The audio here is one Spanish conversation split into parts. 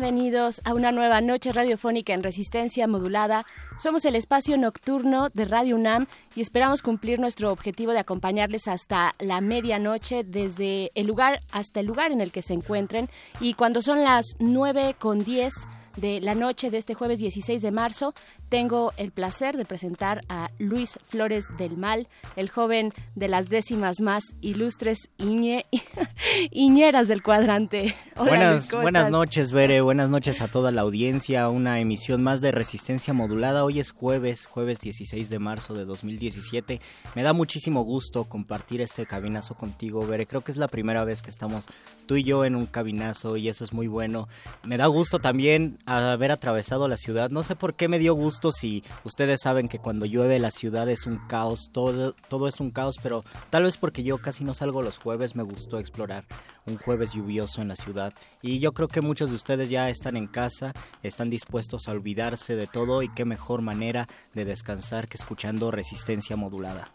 Bienvenidos a una nueva noche radiofónica en resistencia modulada. Somos el espacio nocturno de Radio UNAM y esperamos cumplir nuestro objetivo de acompañarles hasta la medianoche desde el lugar hasta el lugar en el que se encuentren y cuando son las 9 con 10 de la noche de este jueves 16 de marzo, tengo el placer de presentar a Luis Flores del Mal, el joven de las décimas más ilustres Iñe, Iñeras del cuadrante. buenas buenas noches, Bere, buenas noches a toda la audiencia, una emisión más de Resistencia Modulada. Hoy es jueves, jueves 16 de marzo de 2017. Me da muchísimo gusto compartir este cabinazo contigo, Bere. Creo que es la primera vez que estamos tú y yo en un cabinazo y eso es muy bueno. Me da gusto también haber atravesado la ciudad. No sé por qué me dio gusto si ustedes saben que cuando llueve la ciudad es un caos, todo, todo es un caos, pero tal vez porque yo casi no salgo los jueves, me gustó explorar un jueves lluvioso en la ciudad. Y yo creo que muchos de ustedes ya están en casa, están dispuestos a olvidarse de todo y qué mejor manera de descansar que escuchando resistencia modulada.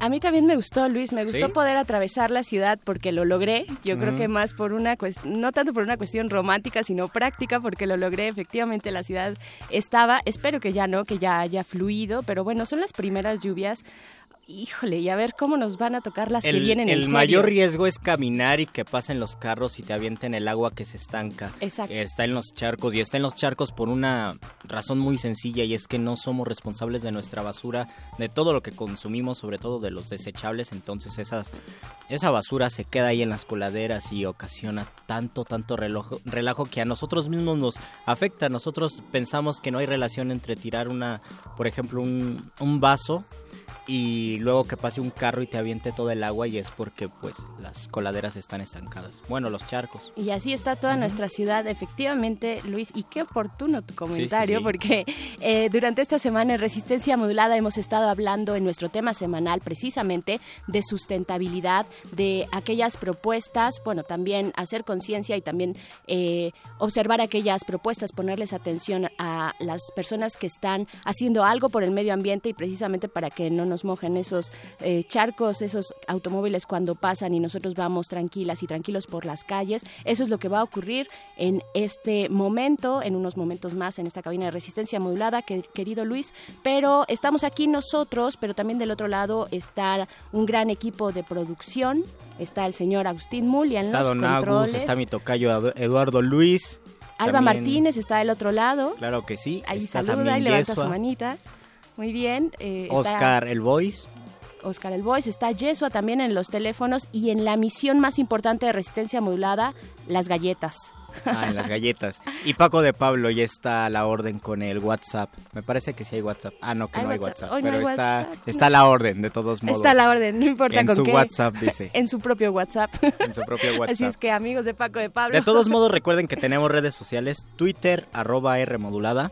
A mí también me gustó, Luis, me gustó poder atravesar la ciudad porque lo logré. Yo creo que más por una cuestión, no tanto por una cuestión romántica, sino práctica, porque lo logré. Efectivamente, la ciudad estaba, espero que ya no, que ya haya fluido, pero bueno, son las primeras lluvias híjole, y a ver cómo nos van a tocar las que vienen El mayor riesgo es caminar y que pasen los carros y te avienten el agua que se estanca. Exacto. Está en los charcos y está en los charcos por una razón muy sencilla y es que no somos responsables de nuestra basura, de todo lo que consumimos, sobre todo de los desechables, entonces esas, esa basura se queda ahí en las coladeras y ocasiona tanto, tanto relajo, relajo que a nosotros mismos nos afecta. Nosotros pensamos que no hay relación entre tirar una, por ejemplo, un, un vaso y luego que pase un carro y te aviente todo el agua y es porque pues las coladeras están estancadas. Bueno, los charcos. Y así está toda nuestra ciudad, efectivamente, Luis, y qué oportuno tu comentario, porque eh, durante esta semana en Resistencia Modulada hemos estado hablando en nuestro tema semanal precisamente de sustentabilidad, de aquellas propuestas, bueno, también hacer conciencia y también eh, observar aquellas propuestas, ponerles atención a las personas que están haciendo algo por el medio ambiente y precisamente para que no nos nos mojan esos eh, charcos, esos automóviles cuando pasan y nosotros vamos tranquilas y tranquilos por las calles. Eso es lo que va a ocurrir en este momento, en unos momentos más en esta cabina de resistencia modulada, querido Luis. Pero estamos aquí nosotros, pero también del otro lado está un gran equipo de producción. Está el señor Agustín Mulia en está los Don controles. está mi tocayo Eduardo Luis. Alba Martínez está del otro lado. Claro que sí. Ahí saluda y levanta su manita. Muy bien. Eh, Oscar el Voice. Oscar el Voice, está Yesua también en los teléfonos y en la misión más importante de resistencia modulada, las galletas. Ah, en las galletas. Y Paco de Pablo ya está a la orden con el WhatsApp. Me parece que sí hay WhatsApp. Ah, no, que no hay WhatsApp. pero está, está la orden, de todos modos. Está la orden, no importa en su WhatsApp, dice. en su propio WhatsApp. en su propio WhatsApp. Así es que, amigos de Paco de Pablo. De todos modos, recuerden que tenemos redes sociales. Twitter, arroba R modulada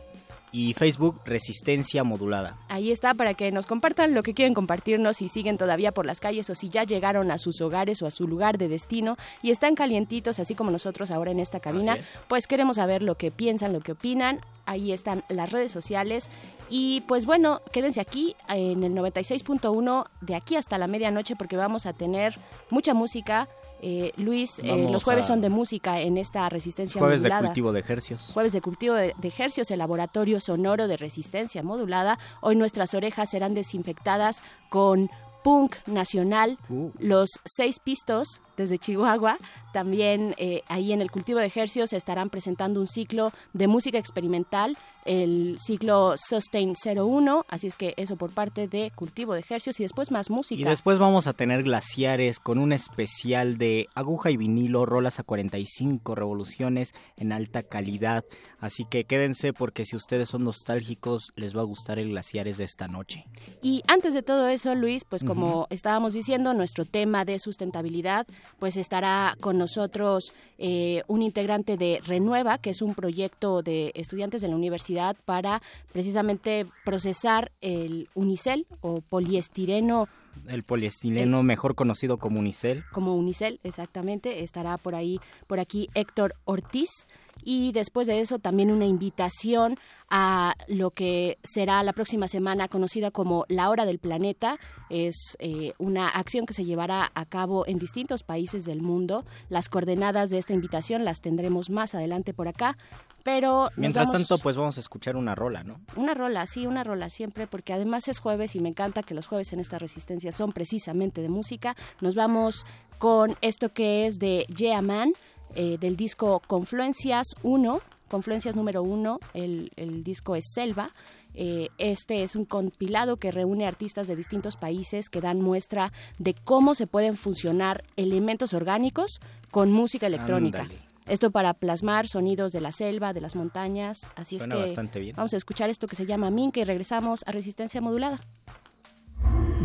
y Facebook Resistencia Modulada. Ahí está para que nos compartan lo que quieren compartirnos si siguen todavía por las calles o si ya llegaron a sus hogares o a su lugar de destino y están calientitos así como nosotros ahora en esta cabina, pues queremos saber lo que piensan, lo que opinan. Ahí están las redes sociales y pues bueno, quédense aquí en el 96.1 de aquí hasta la medianoche porque vamos a tener mucha música eh, Luis, eh, los jueves son de música en esta resistencia jueves modulada. Jueves de cultivo de ejercios. Jueves de cultivo de, ejercios, el laboratorio sonoro de resistencia modulada. Hoy nuestras orejas serán desinfectadas con punk nacional, uh. los seis pistos desde Chihuahua. También eh, ahí en el cultivo de ejercicios se estarán presentando un ciclo de música experimental, el ciclo Sustain 01, así es que eso por parte de cultivo de ejercicios y después más música. Y después vamos a tener glaciares con un especial de aguja y vinilo, rolas a 45 revoluciones en alta calidad. Así que quédense porque si ustedes son nostálgicos les va a gustar el glaciares de esta noche. Y antes de todo eso, Luis, pues como estábamos diciendo, nuestro tema de sustentabilidad pues estará con nosotros eh, un integrante de Renueva, que es un proyecto de estudiantes de la universidad para precisamente procesar el unicel o poliestireno el poliestireno mejor conocido como unicel. Como unicel, exactamente. Estará por ahí, por aquí Héctor Ortiz y después de eso también una invitación a lo que será la próxima semana conocida como la hora del planeta. Es eh, una acción que se llevará a cabo en distintos países del mundo. Las coordenadas de esta invitación las tendremos más adelante por acá. Pero mientras tanto, pues vamos a escuchar una rola, ¿no? Una rola, sí, una rola siempre, porque además es jueves y me encanta que los jueves en esta resistencia son precisamente de música. Nos vamos con esto que es de Yeah Man eh, del disco Confluencias 1, Confluencias número 1, el, disco es Selva. Eh, este es un compilado que reúne artistas de distintos países que dan muestra de cómo se pueden funcionar elementos orgánicos con música electrónica. Esto para plasmar sonidos de la selva, de las montañas. Así es que vamos a escuchar esto que se llama Minca y regresamos a Resistencia Modulada.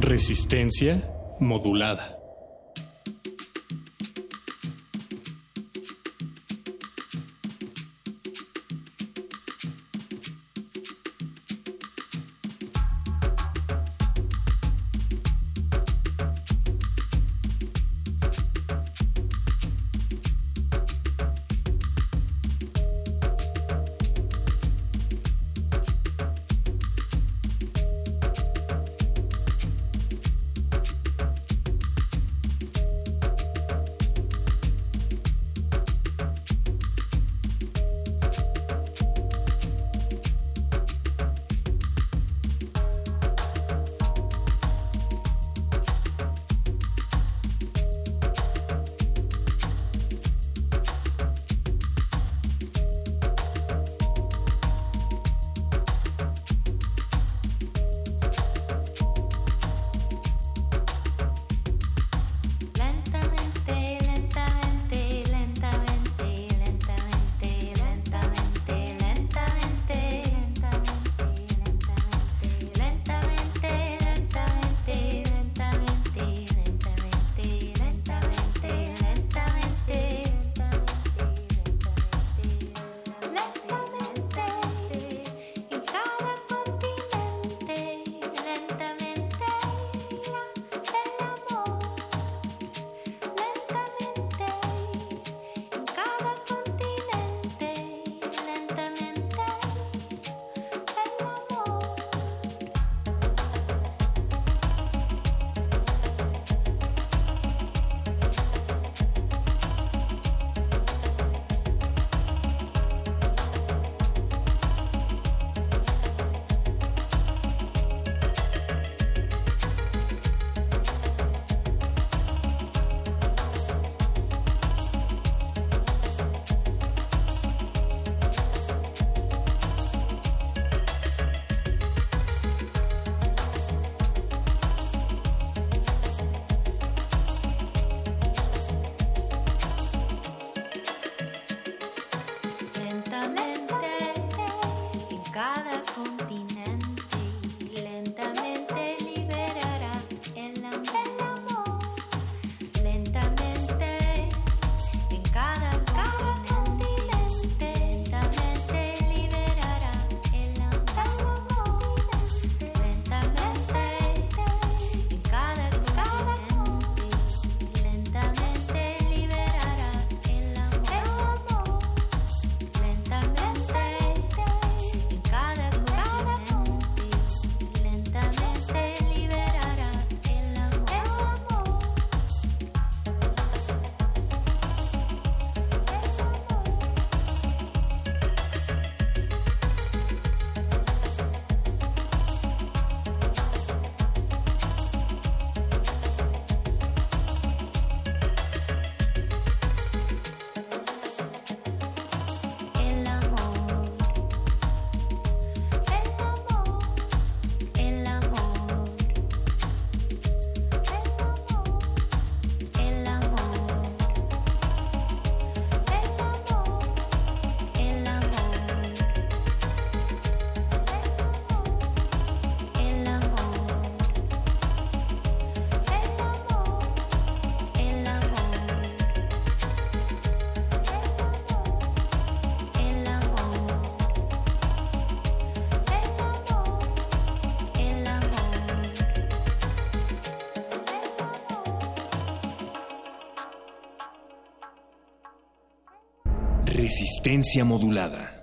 Resistencia Modulada. Resistencia modulada.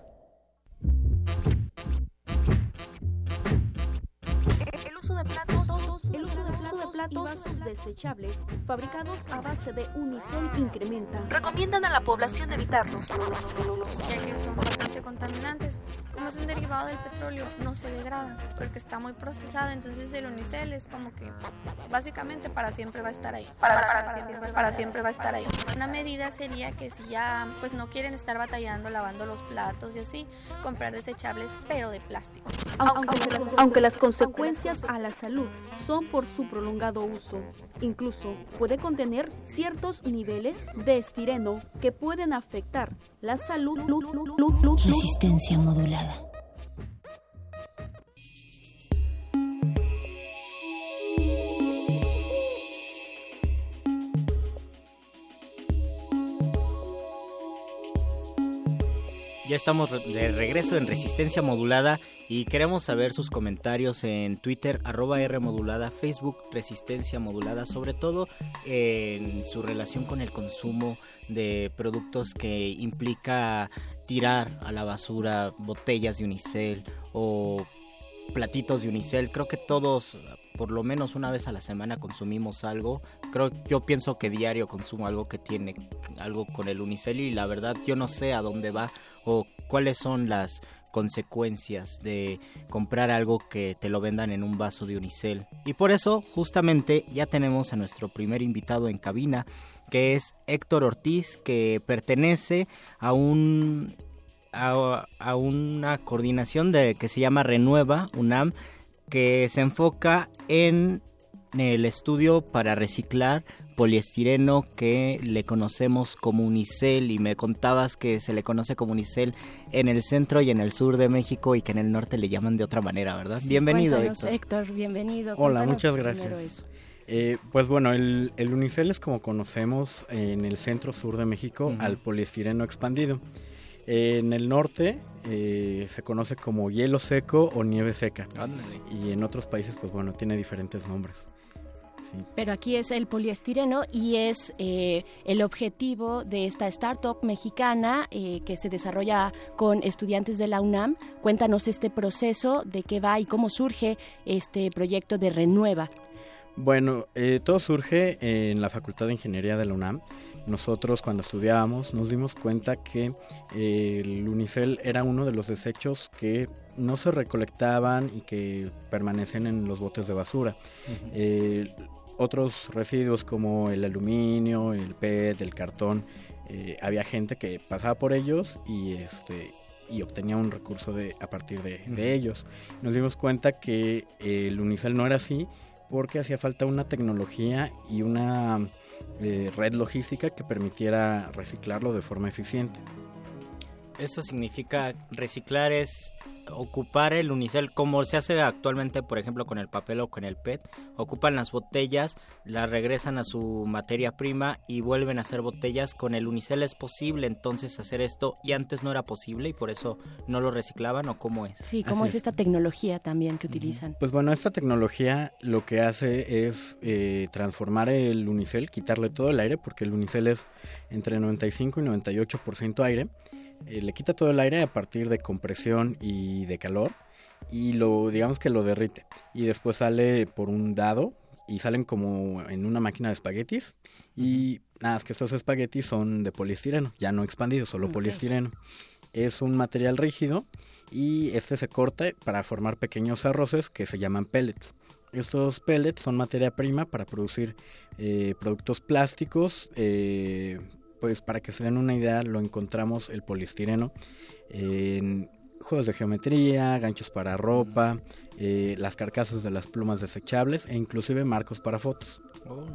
y vasos desechables fabricados a base de unicel incrementa. Recomiendan a la población evitarlos, ya que son bastante contaminantes. Como es un derivado del petróleo, no se degrada porque está muy procesado. Entonces el unicel es como que básicamente para siempre va a estar ahí. Para, siempre, va, para siempre va a estar ahí. Una medida sería que si ya pues no quieren estar batallando lavando los platos y así, comprar desechables pero de plástico. Aunque, aunque las consecuencias a la salud son por su prolongado uso. Incluso puede contener ciertos niveles de estireno que pueden afectar la salud. Resistencia modulada. Ya estamos de regreso en Resistencia Modulada y queremos saber sus comentarios en Twitter, arroba R Modulada, Facebook Resistencia Modulada, sobre todo en su relación con el consumo de productos que implica tirar a la basura botellas de unicel o platitos de unicel. Creo que todos, por lo menos una vez a la semana, consumimos algo. Creo, yo pienso que diario consumo algo que tiene algo con el unicel y la verdad yo no sé a dónde va o cuáles son las consecuencias de comprar algo que te lo vendan en un vaso de unicel. Y por eso justamente ya tenemos a nuestro primer invitado en cabina, que es Héctor Ortiz, que pertenece a un a, una coordinación de que se llama Renueva UNAM, que se enfoca en el estudio para reciclar poliestireno que le conocemos como unicel y me contabas que se le conoce como unicel en el centro y en el sur de México y que en el norte le llaman de otra manera, ¿verdad? bienvenido, Héctor. Héctor. Bienvenido. Hola, muchas gracias. Eh, pues bueno, el, unicel es como conocemos en el centro sur de México al poliestireno expandido. en el norte eh, se conoce como hielo seco o nieve seca. Y en otros países, pues bueno, tiene diferentes nombres. Pero aquí es el poliestireno y es eh, el objetivo de esta startup mexicana eh, que se desarrolla con estudiantes de la UNAM. Cuéntanos este proceso, de qué va y cómo surge este proyecto de Renueva. Bueno, eh, todo surge en la Facultad de Ingeniería de la UNAM. Nosotros cuando estudiábamos nos dimos cuenta que el unicel era uno de los desechos que no se recolectaban y que permanecen en los botes de basura otros residuos como el aluminio, el PET, el cartón, eh, había gente que pasaba por ellos y este y obtenía un recurso de, a partir de, ellos. Nos dimos cuenta que el Unicel no era así porque hacía falta una tecnología y una eh, red logística que permitiera reciclarlo de forma eficiente. Eso significa reciclar es ocupar el unicel como se hace actualmente, por ejemplo, con el papel o con el PET. Ocupan las botellas, las regresan a su materia prima y vuelven a hacer botellas. Con el unicel es posible entonces hacer esto y antes no era posible y por eso no lo reciclaban o cómo es. Sí, cómo es, esta tecnología también que utilizan. Pues bueno, esta tecnología lo que hace es eh, transformar el unicel, quitarle todo el aire porque el unicel es entre 95 y 98% aire eh, le quita todo el aire a partir de compresión y de calor y lo digamos que lo derrite y después sale por un dado y salen como en una máquina de espaguetis y nada, es que estos espaguetis son de poliestireno, ya no expandido, solo poliestireno. Es un material rígido y este se corta para formar pequeños arroces que se llaman pellets. Estos pellets son materia prima para producir eh, productos plásticos, eh, pues para que se den una idea, lo encontramos el poliestireno en juegos de geometría, ganchos para ropa, eh, las carcasas de las plumas desechables e inclusive marcos para fotos. Oh.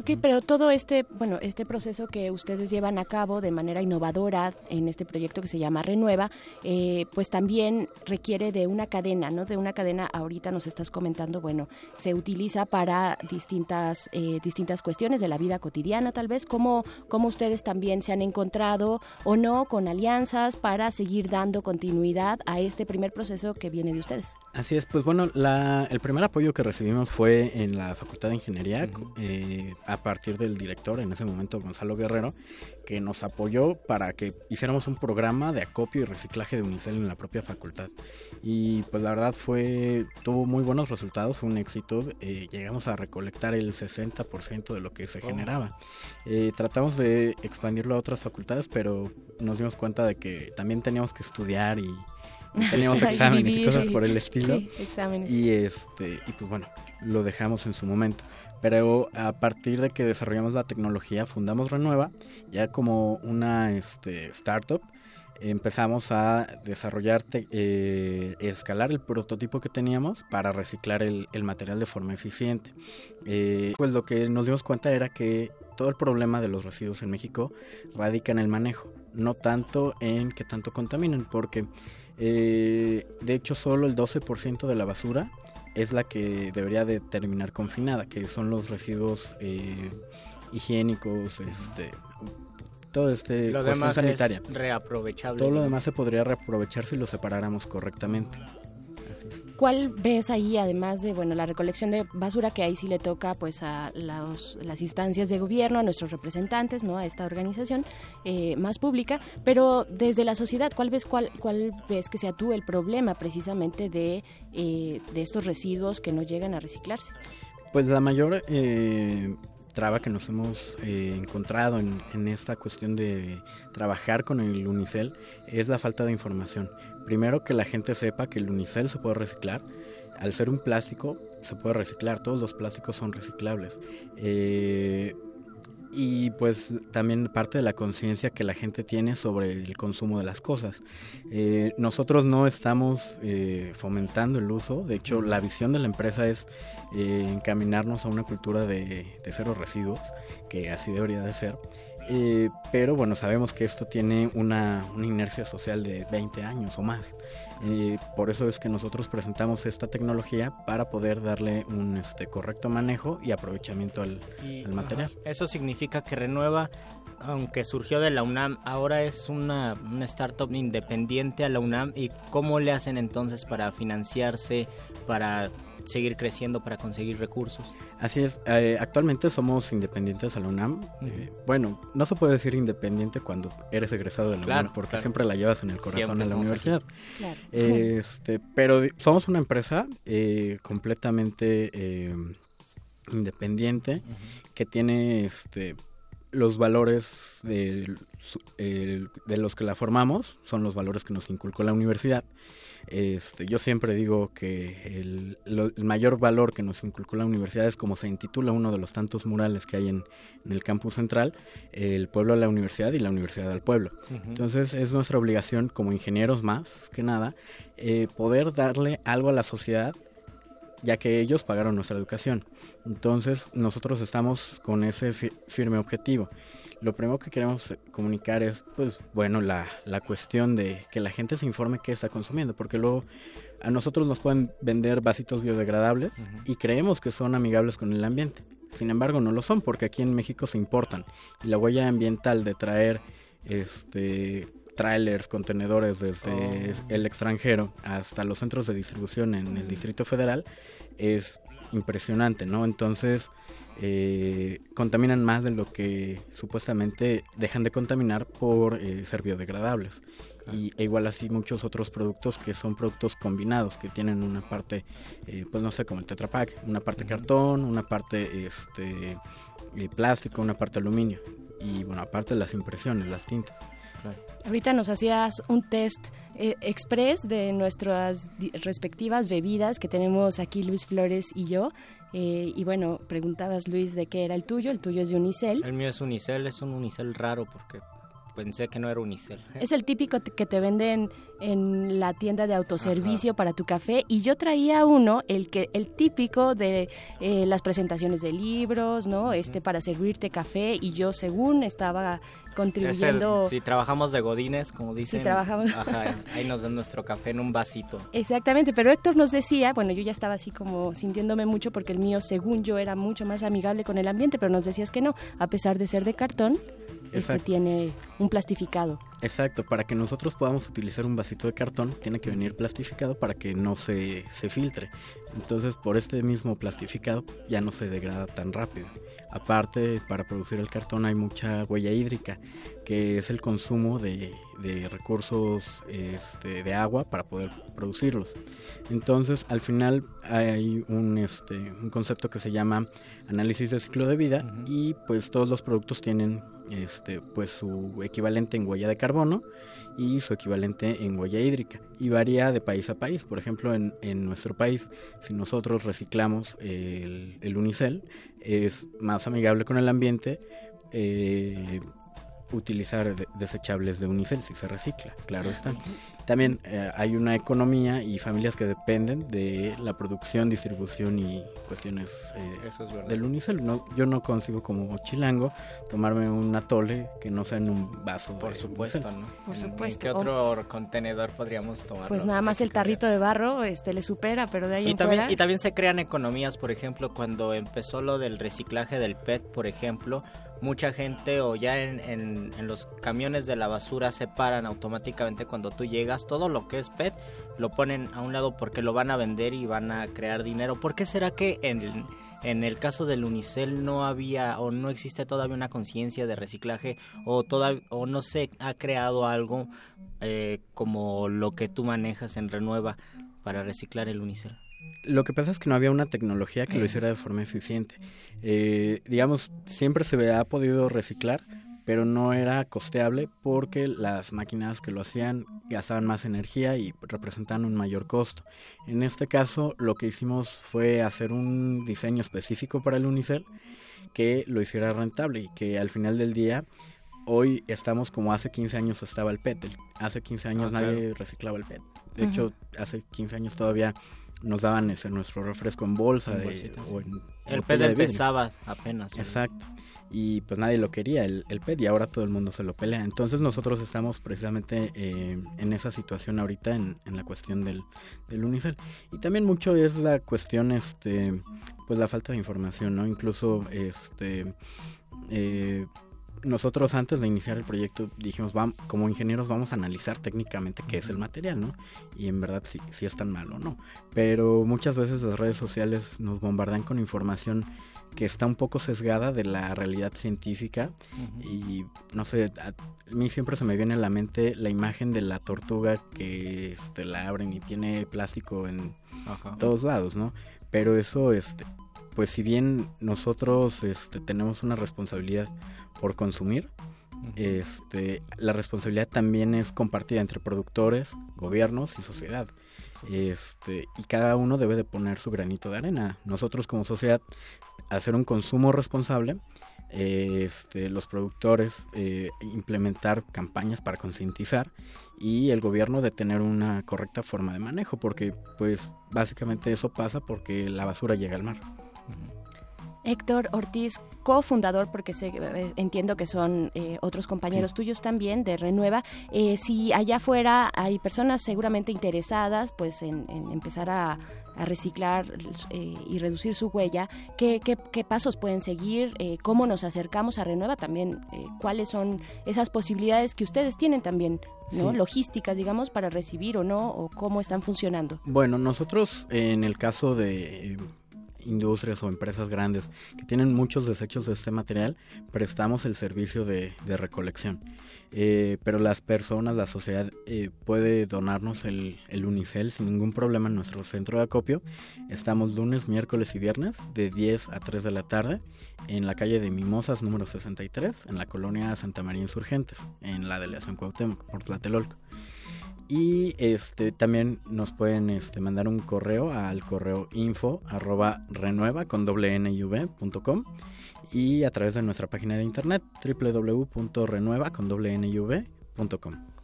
Ok, pero todo este, bueno, este proceso que ustedes llevan a cabo de manera innovadora en este proyecto que se llama Renueva, eh, pues también requiere de una cadena, ¿no? De una cadena, ahorita nos estás comentando, bueno, se utiliza para distintas, eh, distintas cuestiones de la vida cotidiana, tal vez, ¿Cómo, cómo ustedes también se han encontrado o no con alianzas para seguir dando continuidad a este primer proceso que viene de ustedes. Así es, pues bueno, la, el primer apoyo que recibimos fue en la Facultad de Ingeniería, a partir del director, en ese momento Gonzalo Guerrero, que nos apoyó para que hiciéramos un programa de acopio y reciclaje de unicel en la propia facultad. Y pues la verdad fue, tuvo muy buenos resultados, fue un éxito. Eh, llegamos a recolectar el 60% de lo que se oh. generaba. Eh, tratamos de expandirlo a otras facultades, pero nos dimos cuenta de que también teníamos que estudiar y teníamos exámenes y cosas por el estilo. Sí, exámenes. Y este, y pues bueno, lo dejamos en su momento. Pero a partir de que desarrollamos la tecnología, fundamos Renueva, ya como una este, startup, empezamos a desarrollar, eh, escalar el prototipo que teníamos para reciclar el, material de forma eficiente. Eh, pues lo que nos dimos cuenta era que todo el problema de los residuos en México radica en el manejo, no tanto en que tanto contaminan, porque eh, de hecho solo el 12% de la basura es la que debería de terminar confinada, que son los residuos eh, higiénicos, este, todo este lo demás sanitaria. reaprovechable. Todo lo demás se podría reaprovechar si lo separáramos correctamente. ¿Cuál ves ahí, además de bueno la recolección de basura, que ahí sí le toca pues a las instancias de gobierno, a nuestros representantes, no a esta organización eh, más pública, pero desde la sociedad, ¿cuál ves cuál, cuál ves que sea tú el problema precisamente de, eh, de estos residuos que no llegan a reciclarse? Pues la mayor eh, traba que nos hemos encontrado en, en, esta cuestión de trabajar con el Unicel es la falta de información primero que la gente sepa que el unicel se puede reciclar. Al ser un plástico, se puede reciclar. Todos los plásticos son reciclables. Eh, y pues también parte de la conciencia que la gente tiene sobre el consumo de las cosas. Eh, nosotros no estamos eh, fomentando el uso, de hecho la visión de la empresa es encaminarnos a una cultura de, de cero residuos, que así debería de ser. Eh, pero bueno, sabemos que esto tiene una, inercia social de 20 años o más. Eh, por eso es que nosotros presentamos esta tecnología para poder darle un este, correcto manejo y aprovechamiento al, material. Eso significa que Renueva, aunque surgió de la UNAM, ahora es una, una startup independiente a la UNAM. ¿Y cómo le hacen entonces para financiarse, para seguir creciendo para conseguir recursos. Así es, eh, actualmente somos independientes a la UNAM. Eh, bueno, no se puede decir independiente cuando eres egresado de la UNAM, porque siempre la llevas en el corazón de la universidad. Este, pero somos una empresa eh, completamente independiente que tiene este, los valores de, de los que la formamos, son los valores que nos inculcó la universidad este, yo siempre digo que el, mayor valor que nos inculcó la universidad es como se intitula uno de los tantos murales que hay en, el campus central, el pueblo a la universidad y la universidad al pueblo. Entonces es nuestra obligación como ingenieros más que nada eh, poder darle algo a la sociedad ya que ellos pagaron nuestra educación. Entonces nosotros estamos con ese firme objetivo lo primero que queremos comunicar es, pues, bueno, la, la cuestión de que la gente se informe qué está consumiendo, porque luego a nosotros nos pueden vender vasitos biodegradables y creemos que son amigables con el ambiente. Sin embargo, no lo son, porque aquí en México se importan. Y la huella ambiental de traer este trailers, contenedores desde oh. el extranjero hasta los centros de distribución en el Distrito Federal es impresionante, ¿no? Entonces, eh, contaminan más de lo que supuestamente dejan de contaminar por eh, ser biodegradables. Y e igual así muchos otros productos que son productos combinados, que tienen una parte, eh, pues no sé, como el Tetra Pak, una parte cartón, una parte este, eh, plástico, una parte aluminio. Y bueno, aparte las impresiones, las tintas. Ahorita nos hacías un test eh, express de nuestras respectivas bebidas que tenemos aquí Luis Flores y yo. Eh, y bueno, preguntabas Luis de qué era el tuyo, el tuyo es de Unicel. El mío es Unicel, es un Unicel raro porque pensé que no era Unicel. Es el típico que te venden en la tienda de autoservicio para tu café y yo traía uno, el que el típico de eh, las presentaciones de libros, ¿no? Este para servirte café y yo según estaba contribuyendo. si trabajamos de godines, como dicen. Si trabajamos. ahí nos dan nuestro café en un vasito. Exactamente, pero Héctor nos decía, bueno, yo ya estaba así como sintiéndome mucho porque el mío, según yo, era mucho más amigable con el ambiente, pero nos decías que no, a pesar de ser de cartón, este tiene un plastificado. Exacto, para que nosotros podamos utilizar un vasito de cartón tiene que venir plastificado para que no se, se filtre. Entonces por este mismo plastificado ya no se degrada tan rápido. Aparte, para producir el cartón hay mucha huella hídrica, que es el consumo de, recursos este, de agua para poder producirlos. Entonces, al final hay un, este, un concepto que se llama análisis de ciclo de vida y pues todos los productos tienen este, pues su equivalente en huella de carbono y su equivalente en huella hídrica y varía de país a país. Por ejemplo, en, en nuestro país, si nosotros reciclamos el, el, unicel, es más amigable con el ambiente. Eh, utilizar desechables de unicel si se recicla, claro está. También eh, hay una economía y familias que dependen de la producción, distribución y cuestiones eh, del unicel. No, yo no consigo como chilango tomarme un atole que no sea en un vaso. Por supuesto, ¿no? Por supuesto. ¿Qué otro contenedor podríamos tomar? Pues nada más el tarrito de barro este le supera, pero de ahí y en también, fuera... Y también se crean economías, por ejemplo, cuando empezó lo del reciclaje del PET, por ejemplo, mucha gente o ya en, en, los camiones de la basura se paran automáticamente cuando tú llegas. Todo lo que es PET lo ponen a un lado porque lo van a vender y van a crear dinero. ¿Por qué será que en, en el caso del Unicel no había o no existe todavía una conciencia de reciclaje o, toda, o no se ha creado algo eh, como lo que tú manejas en Renueva para reciclar el Unicel? Lo que pasa es que no había una tecnología que lo hiciera de forma eficiente. Eh, digamos, siempre se ha podido reciclar, pero no era costeable porque las máquinas que lo hacían gastaban más energía y representaban un mayor costo. En este caso, lo que hicimos fue hacer un diseño específico para el Unicel que lo hiciera rentable y que al final del día hoy estamos como hace 15 años estaba el PET. Hace 15 años ah, nadie reciclaba el PET. De hecho, hace 15 años todavía nos daban ese nuestro refresco en bolsa de, o en el PET empezaba apenas exacto. Y pues nadie lo quería el, el PET y ahora todo el mundo se lo pelea. Entonces nosotros estamos precisamente eh, en esa situación ahorita en, en la cuestión del, del unicel. Y también mucho es la cuestión este pues la falta de información no incluso este eh, nosotros antes de iniciar el proyecto dijimos, vamos, como ingenieros vamos a analizar técnicamente qué es el material, ¿no? Y en verdad si, si es tan malo o no. Pero muchas veces las redes sociales nos bombardean con información que está un poco sesgada de la realidad científica y no sé, a mí siempre se me viene a la mente la imagen de la tortuga que este, la abren y tiene plástico en todos lados, ¿no? Pero eso, este, pues si bien nosotros este, tenemos una responsabilidad por consumir, este, la responsabilidad también es compartida entre productores, gobiernos y sociedad. Este, y cada uno debe de poner su granito de arena. Nosotros como sociedad, hacer un consumo responsable, este, los productores eh, implementar campañas para concientizar y el gobierno de tener una correcta forma de manejo, porque pues básicamente eso pasa porque la basura llega al mar. Héctor Ortiz, cofundador, porque sé, eh, entiendo que son eh, otros compañeros tuyos también de Renueva. Eh, si allá afuera hay personas seguramente interesadas pues en, empezar a, reciclar y reducir su huella, ¿qué, qué, pasos pueden seguir? ¿Cómo nos acercamos a Renueva también? ¿Cuáles son esas posibilidades que ustedes tienen también? ¿no? logísticas, digamos, para recibir o no, o cómo están funcionando. Bueno, nosotros en el caso de industrias o empresas grandes que tienen muchos desechos de este material, prestamos el servicio de, recolección. Eh, pero las personas, la sociedad eh, puede donarnos el, el, unicel sin ningún problema en nuestro centro de acopio. Estamos lunes, miércoles y viernes de 10 a 3 de la tarde en la calle de Mimosas número 63 en la colonia Santa María Insurgentes en la delegación Cuauhtémoc por Tlatelolco. Y este también nos pueden este, mandar un correo al correo info arroba renueva con doble n y a través de nuestra página de internet www.renueva con doble n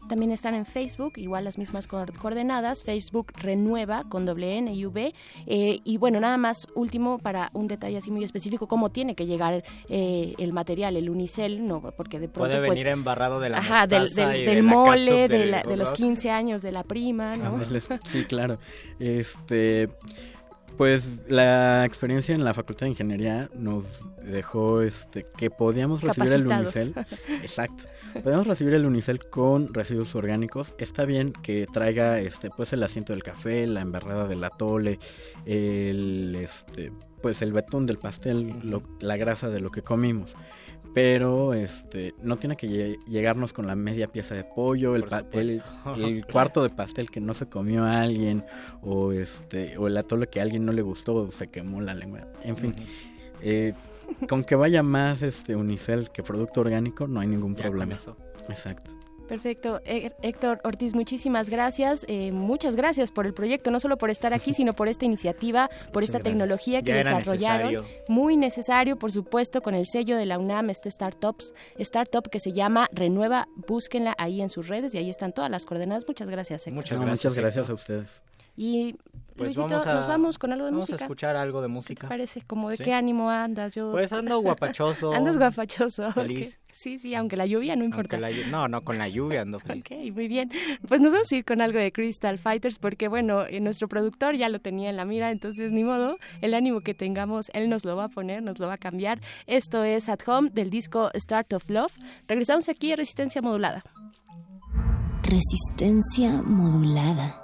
también están en Facebook, igual las mismas coordenadas, Facebook Renueva con doble N y V. Eh, y bueno, nada más último para un detalle así muy específico, cómo tiene que llegar eh, el material, el unicel, no, porque de pronto... Puede pues, venir embarrado de la Ajá, del, del, mole, de, los 15 años de la prima, ¿no? Sí, claro. Este Pues la experiencia en la Facultad de Ingeniería nos dejó este que podíamos recibir el Unicel. Exacto. Podíamos recibir el Unicel con residuos orgánicos. Está bien que traiga este pues el asiento del café, la embarrada del atole, el este pues el betún del pastel, la grasa de lo que comimos pero este no tiene que llegarnos con la media pieza de pollo, el, el, cuarto de pastel que no se comió a alguien o este o el atole que a alguien no le gustó o se quemó la lengua. En fin, eh, con que vaya más este unicel que producto orgánico no hay ningún problema. Exacto. Perfecto. Héctor Ortiz, muchísimas gracias. Eh, muchas gracias por el proyecto, no solo por estar aquí, sino por esta iniciativa, por esta tecnología que desarrollaron. Muy necesario, por supuesto, con el sello de la UNAM, este startups, startup que se llama Renueva. Búsquenla ahí en sus redes y ahí están todas las coordenadas. Muchas gracias, Héctor. Muchas gracias, muchas gracias a ustedes. Y pues vamos a, nos vamos con algo de música. Vamos a escuchar algo de música. ¿Qué te parece? ¿Como de qué ánimo andas? Yo... Pues ando guapachoso. Andas guapachoso. Feliz. Sí, sí, aunque la lluvia no importa. no, no, con la lluvia ando feliz. ok, muy bien. Pues nos vamos a ir con algo de Crystal Fighters porque, bueno, eh, nuestro productor ya lo tenía en la mira, entonces ni modo, el ánimo que tengamos, él nos lo va a poner, nos lo va a cambiar. Esto es At Home del disco Start of Love. Regresamos aquí a Resistencia Modulada. Resistencia Modulada.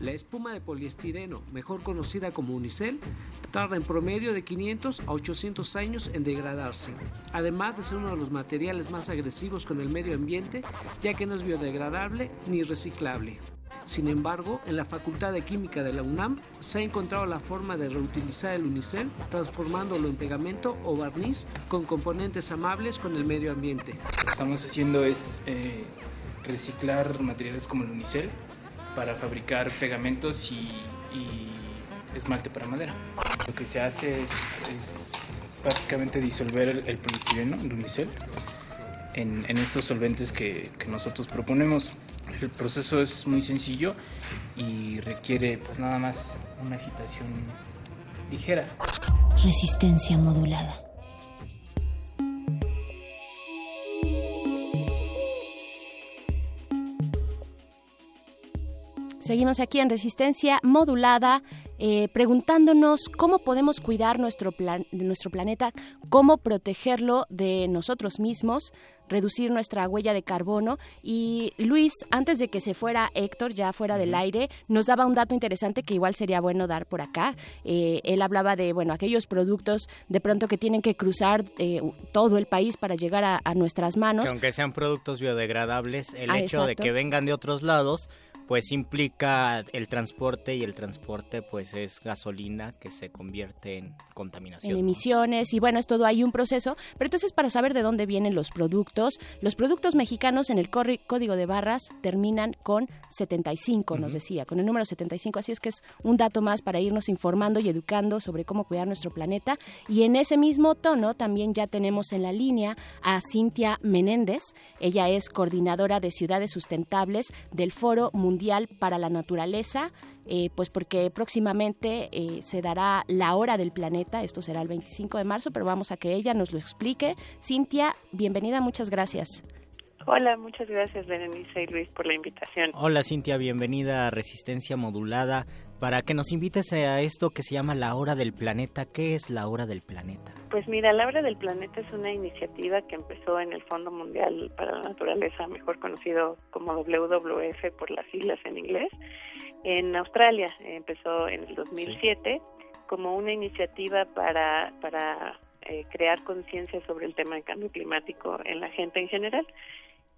La espuma de poliestireno, mejor conocida como unicel, tarda en promedio de 500 a 800 años en degradarse, además de ser uno de los materiales más agresivos con el medio ambiente, ya que no es biodegradable ni reciclable. Sin embargo, en la Facultad de Química de la UNAM se ha encontrado la forma de reutilizar el unicel transformándolo en pegamento o barniz con componentes amables con el medio ambiente. Lo que estamos haciendo es eh, reciclar materiales como el unicel para fabricar pegamentos y, esmalte para madera. Lo que se hace es, básicamente disolver el, el, polistireno, el unicel, en, en estos solventes que, que, nosotros proponemos. El proceso es muy sencillo y requiere pues nada más una agitación ligera. Resistencia modulada. Seguimos aquí en Resistencia Modulada, eh, preguntándonos cómo podemos cuidar nuestro, plan, nuestro planeta, cómo protegerlo de nosotros mismos, reducir nuestra huella de carbono. Y Luis, antes de que se fuera Héctor, ya fuera del aire, nos daba un dato interesante que igual sería bueno dar por acá. Eh, él hablaba de, bueno, aquellos productos de pronto que tienen que cruzar eh, todo el país para llegar a, a, nuestras manos. Que aunque sean productos biodegradables, el ah, hecho exacto. de que vengan de otros lados pues implica el transporte y el transporte pues es gasolina que se convierte en contaminación. En emisiones y bueno, es todo hay un proceso, pero entonces para saber de dónde vienen los productos, los productos mexicanos en el código de barras terminan con 75, uh -huh. nos decía, con el número 75, así es que es un dato más para irnos informando y educando sobre cómo cuidar nuestro planeta y en ese mismo tono también ya tenemos en la línea a Cintia Menéndez, ella es coordinadora de ciudades sustentables del Foro Mundial Mundial para la Naturaleza, eh, pues porque próximamente eh, se dará la hora del planeta, esto será el 25 de marzo, pero vamos a que ella nos lo explique. Cintia, bienvenida, muchas gracias. Hola, muchas gracias Berenice y Luis por la invitación. Hola Cintia, bienvenida a Resistencia Modulada. Para que nos invites a esto que se llama la Hora del Planeta, ¿qué es la Hora del Planeta? Pues mira, la Hora del Planeta es una iniciativa que empezó en el Fondo Mundial para la Naturaleza, mejor conocido como WWF por las siglas en inglés, en Australia. Empezó en el 2007 sí. como una iniciativa para, para eh, crear conciencia sobre el tema del cambio climático en la gente en general.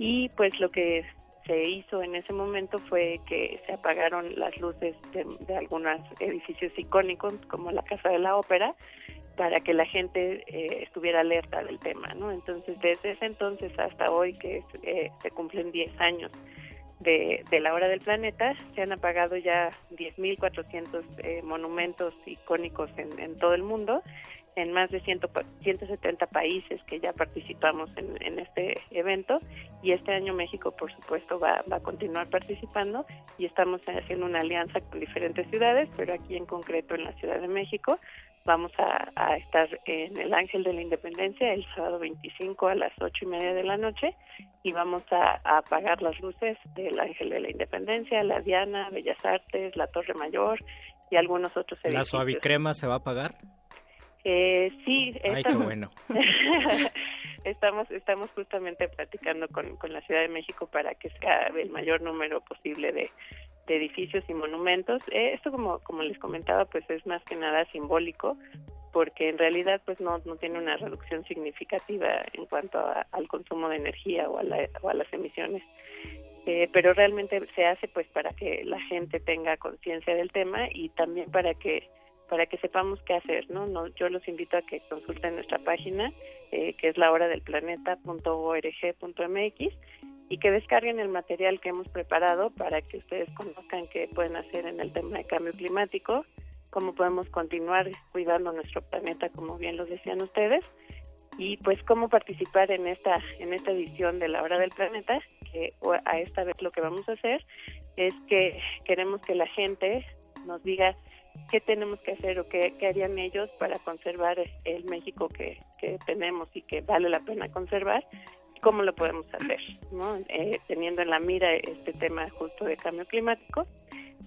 Y pues lo que se hizo en ese momento fue que se apagaron las luces de, algunos edificios icónicos como la Casa de la Ópera para que la gente eh, estuviera alerta del tema, ¿no? Entonces, desde ese entonces hasta hoy, que eh, se cumplen 10 años de, de, la hora del planeta, se han apagado ya 10.400 eh, monumentos icónicos en, todo el mundo, en más de 100, 170 países que ya participamos en, en, este evento, y este año México, por supuesto, va, va a continuar participando, y estamos haciendo una alianza con diferentes ciudades, pero aquí en concreto en la Ciudad de México, vamos a, a, estar en el Ángel de la Independencia el sábado 25 a las ocho y media de la noche y vamos a, a, apagar las luces del Ángel de la Independencia, la Diana, Bellas Artes, la Torre Mayor y algunos otros edificios. ¿La suavicrema se va a apagar? Eh, sí. Ay, qué bueno. estamos estamos justamente platicando con, con la Ciudad de México para que sea el mayor número posible de de edificios y monumentos. Eh, esto, como, como les comentaba, pues es más que nada simbólico, porque en realidad pues no, no tiene una reducción significativa en cuanto a, al consumo de energía o a, la, o a las emisiones. Eh, pero realmente se hace pues para que la gente tenga conciencia del tema y también para que para que sepamos qué hacer, ¿no? no yo los invito a que consulten nuestra página, eh, que es la hora del planeta.org.mx y que descarguen el material que hemos preparado para que ustedes conozcan qué pueden hacer en el tema de cambio climático, cómo podemos continuar cuidando nuestro planeta, como bien lo decían ustedes, y pues cómo participar en esta en esta edición de la hora del planeta, que a esta vez lo que vamos a hacer es que queremos que la gente nos diga qué tenemos que hacer o qué, qué harían ellos para conservar el México que, tenemos y que vale la pena conservar cómo lo podemos hacer. Eh, teniendo en la mira este tema justo de cambio climático.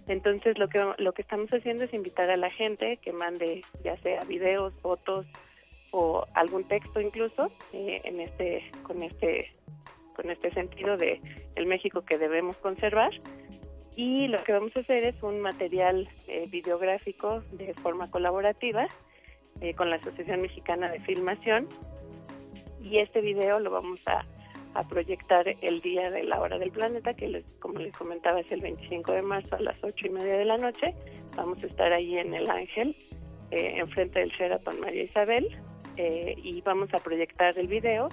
Entonces lo que lo que estamos haciendo es invitar a la gente que mande ya sea videos, fotos o algún texto incluso eh, en este con este con este sentido de el México que debemos conservar y lo que vamos a hacer es un material eh, videográfico de forma colaborativa eh, con la Asociación Mexicana de Filmación y este video lo vamos a, proyectar el día de la hora del planeta, que les, como les comentaba es el 25 de marzo a las ocho y media de la noche. Vamos a estar ahí en el Ángel, eh, enfrente del Sheraton María Isabel, eh, y vamos a proyectar el video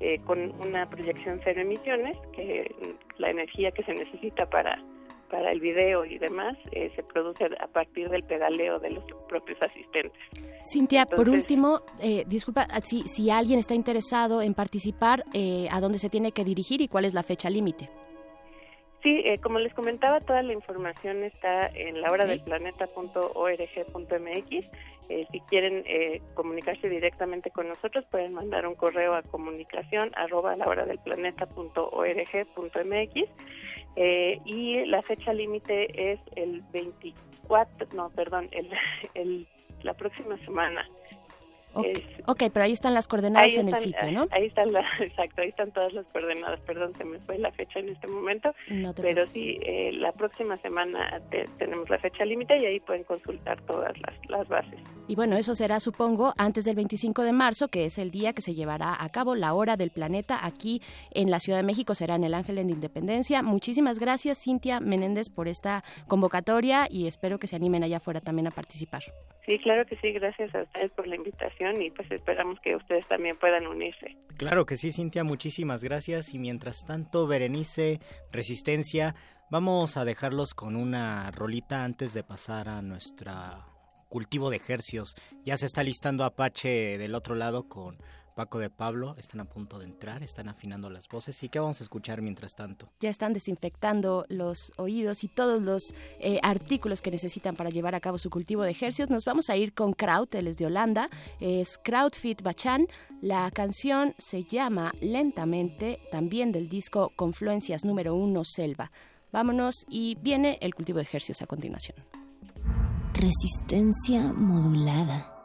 eh, con una proyección cero emisiones, que la energía que se necesita para para el video y demás eh, se produce a partir del pedaleo de los propios asistentes. Cintia, por último, eh, disculpa, ah, si, si alguien está interesado en participar, eh, ¿a dónde se tiene que dirigir y cuál es la fecha límite? Sí, eh, como les comentaba, toda la información está en la hora del planeta.org.mx. Eh, si quieren eh, comunicarse directamente con nosotros, pueden mandar un correo a comunicación arroba la hora del planeta.org.mx. Eh, y la fecha límite es el 24, no, perdón, el, el, la próxima semana. Okay. ok, pero ahí están las coordenadas en el sitio, ¿no? Ahí están, las, exacto, ahí están todas las coordenadas. Perdón, se me fue la fecha en este momento. No pero sí, eh, la próxima semana te, tenemos la fecha límite y ahí pueden consultar todas las, las bases. Y bueno, eso será, supongo, antes del 25 de marzo, que es el día que se llevará a cabo la hora del planeta aquí en la Ciudad de México. Será en el Ángel de Independencia. Muchísimas gracias, Cintia Menéndez, por esta convocatoria y espero que se animen allá afuera también a participar. Sí, claro que sí. Gracias a ustedes por la invitación y pues esperamos que ustedes también puedan unirse. Claro que sí, Cintia. Muchísimas gracias. Y mientras tanto, Berenice, Resistencia, vamos a dejarlos con una rolita antes de pasar a nuestra cultivo de ejercios. Ya se está listando Apache del otro lado con Paco de Pablo están a punto de entrar, están afinando las voces. ¿Y qué vamos a escuchar mientras tanto? Ya están desinfectando los oídos y todos los eh, artículos que necesitan para llevar a cabo su cultivo de ejercicios. Nos vamos a ir con Kraut, él es de Holanda, es Krautfit Bachan. La canción se llama Lentamente, también del disco Confluencias número uno, Selva. Vámonos y viene el cultivo de ejercicios a continuación. Resistencia modulada.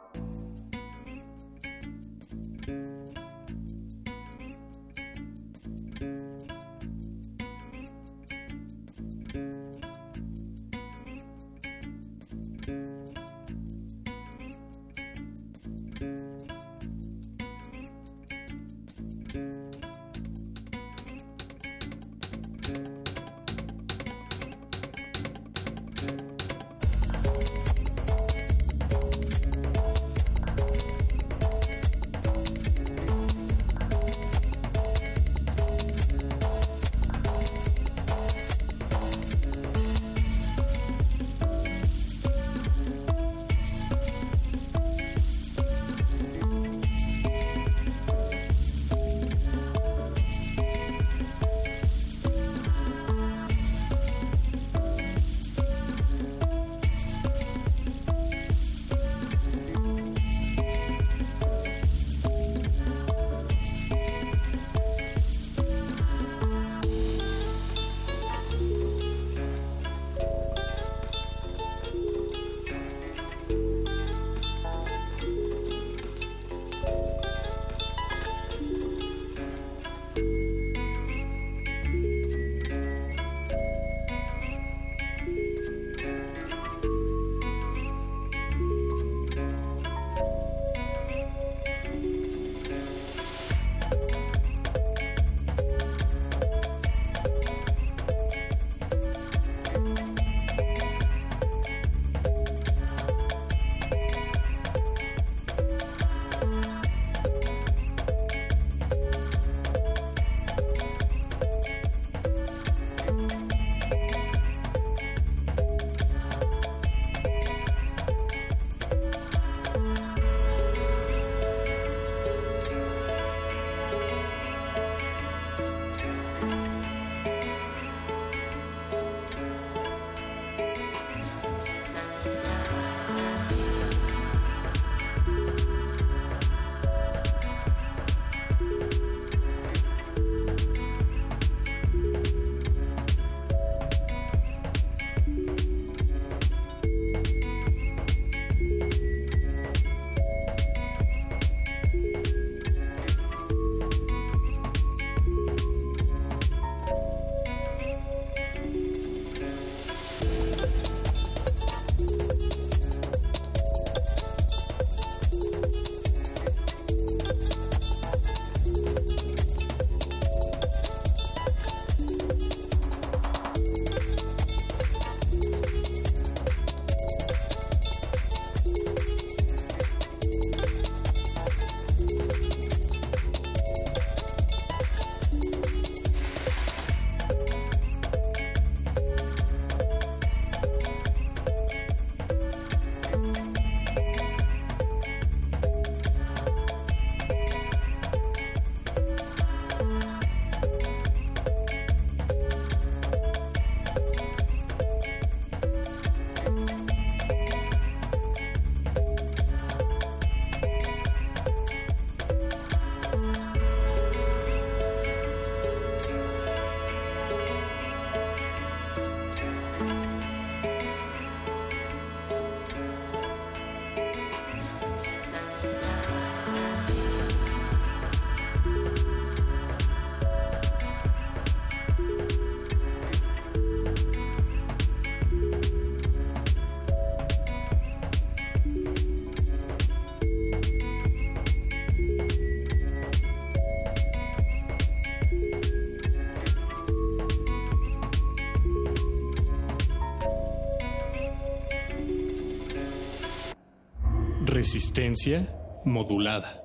Resistencia modulada.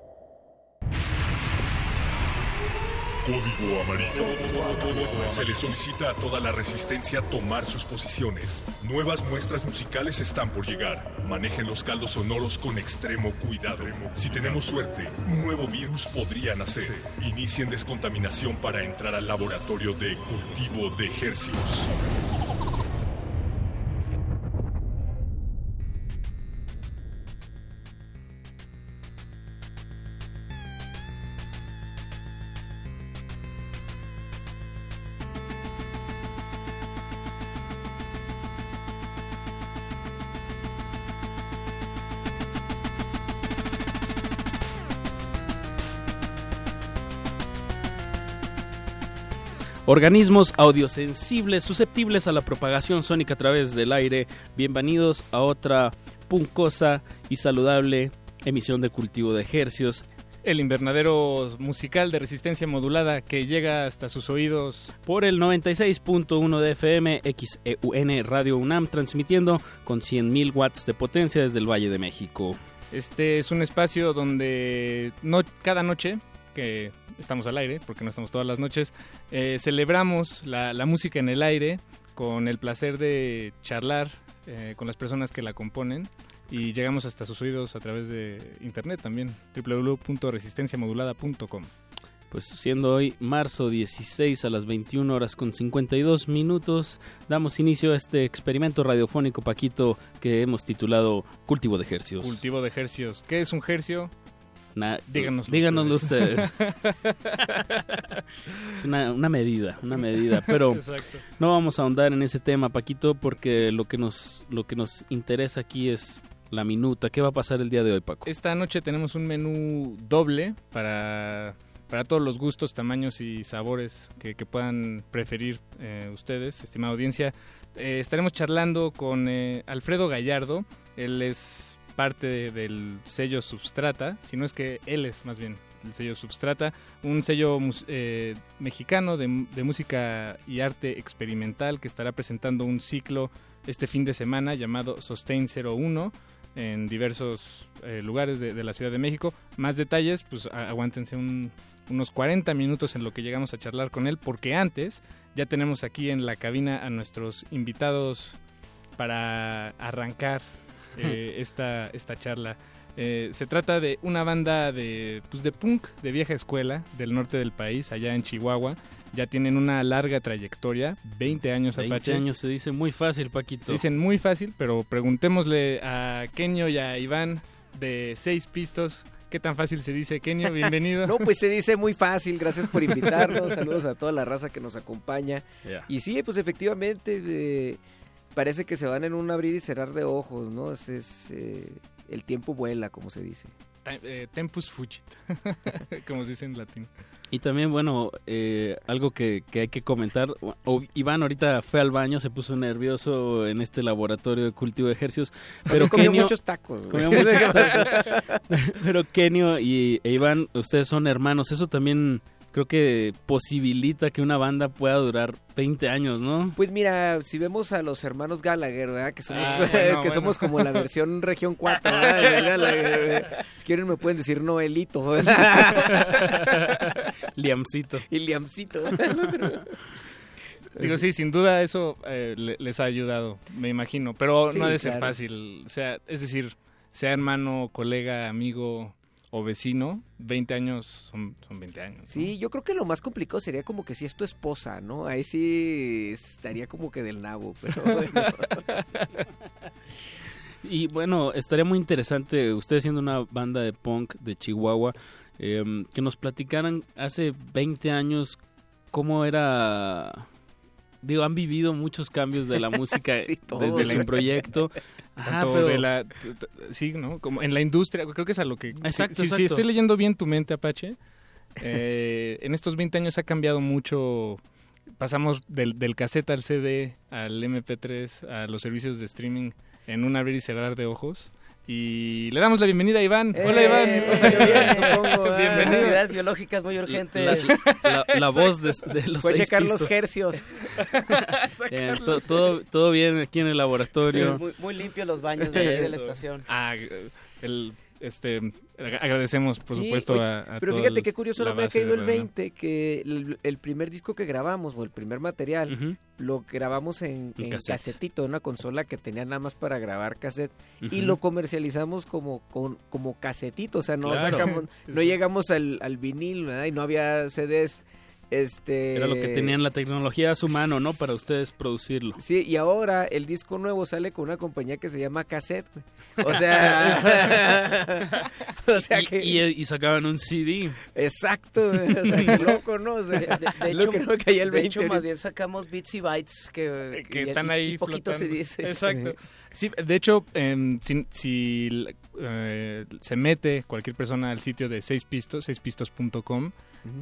Código amarillo. Se le solicita a toda la resistencia tomar sus posiciones. Nuevas muestras musicales están por llegar. Manejen los caldos sonoros con extremo cuidado. Si tenemos suerte, un nuevo virus podría nacer. Inicien descontaminación para entrar al laboratorio de cultivo de ejercicios. Organismos audiosensibles susceptibles a la propagación sónica a través del aire. Bienvenidos a otra puncosa y saludable emisión de cultivo de ejercios. El invernadero musical de resistencia modulada que llega hasta sus oídos por el 96.1 de FM XEUN Radio UNAM transmitiendo con 100.000 watts de potencia desde el Valle de México. Este es un espacio donde no, cada noche que estamos al aire, porque no estamos todas las noches, eh, celebramos la, la, música en el aire con el placer de charlar eh, con las personas que la componen y llegamos hasta sus oídos a través de internet también, www.resistenciamodulada.com. Pues siendo hoy marzo 16 a las 21 horas con 52 minutos, damos inicio a este experimento radiofónico, Paquito, que hemos titulado Cultivo de Hercios. Cultivo de Hercios. ¿Qué es un hercio? Díganoslo, díganoslo ustedes. es una, una, medida, una medida, pero Exacto. no vamos a ahondar en ese tema, Paquito, porque lo que nos lo que nos interesa aquí es la minuta. ¿Qué va a pasar el día de hoy, Paco? Esta noche tenemos un menú doble para para todos los gustos, tamaños y sabores que, que puedan preferir eh, ustedes, estimada audiencia. Eh, estaremos charlando con eh, Alfredo Gallardo. Él es parte de, del sello Substrata, si no es que él es más bien el sello Substrata, un sello eh, mexicano de, música y arte experimental que estará presentando un ciclo este fin de semana llamado Sustain 01 en diversos eh, lugares de, la Ciudad de México. Más detalles, pues aguántense un, unos 40 minutos en lo que llegamos a charlar con él, porque antes ya tenemos aquí en la cabina a nuestros invitados para arrancar eh, esta, esta charla. Eh, se trata de una banda de, pues de punk de vieja escuela del norte del país, allá en Chihuahua. Ya tienen una larga trayectoria, 20 años 20 Apache. años se dice muy fácil, Paquito. Se dicen muy fácil, pero preguntémosle a Kenio y a Iván de Seis Pistos. ¿Qué tan fácil se dice, Kenio? Bienvenido. no, pues se dice muy fácil. Gracias por invitarnos. Saludos a toda la raza que nos acompaña. Yeah. Y sí, pues efectivamente... Eh, parece que se van en un abrir y cerrar de ojos, ¿no? Es, es eh, el tiempo vuela, como se dice. Eh, tempus fugit, como se dice en latín. Y también, bueno, eh, algo que, que, hay que comentar. O, Iván ahorita fue al baño, se puso nervioso en este laboratorio de cultivo de ejercicios. Pero comió Kenio, muchos tacos. Comió muchos tacos. pero Kenio y e Iván, ustedes son hermanos. Eso también creo que posibilita que una banda pueda durar 20 años, ¿no? Pues mira, si vemos a los hermanos Gallagher, ¿verdad? Que somos, Ah, bueno, que bueno. somos como la versión región 4, ¿verdad? De Gallagher, ¿verdad? Si quieren me pueden decir Noelito, ¿verdad? Liamcito. Y Liamcito. Digo, sí, sin duda eso eh, le- les ha ayudado, me imagino. Pero Sí, no ha de ser claro. fácil. O sea, es decir, sea hermano, colega, amigo o vecino, 20 años son, son 20 años. ¿no? Sí, yo creo que lo más complicado sería como que si es tu esposa, ¿no? Ahí sí estaría como que del nabo, pero bueno. Y bueno, estaría muy interesante, ustedes siendo una banda de punk de Chihuahua, eh, que nos platicaran hace 20 años cómo era... Digo, han vivido muchos cambios de la música Sí, desde el proyecto. Ajá, Tanto pero- de la, sí, ¿no? Como en la industria, creo que es a lo que... Exacto, si, si- si exacto. estoy leyendo bien tu mente, Apache, eh, en estos 20 años ha cambiado mucho. Pasamos del, del cassette al CD, al MP3, a los servicios de streaming en un abrir y cerrar de ojos. Y le damos la bienvenida a Iván. Hola, Eh, Iván. pues bien. Bienvenido. Necesidades biológicas muy urgentes. La, la voz de, de los Fue seis checar los pistos. hercios. Eh, to- todo, todo bien aquí en el laboratorio. Muy, muy limpios los baños de, ahí de la estación. Ah, el, este agradecemos por Sí, supuesto oye, a, a Pero fíjate qué curioso, no me ha caído el Radio UNAM. 20 que el, el primer disco que grabamos o el primer material lo grabamos en, En en cassette. casetito, una consola que tenía nada más para grabar cassette y lo comercializamos como con, como casetito, o sea, no Claro. sacamos, no llegamos al, al vinil ¿verdad? y no había CDs. Este Era lo que tenían la tecnología a su mano, ¿no? Para ustedes producirlo. Sí, y ahora el disco nuevo sale con una compañía que se llama Cassette. O sea, o sea y, que y, y sacaban un CD. Exacto, o sea, qué loco, ¿no? O sea, De, de- hecho, que no caía el de 20 hecho, más bien sacamos bits y bytes que, que y- están ahí y poquito se flotando. dice. Exacto. Sí, de hecho, em, si, si, eh, se mete cualquier persona al sitio de 6 pistos, 6pistos.com,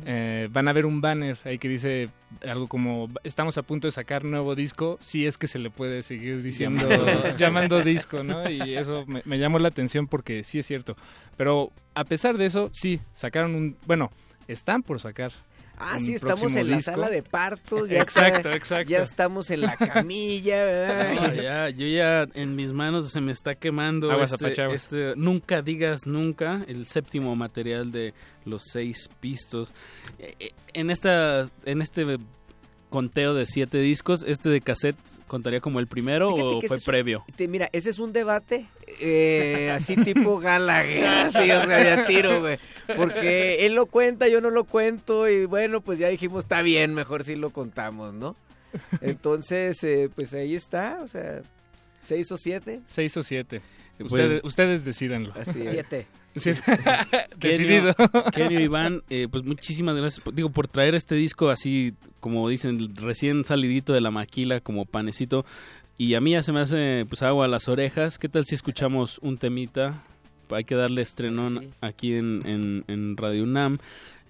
eh, van a ver un banner ahí que dice algo como estamos a punto de sacar nuevo disco, si es que se le puede seguir diciendo Llamando disco. disco, ¿no? Y eso me, me llamó la atención porque sí es cierto. Pero a pesar de eso, sí, sacaron un, bueno, están por sacar. Ah, sí, estamos en la disco. sala de partos. Ya exacto, está- exacto. Ya estamos en la camilla, ¿verdad? No, ya, yo ya en mis manos se me está quemando Aguas, este, apache, aguas. este Nunca Digas Nunca, el séptimo material de los seis pistos. Eh, eh, En, esta, en este conteo de siete discos, ¿este de cassette contaría como el primero Fíjate o fue un- previo? Te- mira, ese es un debate eh, así tipo Gallagher, así, o sea, ya tiro, güey. Porque él lo cuenta, yo no lo cuento y bueno, pues ya dijimos, está bien, mejor si lo contamos, ¿no? Entonces, eh, pues ahí está, o sea, seis o siete. Seis o siete. Pues- ustedes, ustedes decídanlo. Así es. Siete. Sí. Decidido. Kenio, Iván, eh, pues muchísimas gracias, por- digo, por traer este disco así, como dicen, recién salidito de la maquila, como panecito. Y a mí ya se me hace pues agua a las orejas. ¿Qué tal si escuchamos un temita? Hay que darle estrenón Sí. aquí en, en- en Radio UNAM.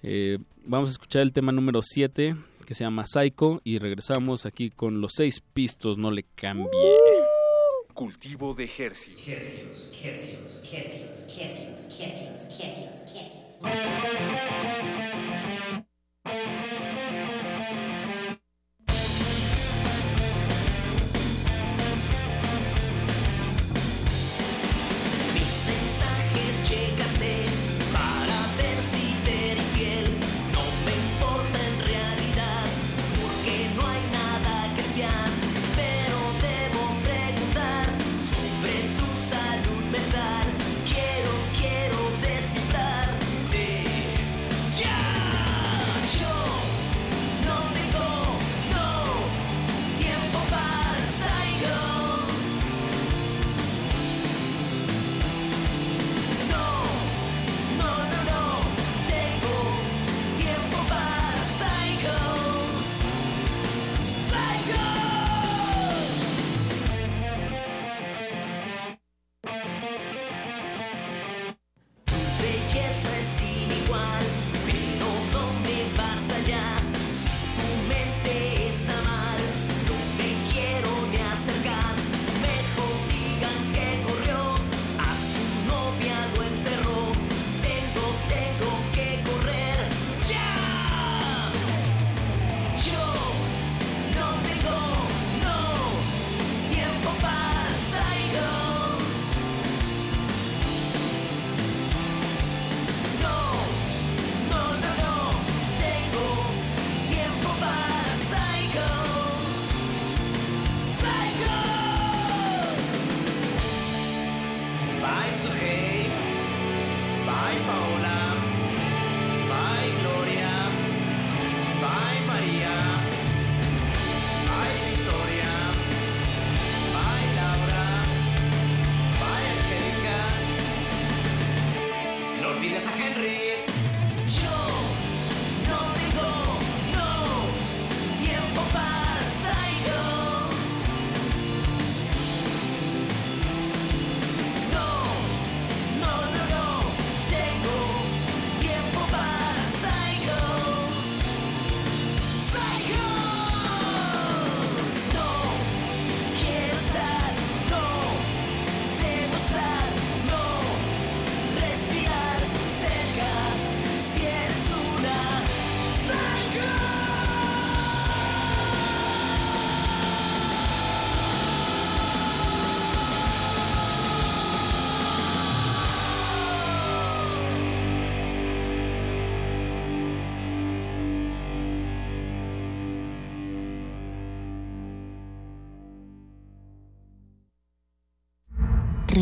Eh, vamos a escuchar el tema número 7, que se llama Psycho, y regresamos aquí con los seis pistos, no le cambie. Cultivo de Hercios.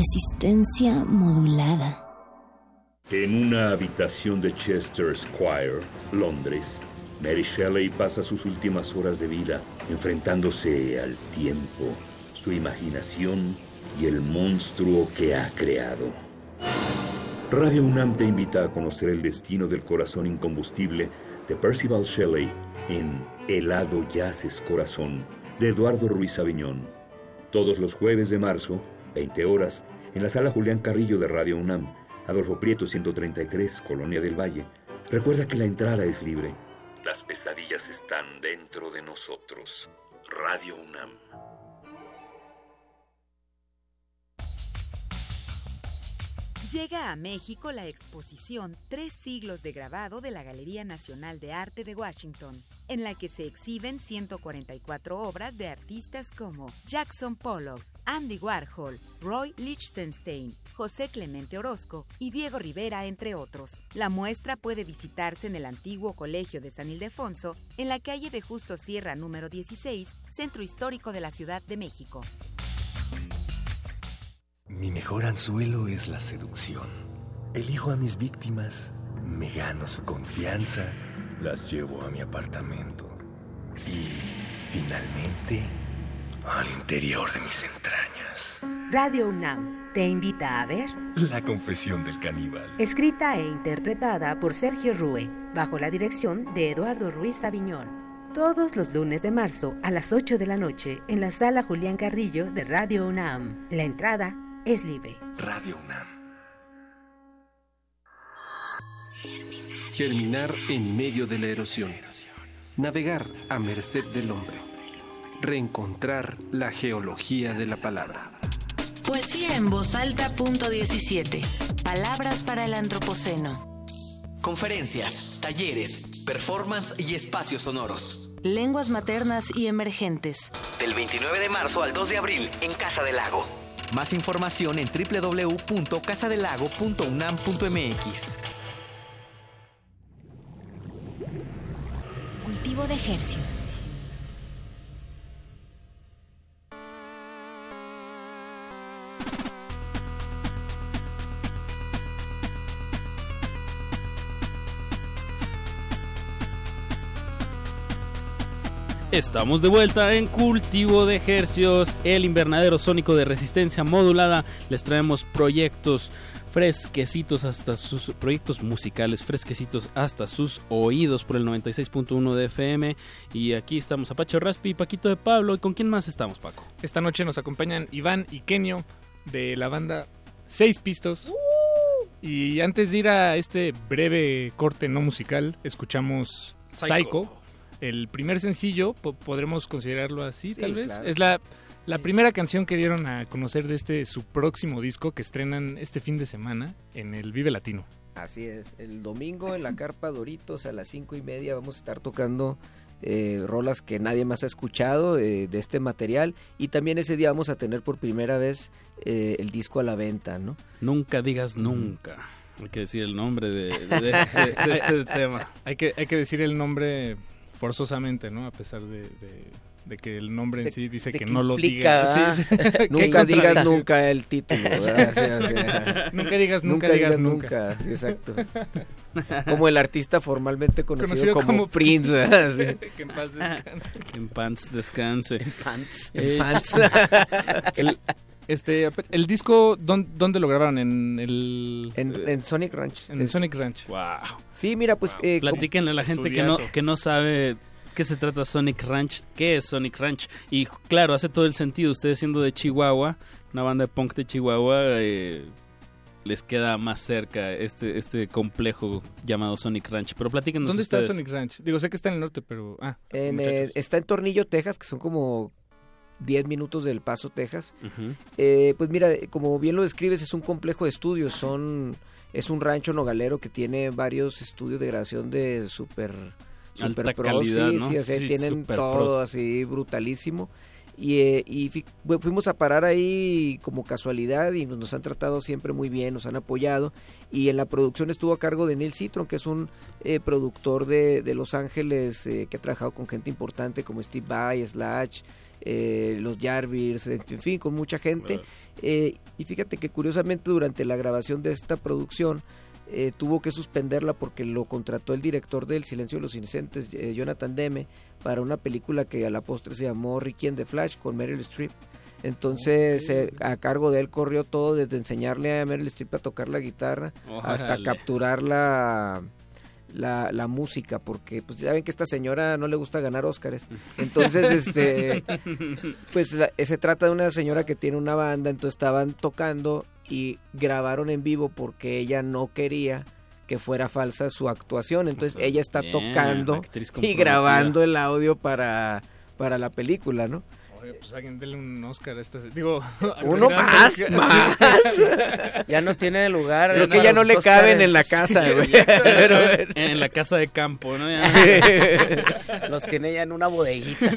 Resistencia modulada. En una habitación de Chester Square, Londres, Mary Shelley pasa sus últimas horas de vida enfrentándose al tiempo, su imaginación y el monstruo que ha creado. Radio UNAM te invita a conocer el destino del corazón incombustible de Percival Shelley en Helado Yaces Corazón de Eduardo Ruiz Aviñón. Todos los jueves de marzo, 20 horas, en la sala Julián Carrillo de Radio UNAM, Adolfo Prieto 133, Colonia del Valle. Recuerda que la entrada es libre. Las pesadillas están dentro de nosotros. Radio UNAM. Llega a México la exposición Tres siglos de grabado de la Galería Nacional de Arte de Washington, en la que se exhiben 144 obras de artistas como Jackson Pollock, Andy Warhol, Roy Lichtenstein, José Clemente Orozco y Diego Rivera, entre otros. La muestra puede visitarse en el antiguo Colegio de San Ildefonso, en la calle de Justo Sierra número 16, Centro Histórico de la Ciudad de México. Mi mejor anzuelo es la seducción. Elijo a mis víctimas, me gano su confianza, las llevo a mi apartamento y, finalmente, al interior de mis entrañas. Radio UNAM te invita a ver La confesión del caníbal. escrita e interpretada por Sergio Rue, bajo la dirección de Eduardo Ruiz Aviñón. Todos los lunes de marzo a las 8 de la noche en la sala Julián Carrillo de Radio UNAM. La entrada es libre. Radio UNAM. Germinar en medio de la erosión. Navegar a merced del hombre. Reencontrar la geología de la palabra. Poesía en voz alta, punto 17. Palabras para el antropoceno. Conferencias, talleres, performance y espacios sonoros. Lenguas maternas y emergentes. Del 29 de marzo al 2 de abril en Casa del Lago. Más información en www.casadelago.unam.mx. Cultivo de ejercios. Estamos de vuelta en Cultivo de Ejercios, el invernadero sónico de resistencia modulada. Les traemos proyectos fresquecitos hasta sus proyectos musicales fresquecitos hasta sus oídos por el 96.1 de FM y aquí estamos Apache Raspi y Paquito de Pablo y con quién más estamos Paco Esta noche nos acompañan Iván y Kenio de la banda Seis Pistos. Y antes de ir a este breve corte no musical, escuchamos Psycho. Psycho. El primer sencillo, po- podremos considerarlo así, Sí, tal vez. claro. Es la, la primera canción que dieron a conocer de este su próximo disco que estrenan este fin de semana en el Vive Latino. Así es, el domingo en la Carpa Doritos a las cinco y media vamos a estar tocando eh, rolas que nadie más ha escuchado eh, de este material y también ese día vamos a tener por primera vez eh, el disco a la venta, ¿no? Nunca digas nunca. Hay que decir el nombre de, de- de este, de este tema. Hay que, hay que decir el nombre forzosamente, ¿no? A pesar de, de- de que el nombre en De- sí dice de que que no lo diga. Sí, sí. nunca digas nunca el título. ¿verdad? Sí. Nunca digas nunca, digas nunca. sí, exacto. Como el artista formalmente conocido, Conocido como, como Prince. que en paz descanse. En pants descanse. En pants. Eh, Pants. el, este, el disco, ¿dónde, dónde lo grabaron? En el... En, en Sonic Ranch. En Es- Sonic Ranch. Wow. Sí, mira, pues... eh, como- Platíquenle a la gente que no, que no sabe qué se trata Sonic Ranch, qué es Sonic Ranch. Y claro, hace todo el sentido. Ustedes siendo de Chihuahua, una banda de punk de Chihuahua, eh, les queda más cerca este, este complejo llamado Sonic Ranch. Pero platíquenos ¿Dónde está. Sonic Ranch? Digo, sé que está en el norte, pero... Ah, En, eh, está en Tornillo, Texas, que son como 10 minutos del Paso, Texas. Eh, pues mira, como bien lo describes, es un complejo de estudios. Son, es un rancho nogalero que tiene varios estudios de grabación de super, super Alta pros, calidad, sí, ¿no? sí, o sea, Sí, tienen todo pros. así brutalísimo. Y, eh, y fi- fuimos a parar ahí como casualidad y nos, nos han tratado siempre muy bien, nos han apoyado. Y en la producción estuvo a cargo de Neil Citron, que es un eh, productor de, de Los Ángeles eh, que ha trabajado con gente importante como Steve Vai, Slash, eh, los Jarvis, en fin, con mucha gente. Eh, y fíjate que curiosamente durante la grabación de esta producción eh, tuvo que suspenderla porque lo contrató el director del Silencio de los Inocentes, eh, Jonathan Demme, para una película que a la postre se llamó Ricky and the Flash con Meryl Streep. Entonces, eh, a cargo de él corrió todo, desde enseñarle a Meryl Streep a tocar la guitarra hasta Órale. La, la, música, porque pues ya ven que esta señora no le gusta ganar Óscares. Entonces, este, pues la- se trata de una señora que tiene una banda, entonces estaban tocando y grabaron en vivo porque ella no quería que fuera falsa su actuación. Entonces ella está bien, tocando y grabando el audio para, para la película, ¿no? Oye, pues alguien denle un Oscar a esta. Digo, Uno más, más. Ya no tiene lugar. Creo que ya no le caben en la casa, Sí, güey. exacto. Pero, En la casa de campo, ¿no? Ya- Los tiene ya en una bodeguita.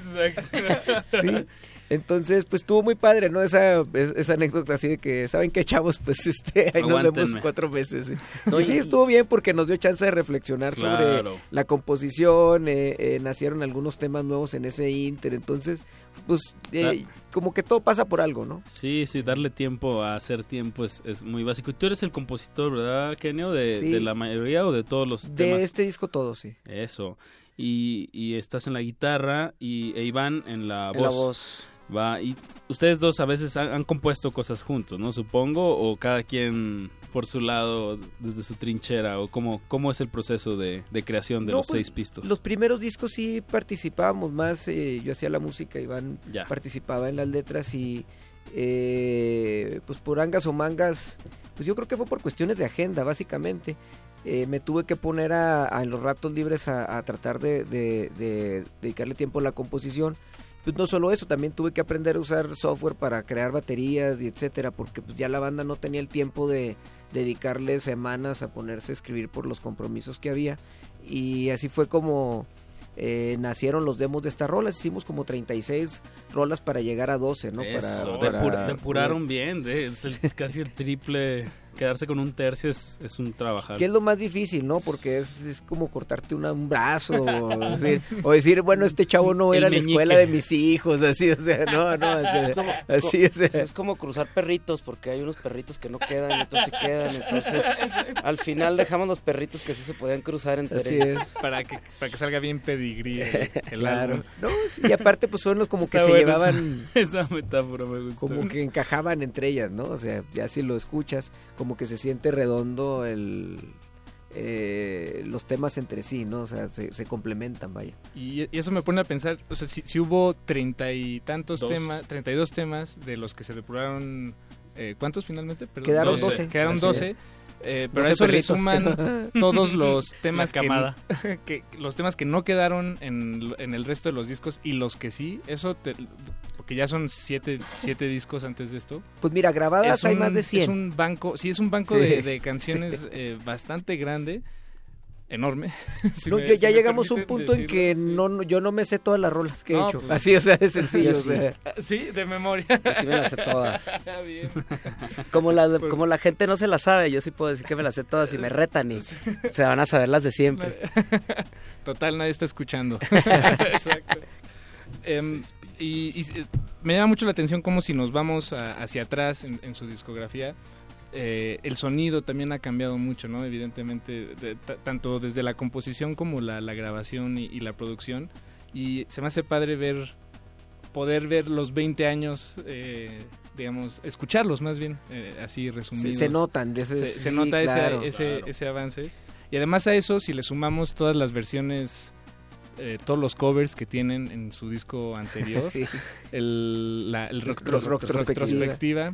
Sí. Entonces, pues estuvo muy padre, ¿no? Esa, es- esa anécdota así de que, ¿saben qué, chavos? Pues este, ahí nos vemos cuatro meses. sí. No, y sí, estuvo bien porque nos dio chance de reflexionar Claro. sobre la composición, eh, eh, nacieron algunos temas nuevos en ese inter, entonces, pues, eh, como que todo pasa por algo, ¿no? Sí, sí, darle tiempo a hacer tiempo es, es muy básico. Y tú eres el compositor, ¿verdad, Kenio? De, Sí. de la mayoría o de todos los De temas. este disco todo, sí. Eso. Y, y estás en la guitarra y e Iván en la voz. En la voz. Va, y ustedes dos a veces han, han compuesto cosas juntos, ¿no? Supongo, o cada quien por su lado, desde su trinchera, o cómo, cómo es el proceso de, de creación de No, los pues, seis pistos. Los primeros discos sí participábamos más, eh, yo hacía la música, Iván Ya. participaba en las letras y eh, pues por angas o mangas, pues yo creo que fue por cuestiones de agenda básicamente. Eh, me tuve que poner a, a en los ratos libres a, a tratar de, de- de dedicarle tiempo a la composición. Pues no solo eso, también tuve que aprender a usar software para crear baterías y etcétera, porque pues ya la banda no tenía el tiempo de dedicarle semanas a ponerse a escribir por los compromisos que había. Y así fue como eh, nacieron los demos de estas rolas. Hicimos como 36 rolas para llegar a 12, ¿no? Eso, para, depura- para depuraron bien, de- es el- casi el triple. Quedarse con un tercio es, es un trabajar. Que es lo más difícil, ¿no? Porque es, es como cortarte una- un brazo o decir, o decir, bueno, este chavo no era la escuela de mis hijos, así, o sea, no, no, sea, Es como, así, o sea. es como cruzar perritos, porque hay unos perritos que no quedan, otros sí quedan. Entonces, al final dejamos los perritos que sí se podían cruzar entre Así ellos. es. Para que, para que salga bien pedigrí el, el Claro. No, sí, y aparte pues son los como que se llevaban Esa, esa metáfora me gustó. como que encajaban entre ellas, ¿no? O sea, ya si lo escuchas, como que se siente redondo el eh, los temas entre sí, ¿no? O sea, se, se complementan, vaya. Y, y eso me pone a pensar, o sea, si, si hubo treinta y tantos Dos. temas, treinta y dos temas de los que se depuraron, eh, ¿cuántos finalmente? Perdón, Quedaron 12. Quedaron Así 12. es. Eh, pero a 12 eso le perritos. suman todos los temas que, que los temas que no quedaron en, en el resto de los discos y los que sí, eso te- porque ya son siete, siete discos antes de esto. Pues mira, grabadas Es hay un- más de Es 100. un banco, sí, es un banco Sí. de, de canciones eh, bastante grande, enorme. si No, me- ya, si ya me llegamos a un punto en que no, no- yo no me sé todas las rolas que he hecho. pues- Así, o sea, es sencillo. O sí. sea. Sí, de memoria. Yo sí me las sé todas. Bien. Como la, como la gente no se las sabe, yo sí puedo decir que me las sé todas y me retan y se van a saber las de siempre. Total, nadie está escuchando. Exacto. Em, y y, eh, me llama mucho la atención como si nos vamos a- hacia atrás en, en su discografía. Eh, el sonido también ha cambiado mucho, ¿no? Evidentemente, de- ta- tanto desde la composición como la, la grabación y, y la producción. Y se me hace padre ver, poder ver los 20 años, eh, digamos, escucharlos más bien, eh, así Se, resumidos. se notan. Ese, se, se sí, nota ese- claro. ese, claro. ese avance. Y además a eso, si le sumamos todas las versiones, eh, todos los covers que tienen en su disco anterior, Sí. el, la, el rock, Rock- rock- retrospectiva,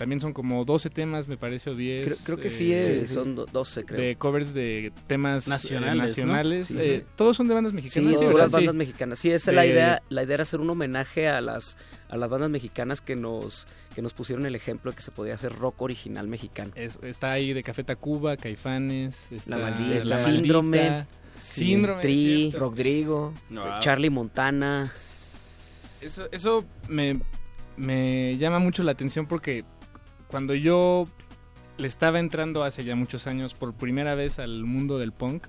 también son como 12 temas, me parece, o 10. Creo- creo que sí eh, es. Sí, son do- 12 creo. De covers de temas eh, Nacionales. Sí. eh, todos son de bandas Sí, mexicanas. puras o sea, bandas sí. mexicanas. Sí, esa es la idea. La idea era hacer un homenaje a las a las bandas mexicanas que nos que nos pusieron el ejemplo de que se podía hacer rock original mexicano. Es- está ahí de Café Tacuba, Caifanes, está Maldita, La Síndrome, Maldita, Sí, Síndrome, Tri. Rodrigo. No, Charlie Montana. Eso, eso me, me llama mucho la atención porque cuando yo le estaba entrando hace ya muchos años por primera vez al mundo del punk,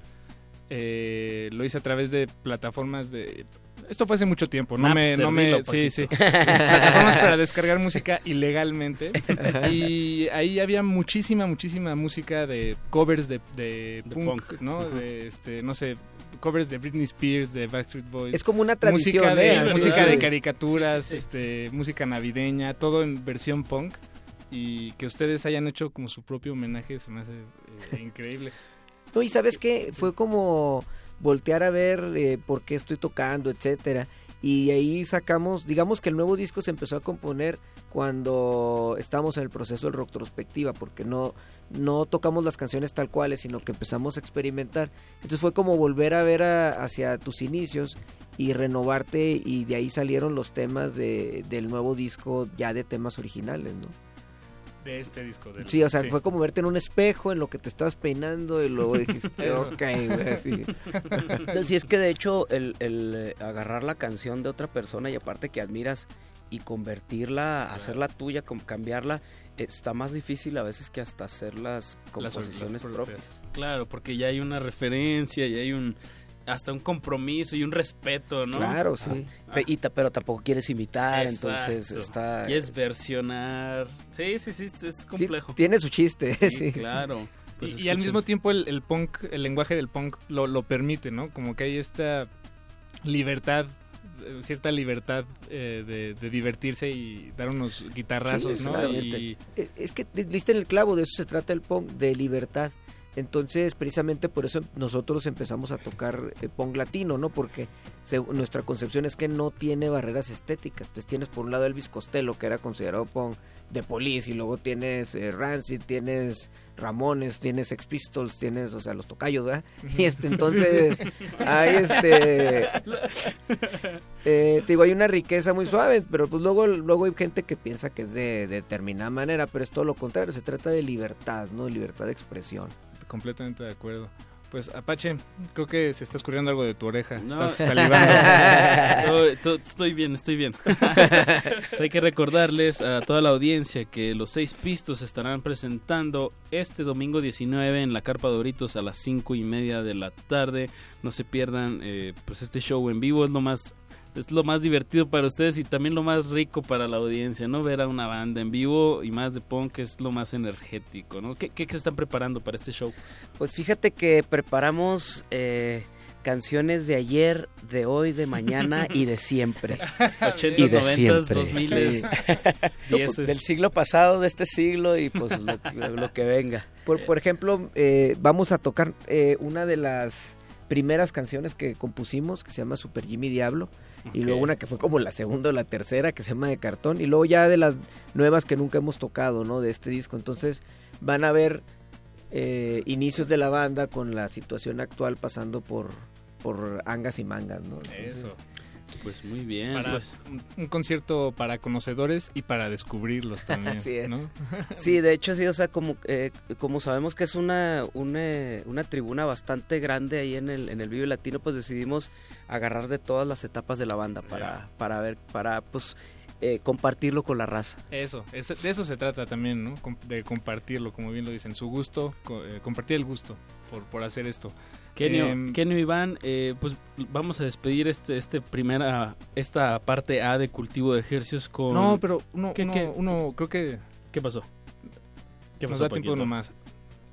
eh, lo hice a través de plataformas de Esto fue hace mucho tiempo, no Napster, me, no me, dilo, sí, sí, plataformas para descargar música ilegalmente y ahí había muchísima, muchísima música de covers de, de De punk, punk. ¿no? De, este, no sé, covers de Britney Spears, de Backstreet Boys. Es como una tradición, música de, ¿eh? Música de caricaturas, este, música navideña, todo en versión punk y que ustedes hayan hecho como su propio homenaje se me hace eh, increíble. No, y sabes qué, fue como voltear a ver eh, por qué estoy tocando, etcétera. Y ahí sacamos, digamos que el nuevo disco se empezó a componer cuando estábamos en el proceso de retrospectiva, porque no, no tocamos las canciones tal cuales, sino que empezamos a experimentar. Entonces fue como volver a ver a- hacia tus inicios y renovarte y de ahí salieron los temas de, del nuevo disco ya de temas originales, ¿no? De este disco. del- Sí, o sea, fue como verte en un espejo en lo que te estabas peinando y luego dijiste, ok, güey, así. No, Si es que de hecho el, el, eh, agarrar la canción de otra persona y aparte que admiras y convertirla, hacerla tuya, cambiarla, está más difícil a veces que hasta hacer las composiciones propias. Claro, porque ya hay una referencia, y hay un hasta un compromiso y un respeto, ¿no? Claro, sí. Pe- y ta- pero tampoco quieres imitar, Exacto. entonces está... Quieres versionar. Sí, sí, sí, es complejo. tiene su chiste, Sí, sí. Claro. Y, Pues y al mismo tiempo el, el punk, el lenguaje del punk lo, lo permite, ¿no? Como que hay esta libertad, eh, cierta libertad eh, de, de divertirse y dar unos guitarrazos, Sí, ¿no? Y, Eh, Es que di- diste en el clavo, de eso se trata el punk, de libertad. Entonces, precisamente por eso nosotros empezamos a tocar eh, punk latino, ¿no? Porque se- nuestra concepción es que no tiene barreras estéticas. Entonces tienes por un lado Elvis Costello, que era considerado punk de Police, y luego tienes eh, Rancid, tienes Ramones, tienes Sex Pistols, tienes, o sea, los tocayos, ¿verdad? Y este, entonces, hay este... Eh, te digo, hay una riqueza muy suave, pero pues luego, luego hay gente que piensa que es de, de determinada manera, pero es todo lo contrario, se trata de libertad, ¿no? Libertad de expresión. Completamente de acuerdo. Pues Apache, creo que se está escurriendo algo de tu oreja. No. Estás salivando. No, estoy bien, estoy bien. Hay que recordarles a toda la audiencia que los seis pistos estarán presentando este domingo 19 en la Carpa Doritos a las cinco y media de la tarde. No se pierdan eh, pues este show en vivo, es lo más es lo más divertido para ustedes y también lo más rico para la audiencia, ¿no? Ver a una banda en vivo y más de punk es lo más energético, ¿no? ¿Qué, qué, qué están preparando para este show? Pues fíjate que preparamos eh, canciones de ayer, de hoy, de mañana y de siempre. 80s, y de 90s, siempre. 2000s, Sí. No, 10s. del siglo pasado, de este siglo y pues lo, lo que venga. Por, por ejemplo, eh, vamos a tocar eh, una de las primeras canciones que compusimos, que se llama Super Jimmy Diablo, y luego una que fue como la segunda o la tercera, que se llama De Cartón, y luego ya de las nuevas que nunca hemos tocado, ¿no? De este disco. Entonces van a ver eh, inicios de la banda con la situación actual pasando por, por angas y mangas, ¿no? Entonces, Eso. Pues muy bien. Para pues. un, un concierto para conocedores y para descubrirlos también. Así es. ¿no? Sí, de hecho sí, o sea, como, eh, como sabemos que es una, una, una tribuna bastante grande ahí en el, en el Vive Latino, pues decidimos agarrar de todas las etapas de la banda para, para ver, para pues eh, compartirlo con la raza. Eso, es- de eso se trata también, ¿no? De compartirlo, como bien lo dicen, su gusto, co- eh, compartir el gusto por, por hacer esto. Kenio, Em, Kenio Iván, eh, pues vamos a despedir este, este primera, esta parte A de cultivo de ejercicios con... No, pero uno, ¿Qué, uno, qué? uno creo que ¿Qué pasó? ¿Qué nos pasó, da Paquito? uno más.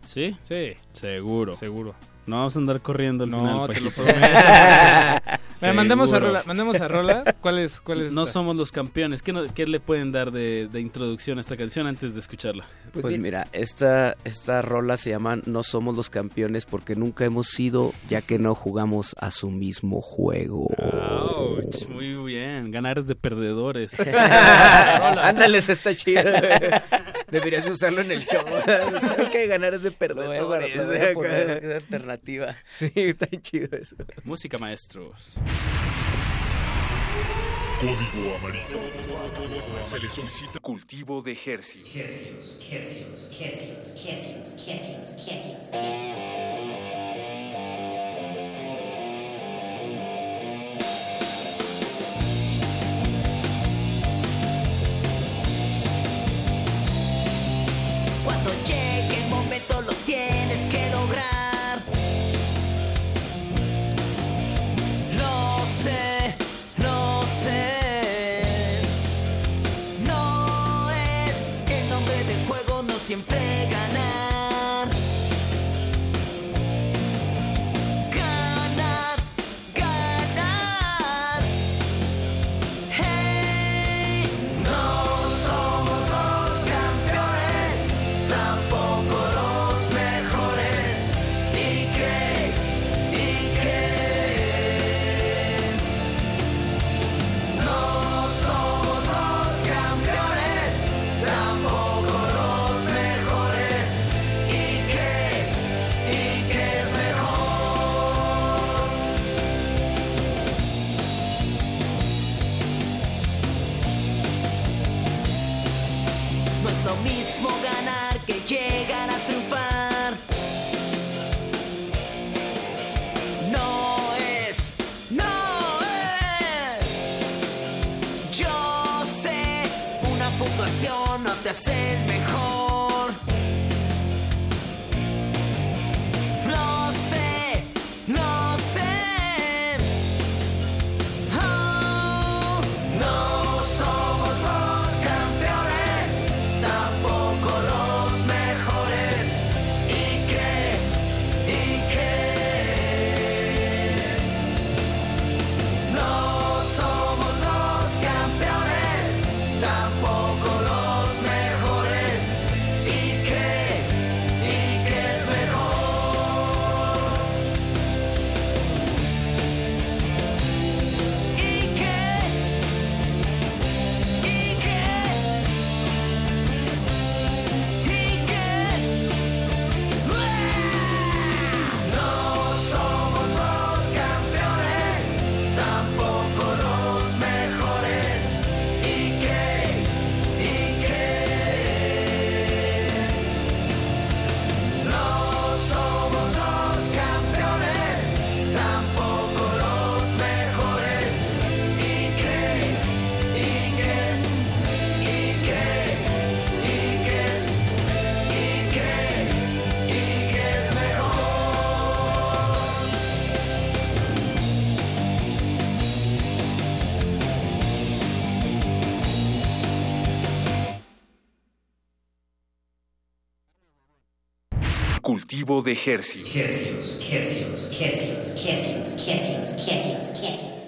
¿Sí? Sí, Seguro. seguro. No vamos a andar corriendo al No, final. te lo Paquito. prometo. Mira, mandamos a. Rola, mandamos a Rola. ¿Cuál es? Cuál es No esta? somos los campeones. ¿Qué, no- qué le pueden dar de, de introducción a esta canción antes de escucharla? Pues Pues mira, esta, esta rola se llama No somos los campeones porque nunca hemos sido, ya que no jugamos a su mismo juego. Ouch, muy bien. Ganar es de perdedores. Ándale, esa está chida. Deberías usarlo en el show. Hay que ganar es de perdedores. Lo voy a poner de alternativa. Sí, está chido eso. Música, maestros. Código amarillo. Se le solicita Cultivo de Hercios. Hercios, hercios, hercios, hercios, hercios, hercios. Te De Hercios. Hercios, hercios, hercios, hercios, hercios, hercios, hercios.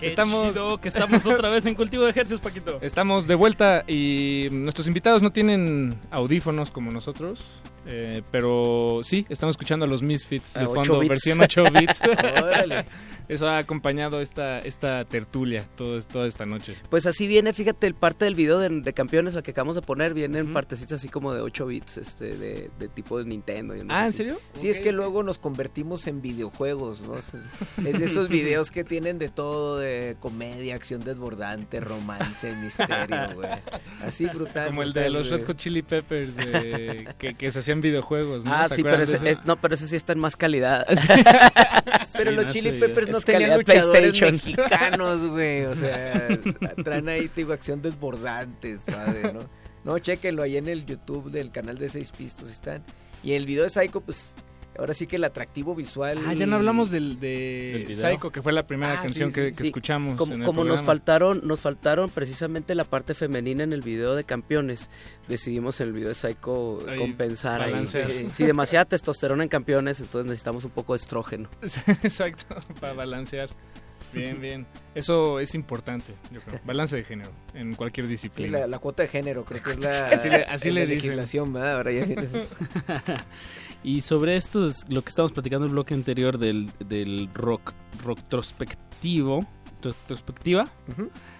Qué Estamos- chido que estamos otra vez en cultivo de ejercicios, Paquito. Estamos de vuelta y nuestros invitados no tienen audífonos como nosotros, eh, pero sí, estamos escuchando a los Misfits de A 8 fondo, bits. versión 8 bits. Eso ha acompañado esta, esta tertulia todo, toda esta noche. Pues así viene, fíjate, el parte del video de, de campeones al que acabamos de poner, vienen partecitas así como de 8 bits, este, de, de tipo de Nintendo. y no Ah, ¿en serio? Sí, es que luego nos convertimos en videojuegos, ¿no? Es de esos videos que tienen de todo, de comedia, acción desbordante, romance, misterio, güey. Así brutal. Como el de los. Red Hot Chili Peppers de- que, que se hacían videojuegos. ¿no? Ah, ¿Se sí, pero ese, eso? es- no, pero ese sí está en más calidad. Pero Sí, los no Chili sé, Peppers no tenían luchadores PlayStation. mexicanos, güey. O sea, traen ahí, te digo, acción desbordante, ¿sabes? ¿no? no, chéquenlo ahí en el YouTube del canal de Seis Pistos están. Y el video de Psycho, pues, ahora sí que el atractivo visual... Ah, ya no hablamos del, de. Psycho, que fue la primera Ah, canción sí, que, sí, que sí. escuchamos. Como, en el como nos faltaron, nos faltaron precisamente la parte femenina en el video de campeones, decidimos en el video de Psycho Ahí, compensar ahí. Sí, sí, demasiada testosterona en campeones, entonces necesitamos un poco de estrógeno. Exacto, para balancear. Bien, bien. Eso es importante, yo creo. Balance de género en cualquier Sí, disciplina. la, la cuota de género, creo que es la, Así le- así es le la legislación, ¿verdad? Ahora ya Y sobre esto es lo que estábamos platicando en el bloque anterior del, del rock retrospectivo. ¿Retrospectiva?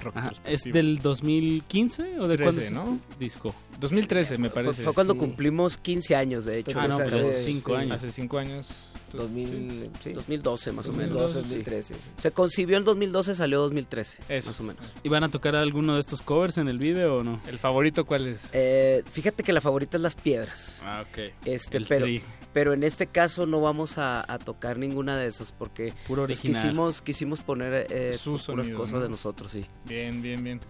Rock Ajá, ¿Es del 2015 o de 13, cuándo es ¿no? este disco? 2013 me Fue, parece. fue cuando Sí. cumplimos 15 años, de hecho. Ah, no, pero hace cinco sí, años. Hace cinco años. 2000, sí. 2012 más o menos. 2012, sí. 2013. Se concibió el 2012, salió 2013, Eso. más o menos. ¿Y van a tocar alguno de estos covers en el video o no? ¿El favorito cuál es? Eh, fíjate que la favorita es Las Piedras. Ah, ok. Este, El pero, tri. pero en este caso no vamos a, a tocar ninguna de esas porque Puro pues, original. quisimos, quisimos poner eh, Su puras sonido, cosas ¿no? de nosotros, sí. Bien, bien, bien.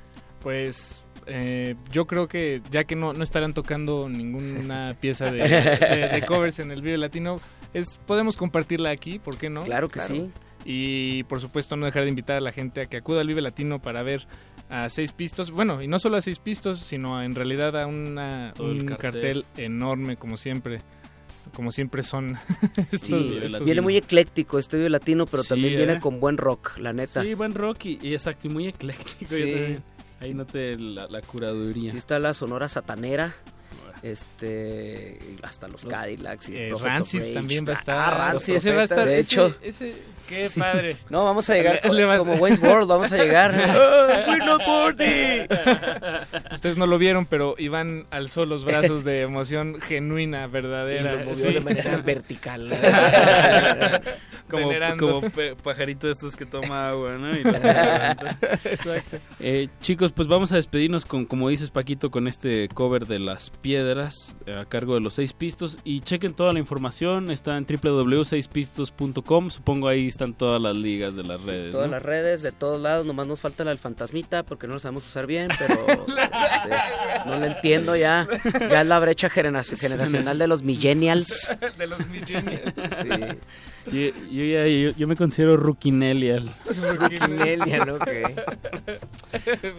Pues eh, yo creo que ya que no, no estarán tocando ninguna pieza de, de- de covers en el video latino, es podemos compartirla aquí, ¿por qué no? Claro que sí. Y por supuesto no dejar de invitar a la gente a que acuda al Vive Latino para ver a seis pistos, bueno, y no solo a seis pistos, sino en realidad a una, un cartel. cartel. enorme como siempre, como siempre son. estos- Sí, estos- viene muy ecléctico este latino, pero Sí, también ¿eh? viene con buen rock, la neta. Sí, buen rock y, y exacto, y muy ecléctico. Sí. Ahí noté la, la curaduría. Sí está la Sonora Satanera, este, hasta los Cadillacs y Eh, Rancid Rage. también va a estar. Ah, Rancid, Ese va a estar. De ese- hecho, ese, qué Sí. padre. No, vamos a llegar Le- co- le va- como Wayne's World, vamos a llegar. We're not worthy. ustedes no lo vieron, pero Iván alzó los brazos de emoción genuina, verdadera. Y lo movió Sí. de manera vertical. como, Venerando. como pajarito de estos que toma agua, ¿no? Y los levanta. Exacto. Eh, chicos, pues vamos a despedirnos con, como dices Paquito, con este cover de las piedras eh, a cargo de los seis pistos y chequen toda la información, está en www.seispistos.com, supongo ahí están todas las ligas de las redes. Todas ¿no? las redes, de todos lados, nomás nos falta la del fantasmita porque no lo sabemos usar bien, pero este, no lo entiendo ya. Ya es la brecha genera- generacional de los millennials. de los millennials. Yo, yo ya- yo- yo me considero rookinellial. Rookinellial, ok.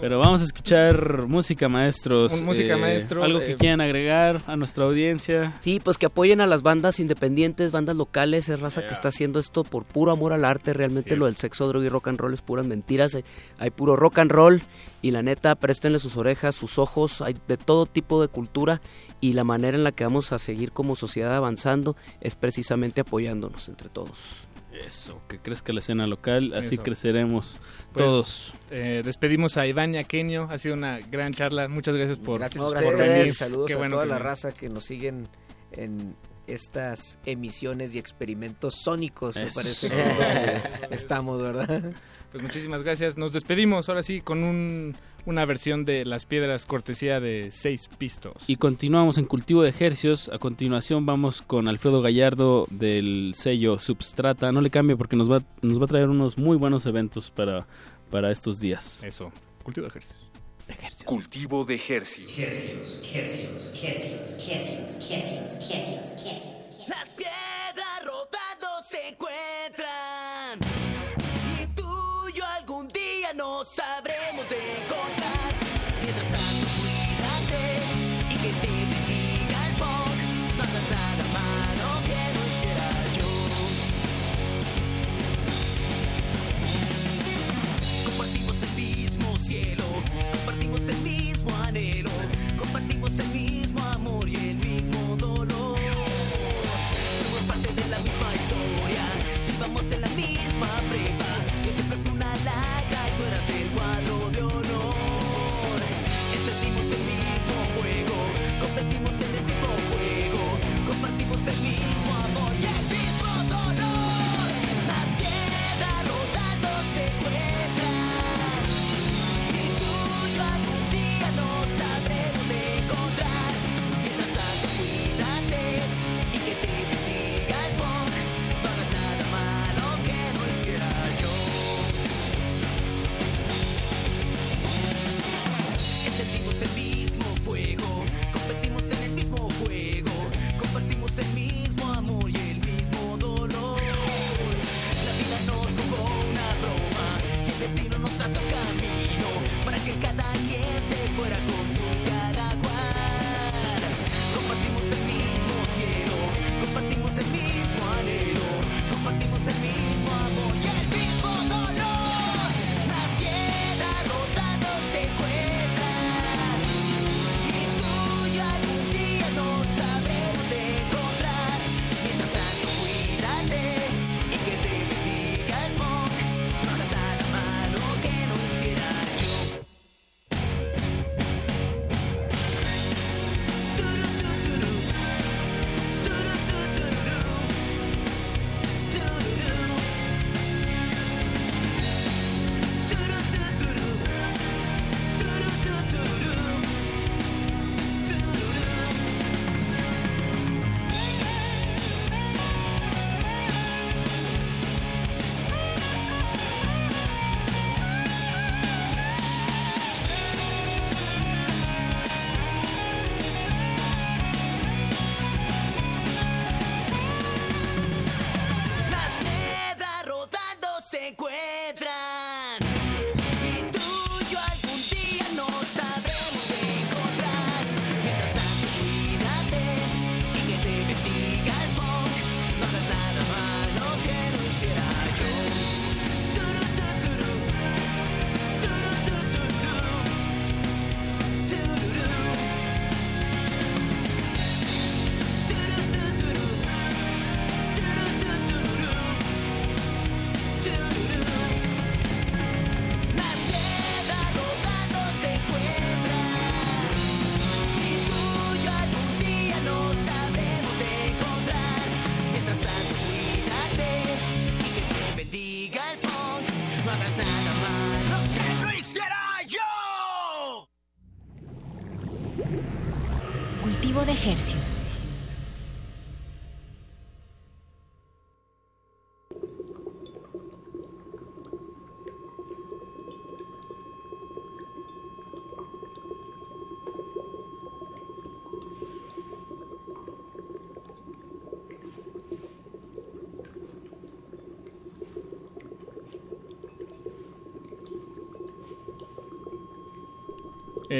Pero vamos a escuchar música, maestros. Música, maestro, Algo que eh, quieran agregar a nuestra audiencia. Sí, pues que apoyen a las bandas independientes, bandas locales, es raza que está haciendo esto por puro amor al arte, realmente lo del sexo, droga y rock and roll es puras mentiras, hay, hay puro rock and roll y la neta, préstenle sus orejas, sus ojos, hay de todo tipo de cultura y la manera en la que vamos a seguir como sociedad avanzando es precisamente apoyándonos entre todos. Eso, que crezca la escena local, así Eso. creceremos Pues, todos. eh, despedimos a Iván y a Kenio. Ha sido una gran charla. Muchas gracias por, Gracias por a ustedes, venir. saludos Qué a bueno toda que la me- raza que nos siguen en estas emisiones y experimentos sónicos, me parece que estamos, ¿verdad? Pues muchísimas gracias. Nos despedimos ahora sí con un- una versión de Las Piedras cortesía de Seis Pistos. Y continuamos en Cultivo de Ejercios. A continuación vamos con Alfredo Gallardo del sello Substrata. No le cambie porque nos va, nos va a traer unos muy buenos eventos para, para estos días. Eso, Cultivo de Ejercios. Cultivo de ejercicio. Hercios, hercios, hercios, hercios, hercios, hercios, hercios. Las piedras rodando se encuentran sabremos encontrar. Mientras tanto cuídate y que te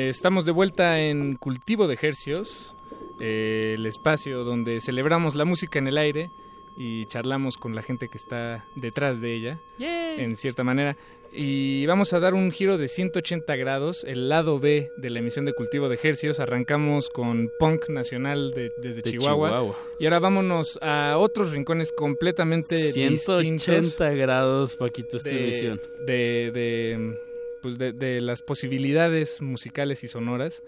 Eh, estamos de vuelta en Cultivo de Hercios, eh, el espacio donde celebramos la música en el aire y charlamos con la gente que está detrás de ella, Yay. en cierta manera. Y vamos a dar un giro de 180 grados, el lado B de la emisión de Cultivo de Hercios. Arrancamos con punk nacional de- desde De Chihuahua, Chihuahua. Y ahora vámonos a otros rincones completamente 180 distintos grados, Paquito, esta de, emisión. de, de, pues de, de las posibilidades musicales y sonoras.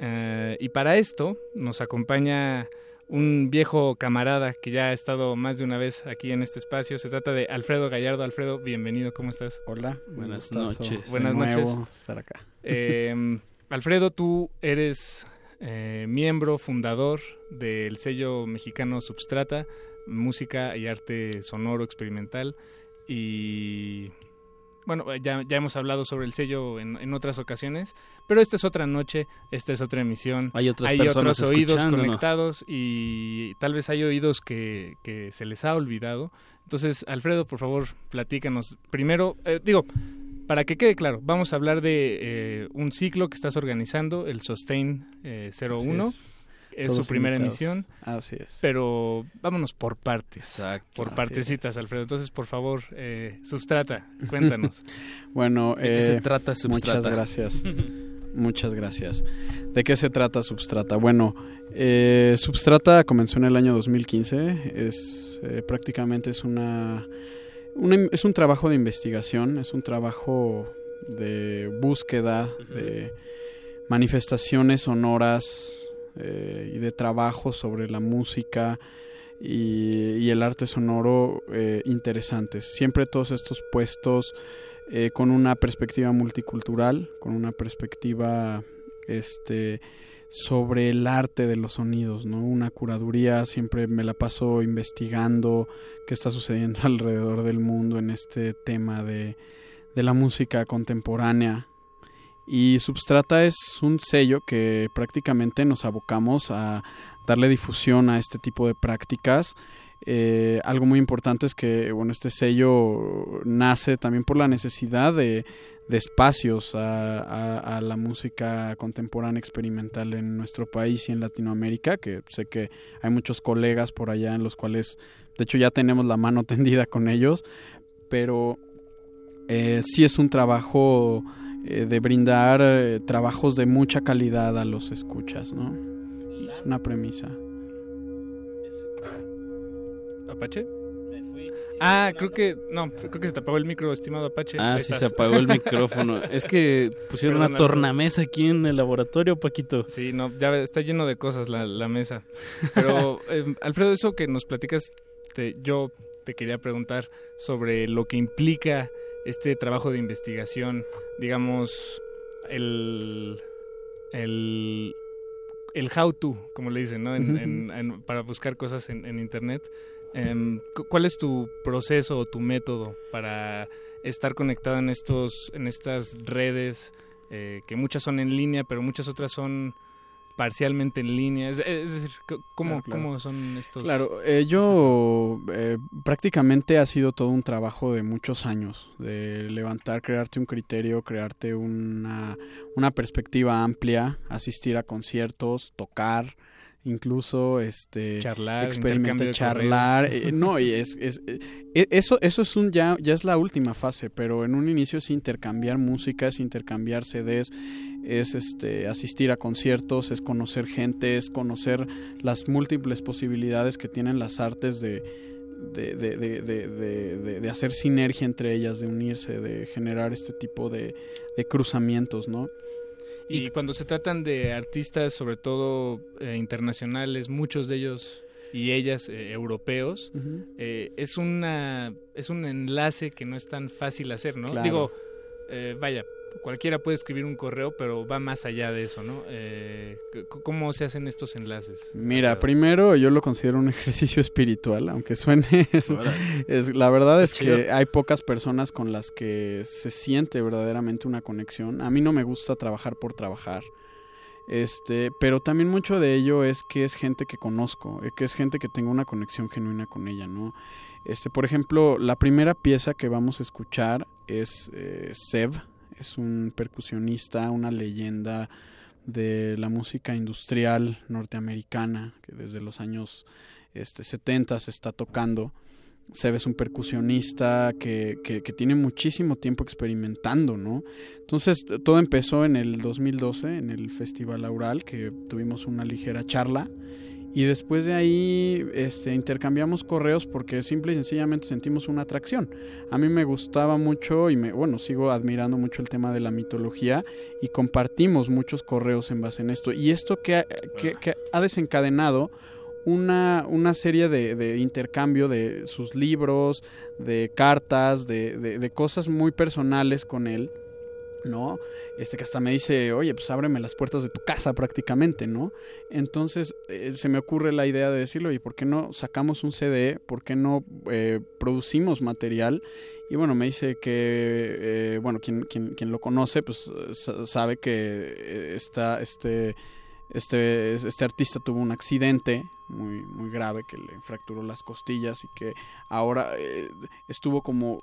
Eh, y para esto nos acompaña un viejo camarada que ya ha estado más de una vez aquí en este espacio. Se trata de Alfredo Gallardo. Alfredo, bienvenido, ¿cómo estás? Hola, buenas gustazo noches. Buenas nuevo noches. estar acá. Eh, Alfredo, tú eres eh, miembro fundador del sello mexicano Substrata, música y arte sonoro experimental. Y bueno, ya, ya hemos hablado sobre el sello en, en otras ocasiones, pero esta es otra noche, esta es otra emisión. Hay otras personas otros oídos conectados y tal vez hay oídos que, que se les ha olvidado. Entonces, Alfredo, por favor, platícanos. Primero, eh, digo, para que quede claro, vamos a hablar de eh, un ciclo que estás organizando, el Sustain eh, 01. Es, su primera invitados. emisión. Así es. Pero vámonos por partes. Exacto. Por partecitas, Alfredo. Entonces, por favor, eh, Sustrata, cuéntanos. bueno, ¿De qué eh, se trata Muchas Substrata? gracias. Muchas gracias. ¿De qué se trata Substrata? Bueno, eh, Substrata comenzó en el año 2015. Es eh, prácticamente es una, es un trabajo de investigación, es un trabajo de búsqueda de manifestaciones sonoras eh, y de trabajo sobre la música y, el arte sonoro eh, interesantes. Siempre todos estos puestos eh, con una perspectiva multicultural, con una perspectiva este sobre el arte de los sonidos, ¿no? Una curaduría, siempre me la paso investigando qué está sucediendo alrededor del mundo en este tema de, de la música contemporánea. Y Substrata es un sello que prácticamente nos abocamos a darle difusión a este tipo de prácticas. Eh, algo muy importante es que bueno este sello nace también por la necesidad de, de espacios a, a- a la música contemporánea experimental en nuestro país y en Latinoamérica que sé que hay muchos colegas por allá en los cuales de hecho ya tenemos la mano tendida con ellos pero eh, sí es un trabajo eh, de brindar eh, trabajos de mucha calidad a los escuchas no es una premisa ¿Apache? Ah, creo que. No, creo que se te apagó el micro, estimado Apache. Ah, sí, se apagó el micrófono. Es que pusieron Perdón, una tornamesa aquí en el laboratorio, Paquito. Sí, no, ya está lleno de cosas la, la mesa. Pero, eh, Alfredo, eso que nos platicas, te- yo te quería preguntar sobre lo que implica este trabajo de investigación, digamos, el. el el how to, como le dicen, ¿no? En- en- en- para buscar cosas en, en internet. Em, cu- ¿Cuál es tu proceso o tu método para estar conectado en estos, en estas redes eh, que muchas son en línea, pero muchas otras son parcialmente en línea? Es, es decir, ¿cómo, Claro, claro. cómo son estos? Claro, eh, yo eh, prácticamente ha sido todo un trabajo de muchos años, de levantar, crearte un criterio, crearte una, una perspectiva amplia, asistir a conciertos, tocar, incluso este Charlar, experimentar, charlar, eh, no y es, es- eh, eso eso es un ya ya es la última fase, pero en un inicio es intercambiar música, es intercambiar CDs, es este asistir a conciertos, es conocer gente, es conocer las múltiples posibilidades que tienen las artes de de, de, de, de, de- de- de hacer sinergia entre ellas, de unirse, de generar este tipo de, de cruzamientos, ¿no? Y cuando se tratan de artistas, sobre todo eh, internacionales, muchos de ellos y ellas eh, europeos, eh, es una es un enlace que no es tan fácil hacer, ¿no? Claro. Digo, eh, vaya, cualquiera puede escribir un correo, pero va más allá de eso, ¿no? Eh, ¿Cómo se hacen estos enlaces? Mira, primero yo lo considero un ejercicio espiritual, aunque suene eso. Es, la verdad es que chido. hay pocas personas con las que se siente verdaderamente una conexión. A mí no me gusta trabajar por trabajar. Este, pero también mucho de ello es que es gente que conozco, eh, que es gente que tengo una conexión genuina con ella, ¿no? Este, por ejemplo, la primera pieza que vamos a escuchar es eh, Sev, es un percusionista, una leyenda de la música industrial norteamericana que desde los años este, 70 se está tocando. Seb es un percusionista que, que, que tiene muchísimo tiempo experimentando, ¿no? Entonces todo empezó en el 2012, en el Festival Aural, que tuvimos una ligera charla. Y después de ahí este, intercambiamos correos porque simple y sencillamente sentimos una atracción. A mí me gustaba mucho y me, bueno, sigo admirando mucho el tema de la mitología y compartimos muchos correos en base en esto. Y esto que ha, que, que ha desencadenado una, una serie de, de intercambio de sus libros, de cartas, de, de, de cosas muy personales con él. ¿No? Este que hasta me dice, oye, pues ábreme las puertas de tu casa prácticamente, ¿no? Entonces eh, se me ocurre la idea de decirle, oye, ¿por qué no sacamos un CD? ¿Por qué no eh, producimos material? Y bueno, me dice que, eh, bueno, quien, lo conoce, pues sa- sabe que eh, está, este, este, este artista tuvo un accidente muy, muy grave que le fracturó las costillas y que ahora eh, estuvo como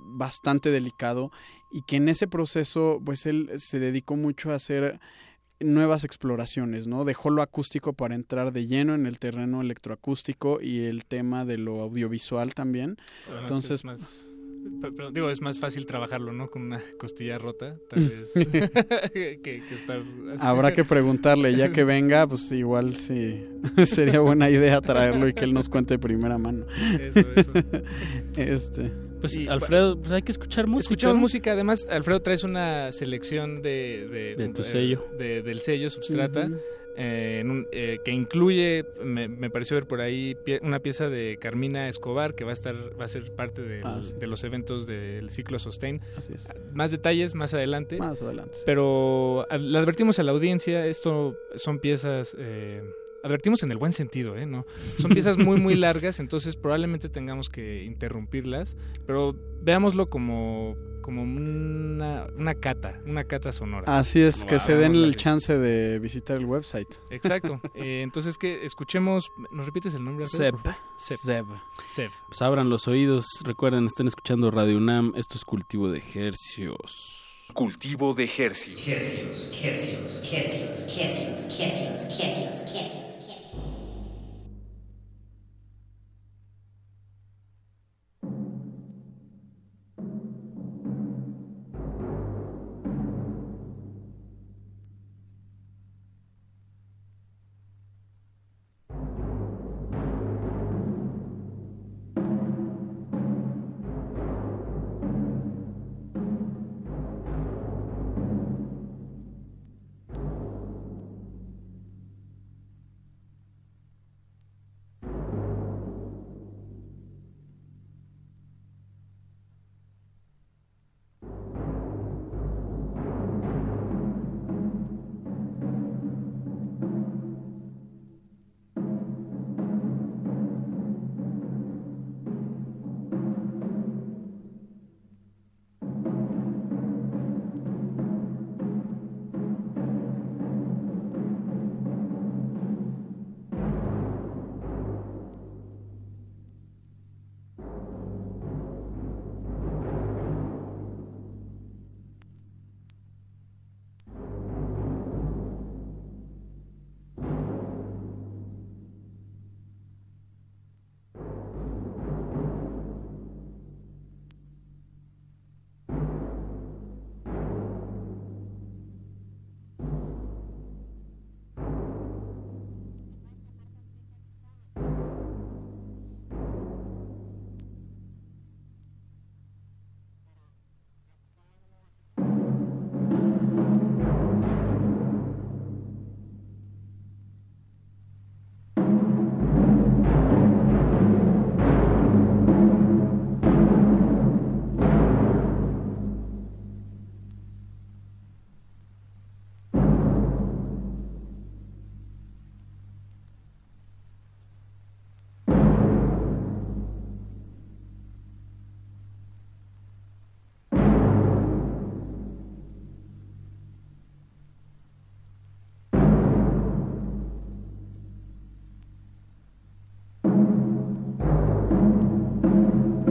bastante delicado y que en ese proceso pues él se dedicó mucho a hacer nuevas exploraciones, ¿no? Dejó lo acústico para entrar de lleno en el terreno electroacústico y el tema de lo audiovisual también. Bueno, Entonces, pero digo, es más fácil trabajarlo, ¿no? Con una costilla rota, tal vez, que, que estar... así. habrá que preguntarle, ya que venga, pues igual sí sería buena idea traerlo y que él nos cuente de primera mano. Eso, eso. Este. Pues Y- Alfredo, pues hay que escuchar música. Escuchamos ¿no? música, además, Alfredo traes una selección de... De, De tu eh, sello. de- del sello Substrata. Eh, en un- eh, que incluye, me, me pareció ver por ahí, pie- una pieza de Carmina Escobar que va a estar va a ser parte del- Ah, de los eventos del ciclo Sustain. Así es. Más detalles más adelante. Más adelante. sí. Pero le advertimos a la audiencia, esto son piezas, eh, advertimos en el buen sentido, ¿eh? ¿No? Son piezas muy, muy largas, entonces probablemente tengamos que interrumpirlas, pero veámoslo como, como una, una cata, una cata sonora. Así es, que se den Veámoslo el chance de visitar el website. Exacto. Eh, entonces que escuchemos, ¿nos repites el nombre? Seb. Seb. Seb. Seb. Pues abran los oídos, recuerden, están escuchando Radio UNAM, esto es cultivo de ejercios. Cultivo de Hercios. Hercios, hercios, hercios, hercios, hercios, hercios, hercios.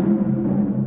あ!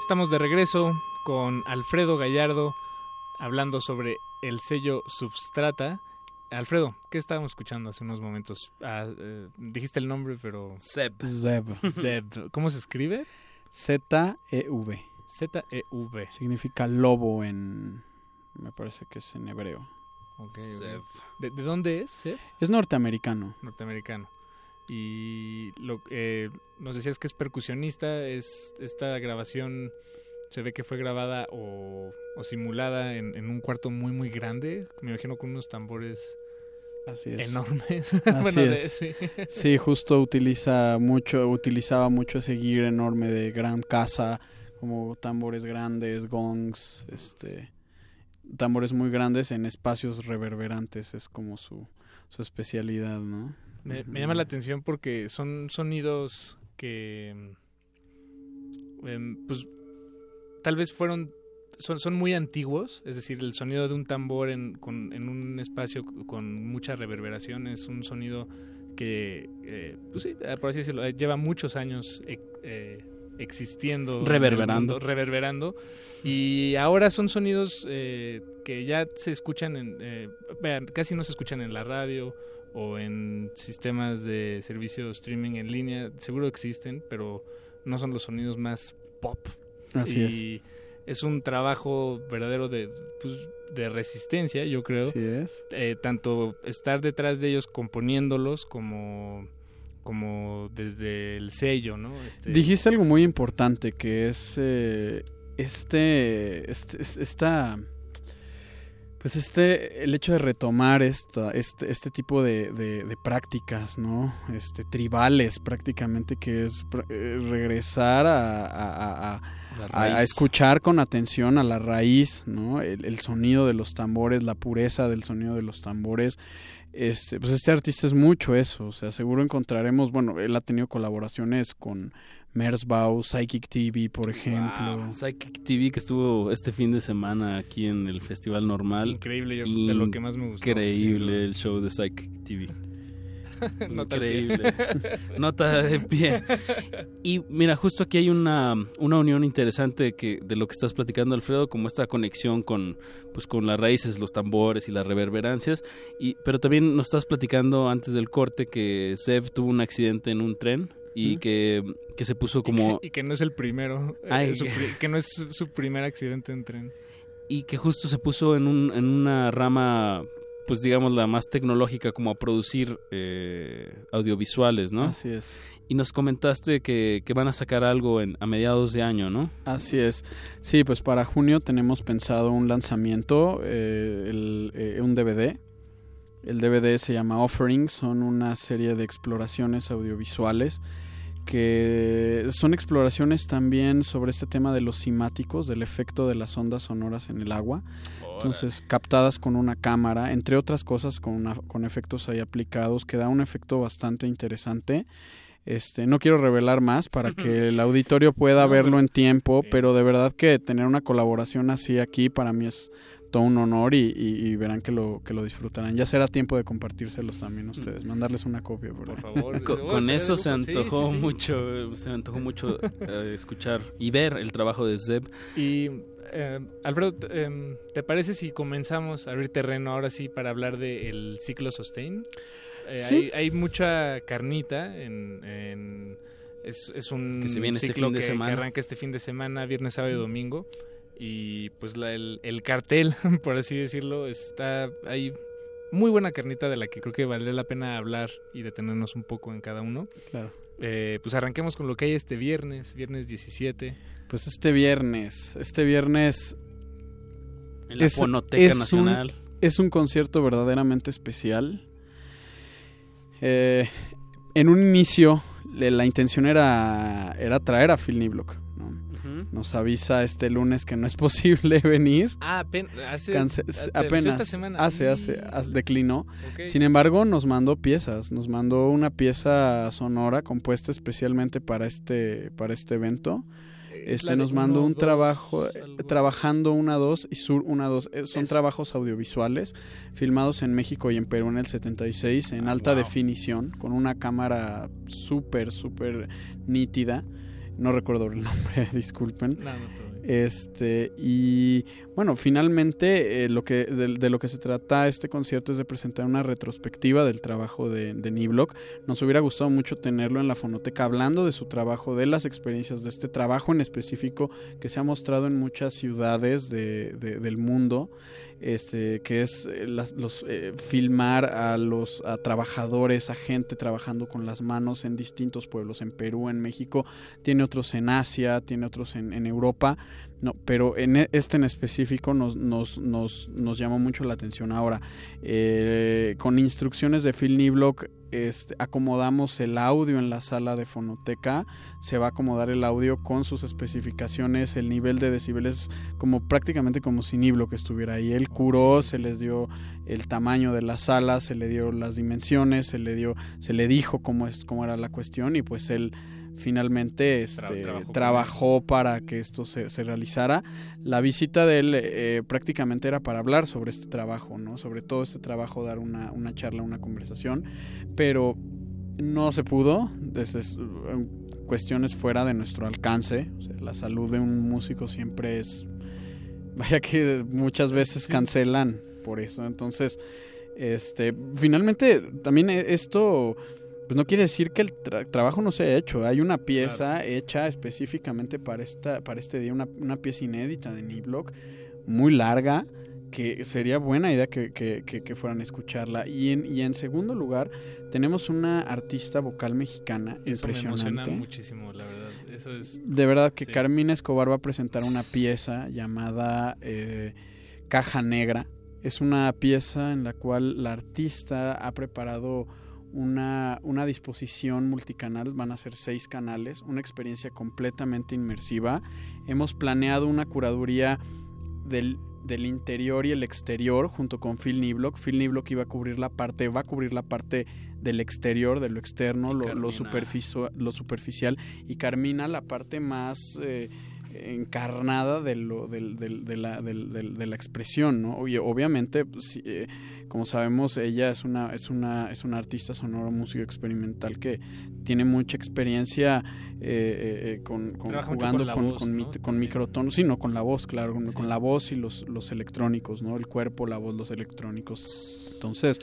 Estamos de regreso con Alfredo Gallardo hablando sobre el sello Substrata. Alfredo, ¿qué estábamos escuchando hace unos momentos? Ah, eh, dijiste el nombre, pero... Zeb. Zeb. Zeb. ¿Cómo se escribe? Z-E-V. Z-E-V. Significa lobo en... Me parece que es en hebreo. ¿De, de dónde es Zeb? Es norteamericano. Norteamericano. Y lo, eh, nos decías que es percusionista, es esta grabación se ve que fue grabada o, o simulada en, en un cuarto muy muy grande, me imagino con unos tambores Así es. enormes. Así Bueno, de- es. sí. Sí, justo utiliza mucho, utilizaba mucho ese gear enorme de gran casa, como tambores grandes, gongs, este, tambores muy grandes en espacios reverberantes, es como su, su especialidad, ¿no? Me, me llama la atención porque son sonidos que, em, pues, tal vez fueron, son, son muy antiguos, es decir, el sonido de un tambor en, con, en un espacio con mucha reverberación es un sonido que, eh, pues sí, eh, por así decirlo, eh, lleva muchos años eh, existiendo. Reverberando. mundo, reverberando. Y ahora son sonidos eh, que ya se escuchan en, eh, casi no se escuchan en la radio o en sistemas de servicio streaming en línea. Seguro existen, pero no son los sonidos más pop. Así y es. un trabajo verdadero de, pues, de resistencia, yo creo. Así es. Eh, tanto estar detrás de ellos componiéndolos como como desde el sello, ¿no? Este, Dijiste algo muy importante que es eh, este, este, es- esta, pues este, el hecho de retomar esta, este, este tipo de, de- de prácticas, ¿no? Este, tribales prácticamente, que es eh, regresar a, a- a- a- La a- a raíz. escuchar con atención a la raíz, ¿no? El, el sonido de los tambores, la pureza del sonido de los tambores. Este, pues este artista es mucho eso, o sea, seguro encontraremos, bueno, él ha tenido colaboraciones con Merzbau, Psychic TV, por ejemplo. Wow, Psychic TV que estuvo este fin de semana aquí en el Festival Normal. Increíble, yo- de lo que más me gustó, Increíble el show de Psychic TV. Increíble. Nota de pie. Y mira, justo aquí hay una, una unión interesante que de lo que estás platicando, Alfredo, como esta conexión con, pues, con las raíces, los tambores y las reverberancias. Y, pero también nos estás platicando antes del corte que Zev tuvo un accidente en un tren y ¿Mm? que, que se puso como... y que no es el primero, eh, su que no es su, su primer accidente en tren. y que justo se puso en, un, en una rama, pues digamos la más tecnológica, como a producir eh, audiovisuales, ¿no? Así es. Y nos comentaste que, que van a sacar algo en, a mediados de año, ¿no? Así es. Sí, pues para junio tenemos pensado un lanzamiento, eh, el, eh, un DVD. El DVD se llama Offering, son una serie de exploraciones audiovisuales que son exploraciones también sobre este tema de los cimáticos, del efecto de las ondas sonoras en el agua. Entonces, captadas con una cámara, entre otras cosas, con, una- con efectos ahí aplicados, que da un efecto bastante interesante. Este, no quiero revelar más para que el auditorio pueda No, verlo pero- en tiempo, pero de verdad que tener una colaboración así aquí para mí es todo un honor y, y- y verán que lo que lo disfrutarán. Ya será tiempo de compartírselos también a ustedes, mandarles una copia por, Por favor. Co- con eso se. Sí, antojó sí, sí. mucho, se me antojó mucho eh, escuchar y ver el trabajo de Zeb. Y eh, Alfredo, em, ¿te parece si comenzamos a abrir terreno ahora sí para hablar del ciclo Sustain? Eh, Sí. hay, hay mucha carnita en... en- es, es un Que se viene este ciclo fin de que- semana. que arranca este fin de semana, viernes, sábado y domingo. Y pues la- el, el cartel, por así decirlo, está... Hay muy buena carnita de la que creo que valdría la pena hablar y detenernos un poco en cada uno. Claro. Eh, pues arranquemos con lo que hay este viernes, viernes 17. Pues este viernes, este viernes En la Fonoteca un- Nacional. es un concierto verdaderamente especial. Eh, en un inicio, le- la intención era, era traer a Phil Niblock. ¿no? Nos avisa este lunes que no es posible venir. Ah, apen- hace, hace- apenas esta semana. hace, hace, hace- declinó. Sin embargo, nos mandó piezas, nos mandó una pieza sonora compuesta especialmente para este, para este evento. Este nos mandó un trabajo eh, trabajando una dos y sur una dos Eh, son Eso. trabajos audiovisuales filmados en México y en Perú en el 76 en Ah, alta wow. definición con una cámara súper súper nítida no recuerdo el nombre disculpen No, no, todo este y bueno finalmente eh, lo que de, de lo que se trata este concierto es de presentar una retrospectiva del trabajo de, de Niblock. Nos hubiera gustado mucho tenerlo en la fonoteca hablando de su trabajo de las experiencias de este trabajo en específico que se ha mostrado en muchas ciudades de- de- del mundo este que es eh, las- los eh, filmar a los a trabajadores a gente trabajando con las manos en distintos pueblos en Perú en México tiene otros en Asia tiene otros en, Europa no pero en e- este en específico nos nos nos, nos llamó mucho la atención. Ahora eh, con instrucciones de Phil Niblock este, acomodamos el audio en la sala de fonoteca se va a acomodar el audio con sus especificaciones el nivel de decibeles como prácticamente como si Niblock estuviera ahí. Él curó se les dio el tamaño de la sala se le dio las dimensiones se le dio se le dijo cómo es cómo era la cuestión y pues él finalmente este, trabajó para que esto se, se realizara. La visita de él eh, prácticamente era para hablar sobre este trabajo, ¿no? Sobre todo este trabajo, dar una, una charla, una conversación, pero no se pudo, desde s- cuestiones fuera de nuestro alcance. O sea, la salud de un músico siempre es... Vaya que muchas veces cancelan por eso. Entonces, este, finalmente también e- esto pues no quiere decir que el tra- trabajo no se haya hecho. Hay una pieza hecha específicamente para esta para este día, una, una pieza inédita de Niblock, muy larga, que sería buena idea que, que- que- que fueran a escucharla. Y en, y en segundo lugar, tenemos una artista vocal mexicana Eso me emociona impresionante. muchísimo, la verdad. Eso es... De verdad que Sí. Carmina Escobar va a presentar una pieza llamada eh, Caja Negra. Es una pieza en la cual la artista ha preparado una, una disposición multicanal, van a ser seis canales, una experiencia completamente inmersiva. Hemos planeado una curaduría del, del interior y el exterior junto con Phil Niblock. Phil Niblock iba a cubrir la parte, va a cubrir la parte del exterior, de lo externo, lo, lo, superficial y Carmina la parte más eh, encarnada de, lo, de, la, de la expresión, ¿no? Y obviamente, pues, eh, como sabemos, ella es una, es una, es una artista sonoro, músico experimental que tiene mucha experiencia eh, eh, eh, con, con- jugando con con, voz, con mi- ¿no? con microtonos, sí, no, con la voz, claro, con, con la voz y los, los electrónicos, ¿no? El cuerpo, la voz, los electrónicos. Entonces,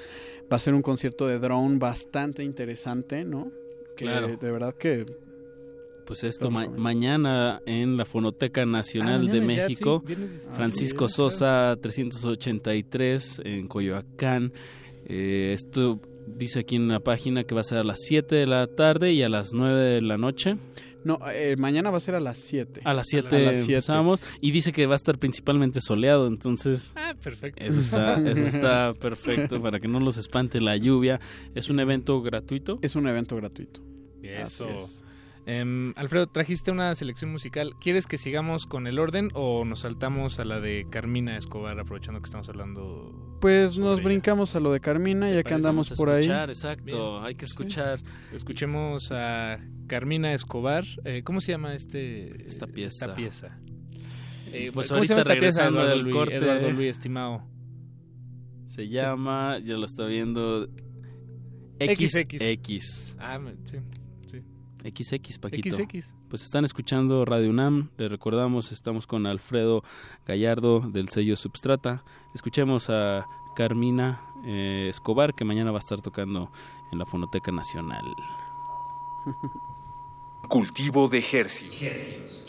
va a ser un concierto de drone bastante interesante, ¿no? Que Claro. de verdad que Pues esto ma- mañana en la Fonoteca Nacional Ah, de mañana ya, México, sí. Francisco Sosa 383 en Coyoacán. Eh, esto dice aquí en la página que va a ser a las 7 de la tarde y a las 9 de la noche. No, eh, mañana va a ser a las 7. A las 7 A las siete. empezamos y dice que va a estar principalmente soleado, entonces Ah, perfecto. eso está, eso está perfecto para que no los espante la lluvia. Es un evento gratuito. Es un evento gratuito. Eso. Em, Alfredo, trajiste una selección musical. ¿Quieres que sigamos con el orden o nos saltamos a la de Carmina Escobar, aprovechando que estamos hablando? Pues nos brincamos a lo de Carmina, ya que andamos por ahí. escuchar, Exacto, hay que escuchar. Escuchemos a Carmina Escobar. Eh, ¿Cómo se llama este Esta pieza. Esta pieza. Eh, Pues ¿Cómo se llama ahorita esta pieza, Eduardo del Luis, corte. Eduardo Luis, estimado? Se llama, ya lo está viendo, XX. XX. Ah, sí. XX, Paquito. XX. Pues están escuchando Radio UNAM. Les recordamos, estamos con Alfredo Gallardo del sello Substrata. Escuchemos a Carmina eh, Escobar, que mañana va a estar tocando en la Fonoteca Nacional. Cultivo de Hercios.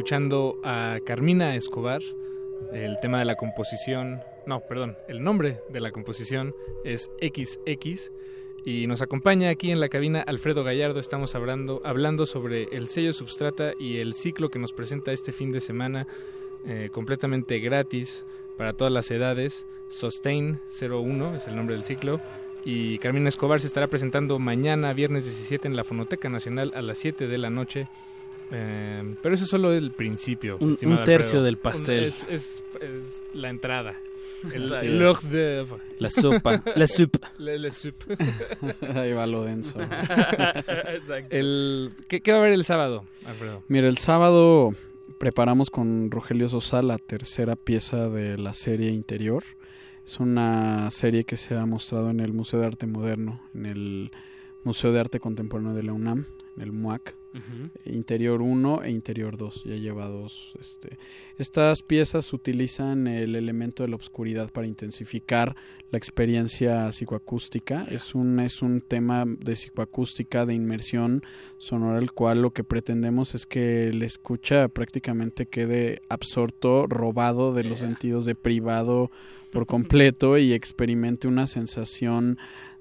Escuchando a Carmina Escobar. El tema de la composición, no, perdón, el nombre de la composición es XX y nos acompaña aquí en la cabina Alfredo Gallardo. Estamos hablando, hablando sobre el sello Substrata y el ciclo que nos presenta este fin de semana eh, completamente gratis para todas las edades. Sustain 01 es el nombre del ciclo. Y Carmina Escobar se estará presentando mañana, viernes 17, en la Fonoteca Nacional a las 7 de la noche. Eh, pero eso es solo el principio. Un- un tercio Alfredo. del pastel. Es, es- es la entrada. El, el d'oeuvre. La sopa. La soup. La, la soup. Ahí va lo denso. Exacto. El, ¿qué, qué va a haber el sábado, Alfredo? Mira, el sábado preparamos con Rogelio Sosa la tercera pieza de la serie Interior. Es una serie que se ha mostrado en el Museo de Arte Moderno, en el Museo de Arte Contemporáneo de la UNAM, en el MUAC. Interior 1 e Interior 2. Ya lleva dos. Este. Estas piezas utilizan el elemento de la oscuridad para intensificar la experiencia psicoacústica. Es un, es un tema de psicoacústica, de inmersión sonora, el cual lo que pretendemos es que el escucha prácticamente quede absorto, robado de los sentidos, de privado por completo y experimente una sensación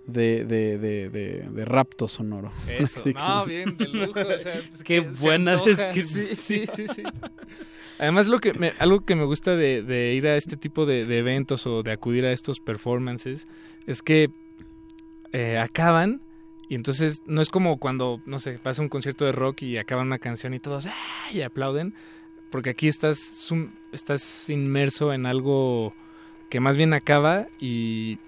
de, de, de, de, de rapto sonoro. Eso, Así no, que- bien, de lujo. o sea, es Qué buena descripción. Sí, sí, sí, sí. Además, lo que me, algo que me gusta de, de ir a este tipo de, de eventos o de acudir a estos performances es que eh, acaban y entonces no es como cuando, no sé, pasa un concierto de rock y acaban una canción y todos ¡ah! y aplauden, porque aquí estás, sum- estás inmerso en algo que más bien acaba y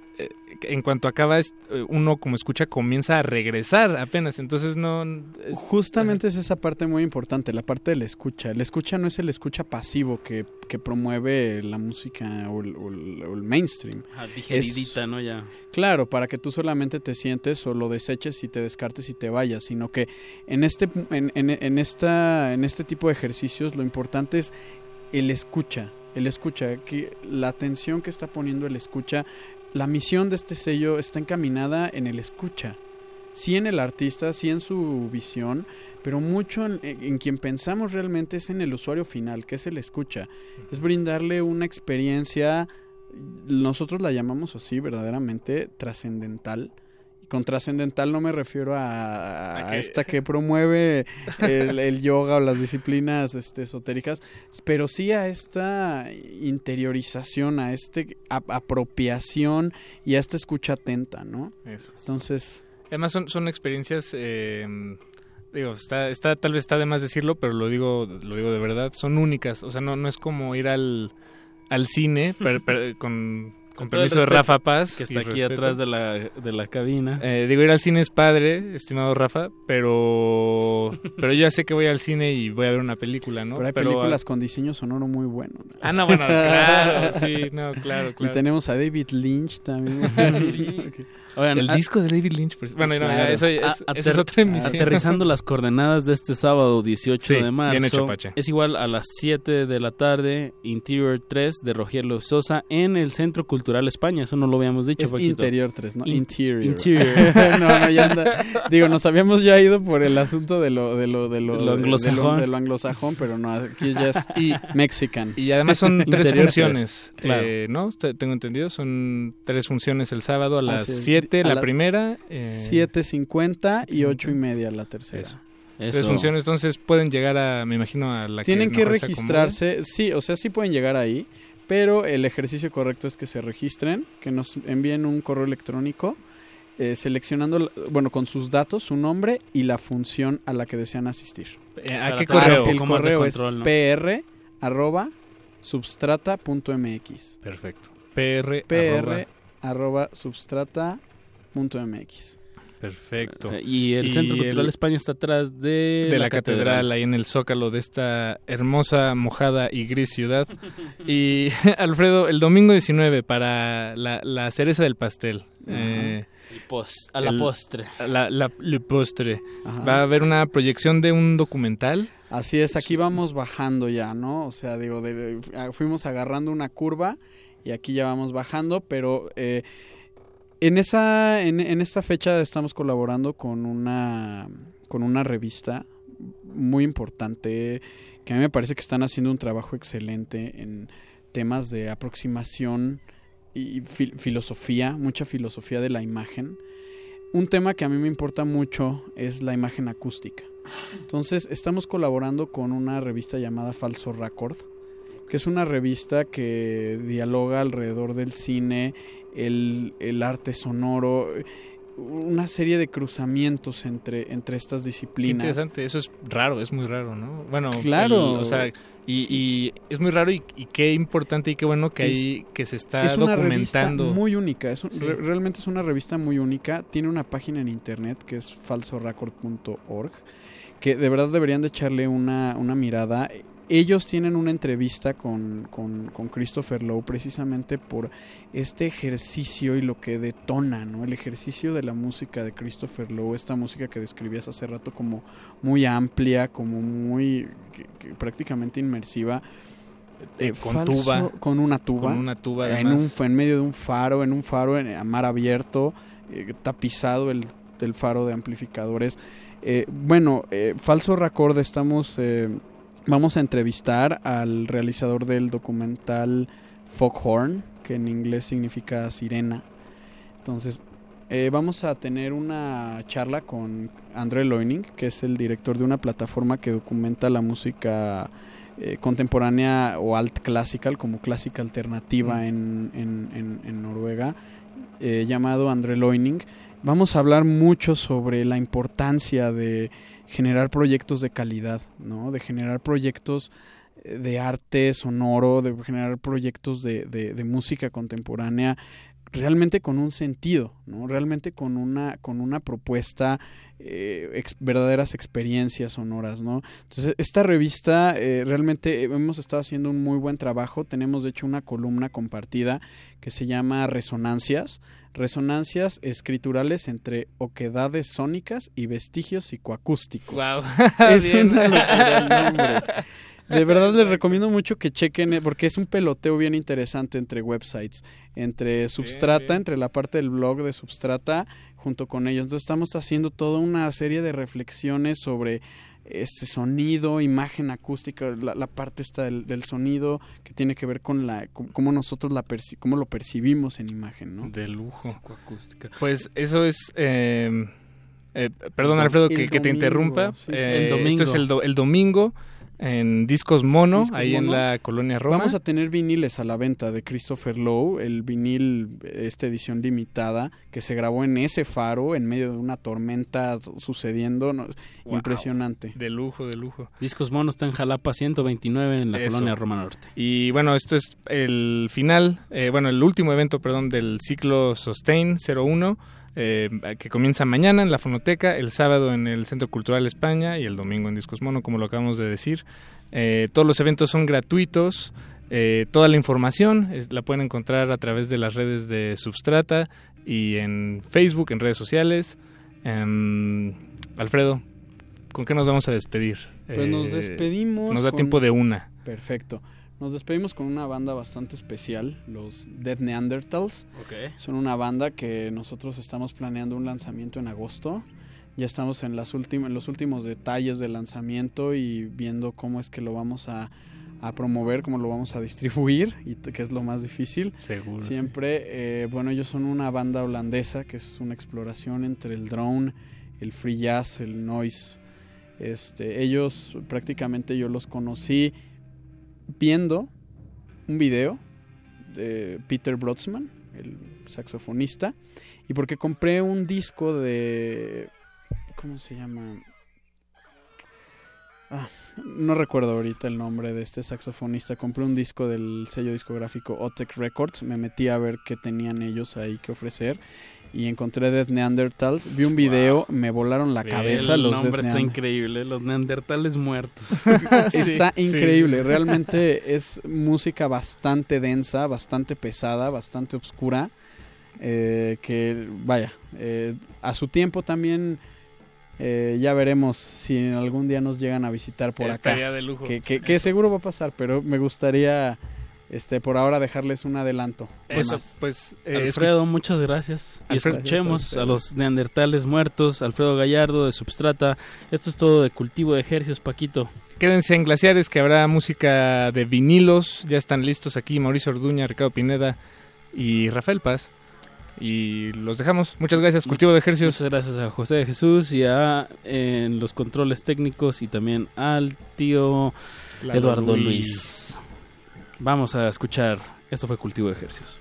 en cuanto acaba es- eh, uno como escucha comienza a regresar apenas, entonces no... es- Justamente es esa parte muy importante, la parte de la escucha. El escucha no es el escucha pasivo que, que promueve la música o el, o el- o el mainstream. Ah, Es- digeridita, ¿no? Ya. Claro, para que tú solamente te sientes o lo deseches y te descartes y te vayas, sino que en este, en, en- en esta, en este tipo de ejercicios lo importante es el escucha, el escucha, que la atención que está poniendo el escucha, la misión de este sello está encaminada en el escucha, sí en el artista, sí en su visión, pero mucho en, en quien pensamos realmente es en el usuario final, que es el escucha, es brindarle una experiencia nosotros la llamamos así verdaderamente trascendental. Con trascendental no me refiero a, a A que- esta que promueve el, el yoga o las disciplinas este, esotéricas, pero sí a esta interiorización, a esta apropiación y a esta escucha atenta, ¿no? Eso es. Entonces, Además son, son experiencias, eh, digo, está, está, tal vez está de más decirlo, pero lo digo, lo digo de verdad, son únicas. O sea, no, no es como ir al, al cine per- per- con, con permiso de Rafa Paz. Que y está aquí respeto. atrás de la, de la cabina. Eh, digo, ir al cine es padre, estimado Rafa, pero pero yo ya sé que voy al cine y voy a ver una película, ¿no? pero hay películas con diseño sonoro muy bueno. ¿no? Ah, no, bueno, claro, sí, no, claro, Y claro. tenemos a David Lynch también. Sí. Ok. Oigan, el a- disco de David Lynch. pues, bueno, no, Claro. eso, es, A- es otra emisión. Aterrizando las coordenadas de este sábado 18 Sí, de bien marzo. hecho, Pacha. Es igual a las 7 de la tarde, Interior 3 de Rogelio Sosa en el Centro Cultural España. Eso no lo habíamos dicho, Es Paquito. interior 3, ¿no? In- interior. Interior. no, no, ya anda. Digo, nos habíamos ya ido por el asunto de lo de lo de lo, De lo anglosajón. de lo, de lo anglosajón, pero no, aquí ya es Y- mexican. Y además son tres funciones, claro. eh, ¿no? Te- Tengo entendido, son tres funciones el sábado a las Así es. 7, A la la- primera. eh, 7.50 y 8 y media la tercera. Eso. Eso. Tres funciones, entonces pueden llegar a, me imagino, a la Tienen que registrarse, sí, o sea, sí pueden llegar ahí, pero el ejercicio correcto es que se registren, que nos envíen un correo electrónico eh, seleccionando, bueno, con sus datos, su nombre y la función a la que desean asistir. Eh, ¿A qué correo? El correo control, ¿no? es pr arroba substrata.mx. Perfecto. PR. pr arroba- arroba substrata.mx. Perfecto. Eh, Y el Y Centro Cultural el- España está atrás de, de la, catedral, ahí en el zócalo de esta hermosa, mojada y gris ciudad. Y Alfredo, el domingo 19 para la, la cereza del pastel. eh, a la el- postre. la, la- le postre. Ajá. Va a haber una proyección de un documental. Así es, aquí vamos bajando ya, ¿no? O sea, digo, de- fuimos agarrando una curva y aquí ya vamos bajando, pero eh, en esa, en, esta fecha estamos colaborando con una, con una revista muy importante, que a mí me parece que están haciendo un trabajo excelente en temas de aproximación y fil- filosofía, mucha filosofía de la imagen. Un tema que a mí me importa mucho es la imagen acústica. Entonces, estamos colaborando con una revista llamada Falso Record, que es una revista que dialoga alrededor del cine, el, el arte sonoro, una serie de cruzamientos entre, entre estas Qué disciplinas. interesante, eso es raro, es muy raro, ¿no? Bueno, Claro. el- o sea, y, y es muy raro y, y qué importante y qué bueno que hay que se está es una revista documentando. muy única, es un- Sí. re- realmente es una revista muy única, tiene una página en internet que es falsorecord.org, que de verdad deberían de echarle una, una mirada. Ellos tienen una entrevista con, con, con Christopher Lowe precisamente por este ejercicio y lo que detona, ¿no? El ejercicio de la música de Christopher Lowe, esta música que describías hace rato como muy amplia, como muy que- que prácticamente inmersiva. Eh, con tuba. Con una tuba. Con una tuba, En, un, en medio de un faro, en un faro en, a mar abierto, eh, tapizado el, el faro de amplificadores. Eh, bueno, eh, Falso Record estamos... vamos a entrevistar al realizador del documental Foghorn, que en inglés significa sirena. Entonces, eh, vamos a tener una charla con André Loining, que es el director de una plataforma que documenta la música eh, contemporánea o alt classical, como clásica alternativa Mm. en, en- en- en Noruega, eh, llamado André Loining. Vamos a hablar mucho sobre la importancia de generar proyectos de calidad, ¿no? De generar proyectos eh, de arte sonoro, de generar proyectos de, de- de música contemporánea realmente con un sentido, ¿no? Realmente con una, con una propuesta, eh, ex- verdaderas experiencias sonoras, ¿no? Entonces, esta revista eh, realmente hemos estado haciendo un muy buen trabajo. Tenemos, de hecho, una columna compartida que se llama Resonancias. Resonancias escriturales entre oquedades sónicas y vestigios psicoacústicos. Guau. Es Bien. una locura el nombre. De verdad les recomiendo mucho que chequen, eh, porque es un peloteo bien interesante entre websites, entre Substrata, entre la parte del blog de Substrata, junto con ellos. Entonces estamos haciendo toda una serie de reflexiones sobre este sonido, imagen acústica, la, la parte esta del, del sonido que tiene que ver con la con cómo nosotros la perci- cómo lo percibimos en imagen, ¿no? De lujo. Pues eso es... eh, eh, perdón, Alfredo, que, El que te interrumpa. sí. Eh, El domingo. Esto es el, do- el domingo en Discos Mono, Discos ahí en la colonia Roma. Vamos a tener viniles a la venta de Christopher Lowe, el vinil, esta edición limitada, que se grabó en ese faro, en medio de una tormenta sucediendo. no, Wow. Impresionante. De lujo, de lujo. Discos Mono está en Jalapa 129 en la Eso. colonia Roma Norte. Y bueno, esto es el final, eh, bueno, el último evento, perdón, del ciclo Sustain 01, eh, que comienza mañana en la Fonoteca, el sábado en el Centro Cultural España y el domingo en Discos Mono, como lo acabamos de decir. Eh, todos los eventos son gratuitos. eh, toda la información es- la pueden encontrar a través de las redes de Substrata y en Facebook, en redes sociales. Em, Alfredo, ¿con qué nos vamos a despedir? Pues nos Eh, despedimos. Nos da con- tiempo de una. Perfecto. Nos despedimos con una banda bastante especial, los Dead Neanderthals. Son una banda que nosotros estamos planeando un lanzamiento en agosto. Ya estamos en, las en los últimos detalles del lanzamiento y viendo cómo es que lo vamos a, a promover, cómo lo vamos a distribuir, y que es lo más difícil. Seguro, Siempre, eh, bueno, ellos son una banda holandesa que es una exploración entre el drone, el free jazz, el noise. Este, ellos prácticamente yo los conocí viendo un video de Peter Brodsman, el saxofonista, y porque compré un disco de ¿cómo se llama? Ah, no recuerdo ahorita el nombre de este saxofonista. Compré un disco del sello discográfico Otec Records. Me metí a ver qué tenían ellos ahí que ofrecer. Y encontré Dead Neanderthals. Vi un video, me volaron la cabeza el los nombre está Neander- increíble, los neandertales muertos. Está Sí, increíble, sí. realmente es música bastante densa, bastante pesada, bastante oscura. eh, que vaya, eh, a su tiempo también eh, ya veremos si algún día nos llegan a visitar por Estaría acá. de lujo. Que, que- que seguro va a pasar, pero me gustaría este por ahora dejarles un adelanto. Eso, Más. pues, eh, Alfredo, muchas gracias. Y escuchemos Gracias a los neandertales muertos, Alfredo Gallardo de Substrata. Esto es todo de cultivo de ejercicios, Paquito. Quédense en Glaciares que habrá música de vinilos. Ya están listos aquí Mauricio Orduña, Ricardo Pineda y Rafael Paz. Y los dejamos. Muchas gracias, Cultivo de Ejercicios. Muchas gracias a José de Jesús y a en los controles técnicos y también al tío Eduardo Luis. Luis. Vamos a escuchar. Esto fue Cultivo de Ejercicios.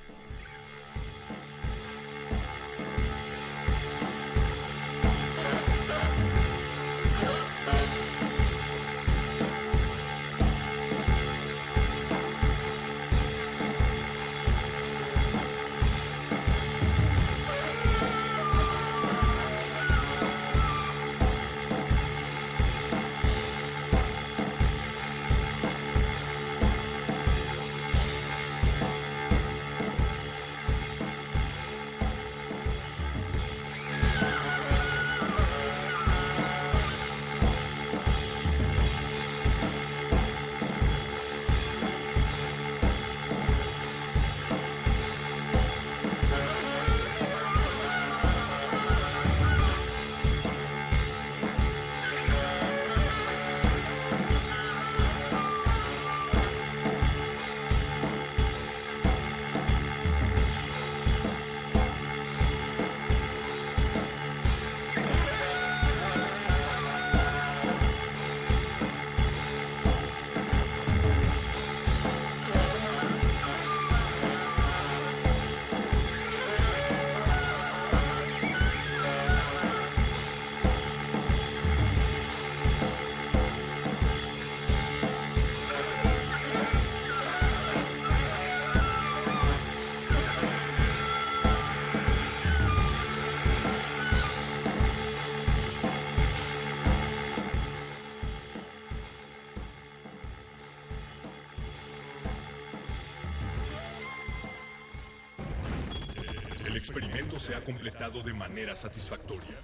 Se ha completado de manera satisfactoria.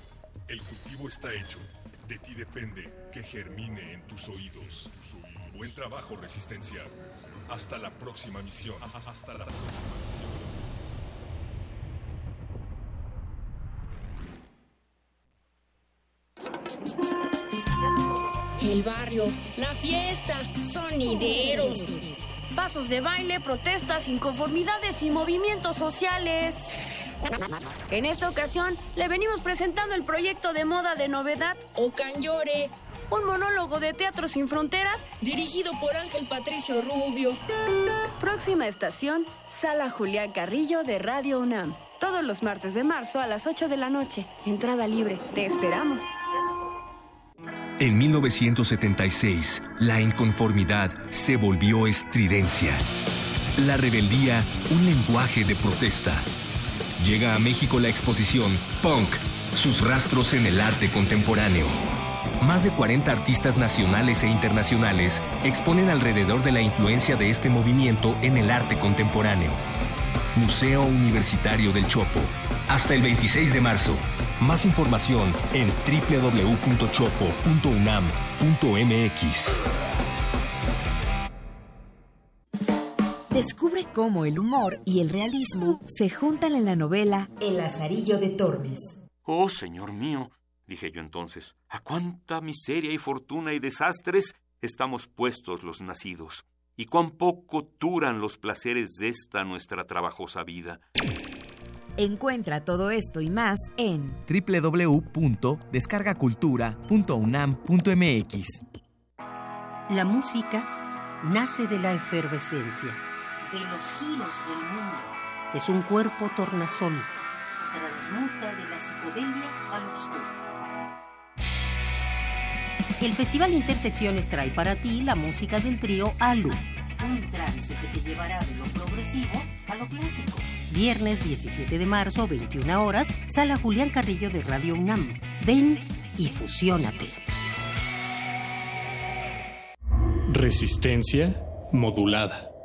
El cultivo está hecho. De ti depende que germine en tus oídos. Buen trabajo, Resistencia. Hasta la próxima misión. Hasta la próxima misión. El barrio, la fiesta, sonideros. Pasos de baile, protestas, inconformidades y movimientos sociales. En esta ocasión le venimos presentando el proyecto de moda de novedad Ocanyore, un monólogo de Teatro Sin Fronteras dirigido por Ángel Patricio Rubio. Próxima estación, Sala Julián Carrillo de Radio UNAM. Todos los martes de marzo a las 8 de la noche. Entrada libre. Te esperamos. En 1976, la inconformidad se volvió estridencia. La rebeldía, un lenguaje de protesta. Llega a México la exposición Punk, sus rastros en el arte contemporáneo. Más de 40 artistas nacionales e internacionales exponen alrededor de la influencia de este movimiento en el arte contemporáneo. Museo Universitario del Chopo. Hasta el 26 de marzo. Más información en www.chopo.unam.mx. Descubre cómo el humor y el realismo se juntan en la novela El Lazarillo de Tormes. Oh, señor mío, dije yo entonces, a cuánta miseria y fortuna y desastres estamos puestos los nacidos, y cuán poco duran los placeres de esta nuestra trabajosa vida. Encuentra todo esto y más en www.descargacultura.unam.mx. La música nace de la efervescencia. De los giros del mundo. Es un cuerpo tornasol. Transmuta de la psicodelia al obscuro. El Festival Intersecciones trae para ti la música del trío ALU. Un trance que te llevará de lo progresivo a lo clásico. Viernes 17 de marzo, 21 horas, Sala Julián Carrillo de Radio UNAM. Ven y fusiónate. Resistencia modulada.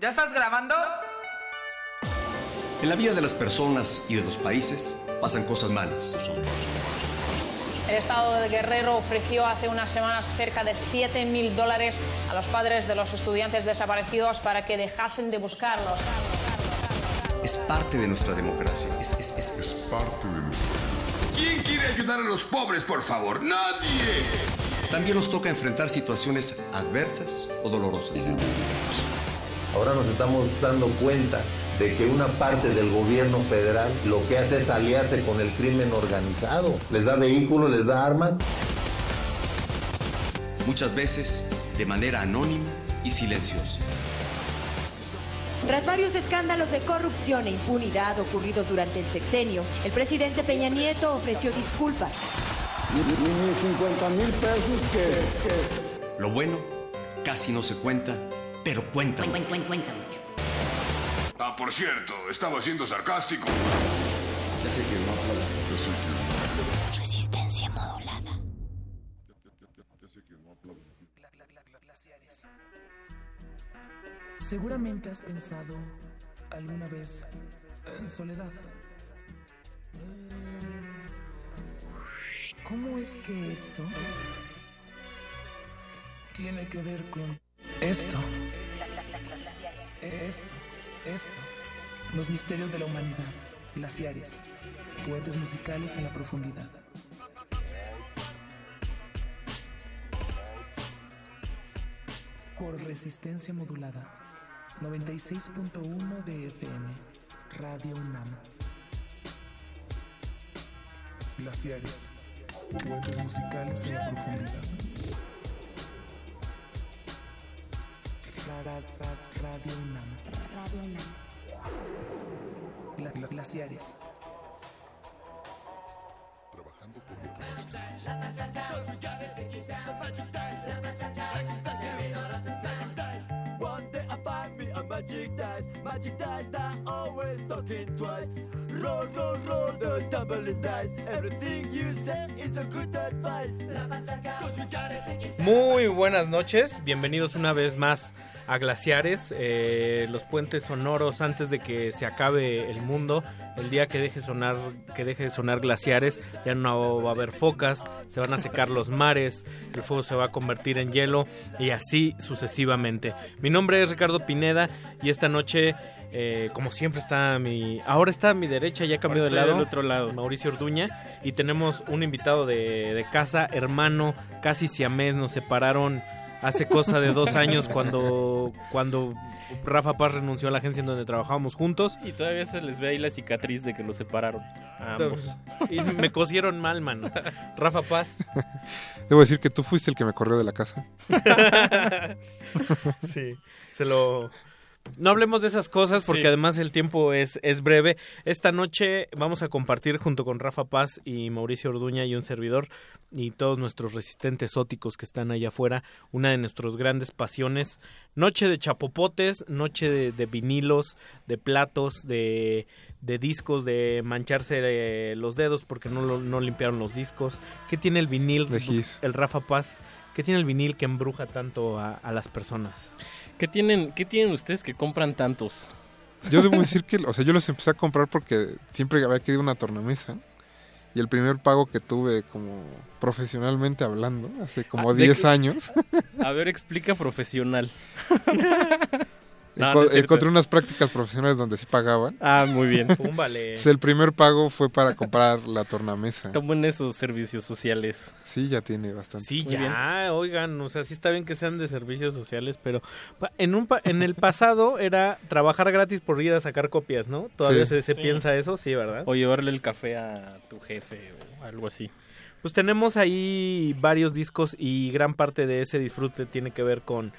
¿Ya estás grabando? En la vida de las personas y de los países pasan cosas malas. El Estado de Guerrero ofreció hace unas semanas cerca de 7 mil dólares a los padres de los estudiantes desaparecidos para que dejasen de buscarlos. Es parte de nuestra democracia. Es, es- es- es parte de nuestra. ¿Quién quiere ayudar a los pobres, por favor? ¡Nadie! También nos toca enfrentar situaciones adversas o dolorosas. Ahora nos estamos dando cuenta de que una parte del gobierno federal lo que hace es aliarse con el crimen organizado. Les da vehículos, les da armas. Muchas veces de manera anónima y silenciosa. Tras varios escándalos de corrupción e impunidad ocurridos durante el sexenio, el presidente Peña Nieto ofreció disculpas. 50 mil pesos que, Lo bueno casi no se cuenta, pero cuenta. mucho. Cuenta mucho. Ah, por cierto, estaba siendo sarcástico. Ya sé que no habla, yo sé que... Resistencia modulada. Seguramente has pensado alguna vez en soledad. ¿Cómo es que esto tiene que ver con esto? Esto, esto. Los misterios de la humanidad. Glaciares. Puentes musicales en la profundidad. Por resistencia modulada. 96.1 de FM. Radio UNAM. Glaciares. Puentes musicales en la profundidad. Ra- ra- ra- Radio UNAM. Radio UNAM. Gla- gla- glaciares. Trabajando por One day I find me a magic dice, magic dice that always talking twice. Roll, roll, roll the tumbling dice. Everything you say is Muy buenas noches, bienvenidos una vez más a Glaciares, eh, los puentes sonoros antes de que se acabe el mundo. El día que deje sonar, que deje de sonar glaciares, ya no va a haber focas, se van a secar los mares, el fuego se va a convertir en hielo y así sucesivamente. Mi nombre es Ricardo Pineda y esta noche eh, como siempre está a mi ahora está a mi derecha ya cambió de lado del otro lado. Mauricio Orduña y tenemos un invitado de, de casa hermano casi siamés nos separaron hace cosa de dos años cuando cuando Rafa Paz renunció a la agencia en donde trabajábamos juntos Y todavía se les ve ahí la cicatriz de que los separaron a ambos. y me cosieron mal mano Rafa Paz Debo decir que tú fuiste el que me corrió de la casa. sí, se lo... No hablemos de esas cosas porque Sí. además el tiempo es, es breve. Esta noche vamos a compartir junto con Rafa Paz y Mauricio Orduña y un servidor y todos nuestros resistentes óticos que están allá afuera, una de nuestras grandes pasiones. Noche de chapopotes, noche de, de vinilos, de platos, de, de discos, de mancharse eh, los dedos porque no, lo- no limpiaron los discos. ¿Qué tiene el vinil, el Rafa Paz? ¿Qué tiene el vinil que embruja tanto a, a las personas? ¿Qué tienen, ¿Qué tienen ustedes que compran tantos? Yo debo decir que, o sea, yo los empecé a comprar porque siempre había querido una tornamesa. Y el primer pago que tuve como profesionalmente hablando, hace como Ah, ¿de 10 qué? años, A ver, explica profesional. No, enco- no es cierto. encontré unas prácticas profesionales donde sí pagaban. Ah, muy bien. Entonces, el primer pago fue para comprar la tornamesa. ¿Cómo en esos servicios sociales? Sí, ya tiene bastante. Sí, Muy bien. ya, oigan, o sea, sí está bien que sean de servicios sociales, pero en un pa- en el pasado era trabajar gratis por ir a sacar copias, ¿no? Todavía Sí. se, se Sí. piensa eso, sí, ¿verdad? O llevarle el café a tu jefe o algo así. Pues tenemos ahí varios discos y gran parte de ese disfrute tiene que ver con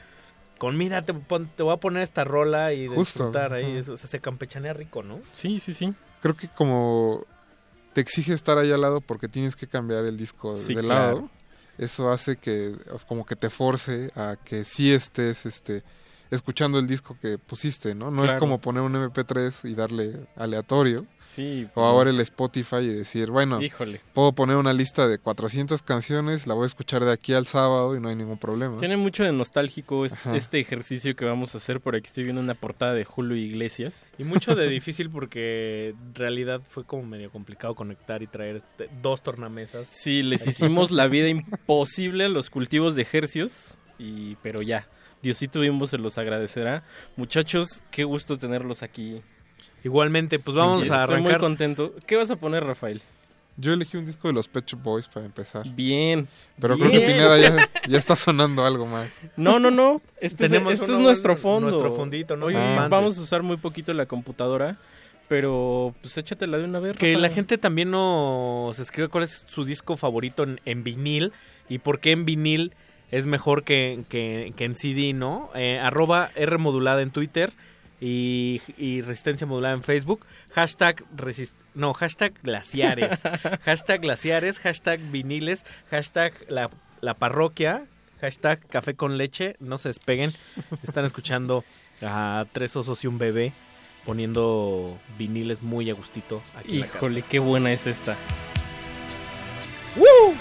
con mira, te, pon- te voy a poner esta rola y Justo, disfrutar ahí, eso, o sea, se campechanea rico, ¿no? Sí, sí, sí. Creo que como te exige estar ahí al lado porque tienes que cambiar el disco Sí, de claro. lado, eso hace que como que te force a que sí estés este escuchando el disco que pusiste, ¿no? No es como poner un MP3 y darle aleatorio. Sí, O ahora el Spotify y decir, bueno, Híjole. puedo poner una lista de 400 canciones, la voy a escuchar de aquí al sábado y no hay ningún problema. Tiene mucho de nostálgico Ajá. este ejercicio que vamos a hacer. Por aquí estoy viendo una portada de Julio Iglesias. Y mucho de difícil porque en realidad fue como medio complicado conectar y traer este- dos tornamesas. Sí, les hicimos la vida imposible a los cultivos de ejercios, y, pero ya, Diosito Bimbo se los agradecerá. Muchachos, qué gusto tenerlos aquí. Igualmente, pues vamos Sí, a Estoy muy arrancar. contento. ¿Qué vas a poner, Rafael? Yo elegí un disco de los Pet Shop Boys para empezar. Bien. Pero creo que Pineda ya, ya está sonando algo más. No, no, no. Este, es, este es nuestro fondo. nuestro fondito, no Hoy espantes. vamos a usar muy poquito la computadora, pero pues échatela de una vez. Que la gente también nos escribe cuál es su disco favorito en, en vinil y por qué en vinil es mejor que, que- que en CD, ¿no? Eh, arroba R modulada en Twitter y, y Resistencia modulada en Facebook. Hashtag resist no, hashtag glaciares. hashtag glaciares, hashtag viniles, hashtag la, la parroquia, hashtag café con leche. No se despeguen. Están escuchando a tres osos y un bebé poniendo viniles muy a gustito aquí en la casa. Híjole, qué buena es esta. ¡Woo!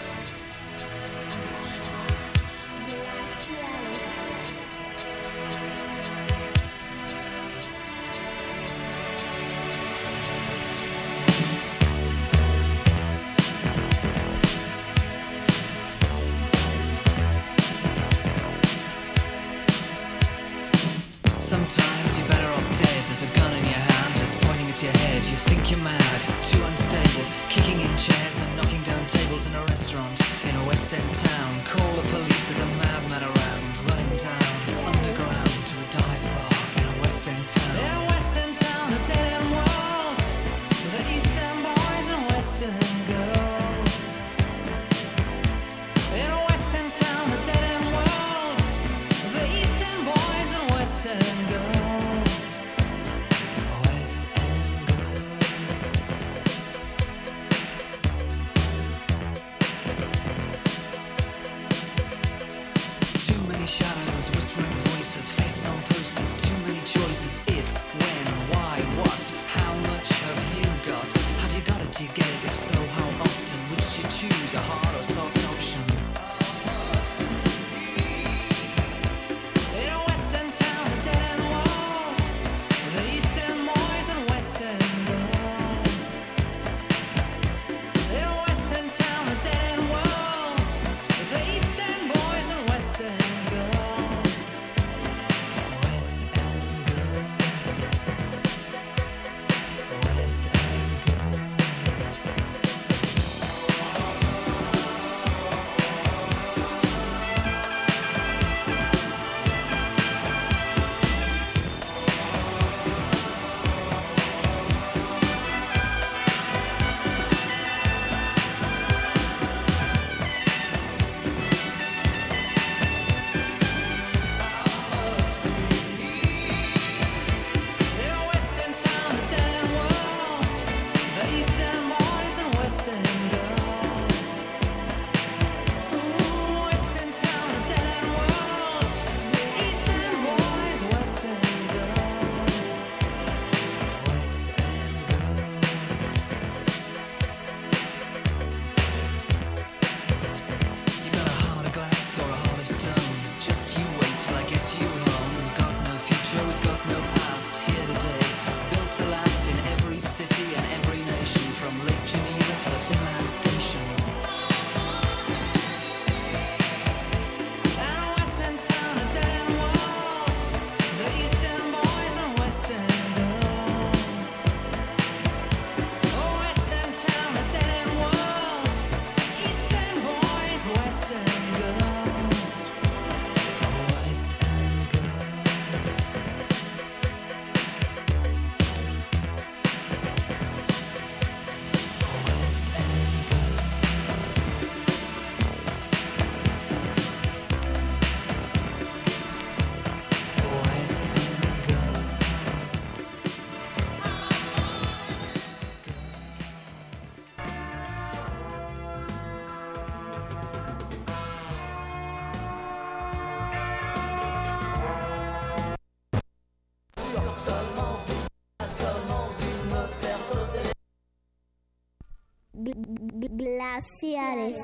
Polares.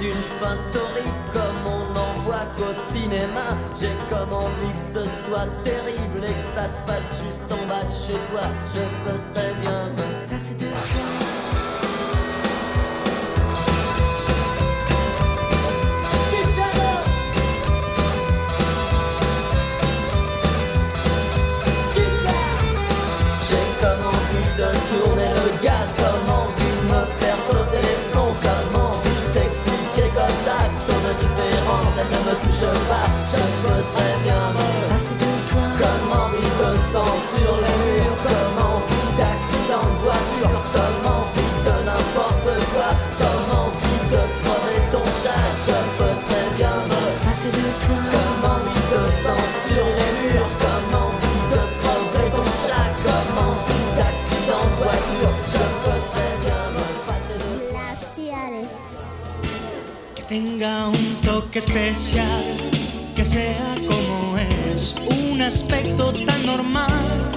d'une fin torride comme on n'en voit qu'au cinéma. J'ai comme envie que ce soit terrible et que ça se passe juste en bas de chez toi. un toque especial, que sea como es, un aspecto tan normal,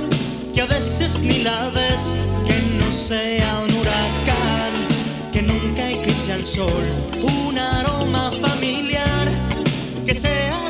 que a veces ni la ves, que no sea un huracán, que nunca eclipse al sol, un aroma familiar, que sea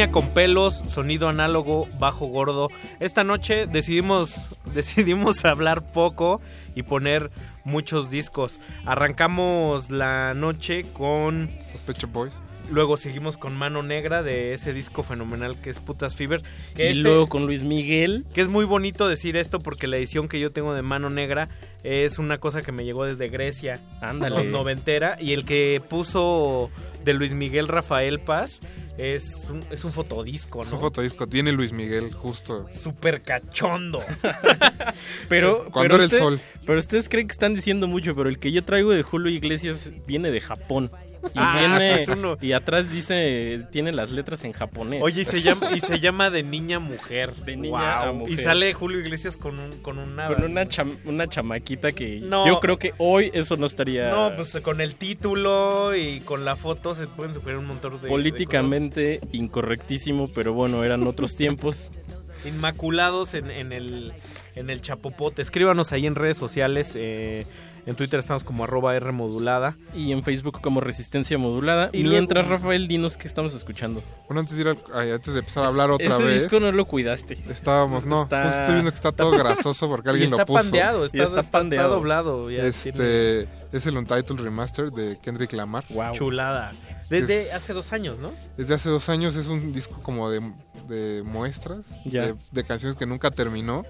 Línea con pelos, sonido análogo, bajo gordo. Esta noche decidimos, decidimos hablar poco y poner muchos discos. Arrancamos la noche con... Los Pet Shop Boys. Luego seguimos con Mano Negra de ese disco fenomenal que es Putas Fever. Que Y este- luego con Luis Miguel. Que es muy bonito decir esto porque la edición que yo tengo de Mano Negra es una cosa que me llegó desde Grecia. Ándale. no- Noventera. Y el que puso de Luis Miguel Rafael Paz es un, es un fotodisco, Es ¿no? un fotodisco. Tiene Luis Miguel, justo. Súper cachondo. Pero, Cuando pero era el sol. Pero ustedes creen que están diciendo mucho, pero el que yo traigo de Julio Iglesias viene de Japón. Y, Ah, viene- y atrás dice, tiene las letras en japonés. Oye, y se llama, y se llama de niña mujer. De niña a mujer. Y sale Julio Iglesias con un, con una. Con una, cham- una chamaquita que No. yo creo que hoy eso no estaría No, pues con el título y con la foto se pueden sugerir un montón de. políticamente incorrectísimo, pero bueno, eran otros tiempos. Inmaculados en, en el, en el chapopote. Escríbanos ahí en redes sociales. eh, en Twitter estamos como arroba R modulada. Y en Facebook como Resistencia Modulada. Y mientras, luego- Rafael, dinos qué estamos escuchando. Bueno, antes de, ir al- ay, antes de empezar a hablar otra Ese vez. disco no lo cuidaste. Estábamos, no. Está- pues estoy viendo que está todo grasoso porque alguien y está lo puso. pandeado, está, Y está está pandeado. doblado. ya tiene Este es el Untitled Remaster de Kendrick Lamar. Chulada. Desde Es- hace dos años, ¿no? Desde hace dos años es un disco como de, de muestras, de canciones que nunca terminó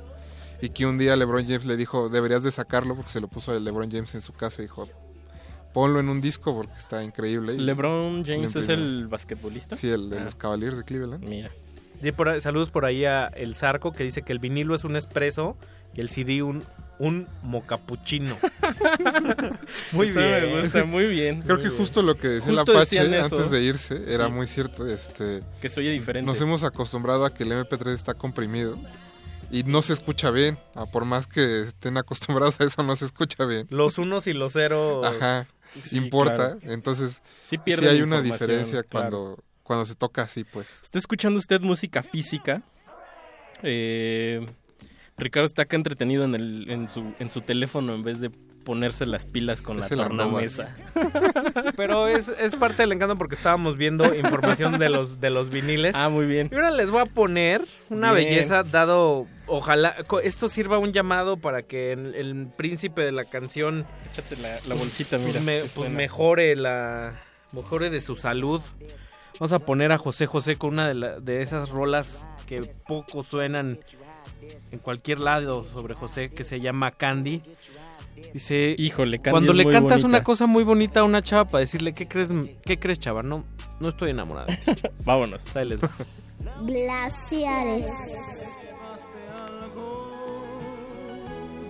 y que un día LeBron James le dijo, deberías de sacarlo porque se lo puso a LeBron James en su casa y dijo, ponlo en un disco porque está increíble. LeBron James es el basquetbolista. Sí, el de Ah. los Cavaliers de Cleveland. Mira. Por saludos por ahí a El Zarco que dice que el vinilo es un espresso y el CD un, un mocapuchino. muy Eso bien. me gusta, muy bien. Creo muy que bien. justo lo que decía Justo el Apache eso. antes de irse era Sí. muy cierto. Este, Que se oye diferente. Nos hemos acostumbrado a que el MP3 está comprimido y no se escucha bien. Ah, Por más que estén acostumbrados a eso, no se escucha bien. Los unos y los ceros. Ajá, Sí, importa. claro. Entonces, Sí hay una diferencia claro. cuando, cuando se toca así, pues. ¿Está escuchando usted música física? Eh, Ricardo está acá entretenido en, el, en, su, en su teléfono en vez de ponerse las pilas con Es la tornamesa. Pero es, es parte del encanto porque estábamos viendo información de los, de los viniles. Ah, muy bien. Y ahora les voy a poner una Bien. belleza dado, ojalá, esto sirva un llamado para que el, el príncipe de la canción Échate la, la bolsita, pues, mira. me- pues mejore la mejore de su salud. Vamos a poner a José José con una de, la- de esas rolas que poco suenan en cualquier lado sobre José que se llama Candy. Dice, Híjole, cuando le cantas bonita. una cosa muy bonita a una chava para decirle, ¿qué crees, qué crees chava? No, no estoy enamorada. de ti". Vámonos. Ahí les va. Glaciares.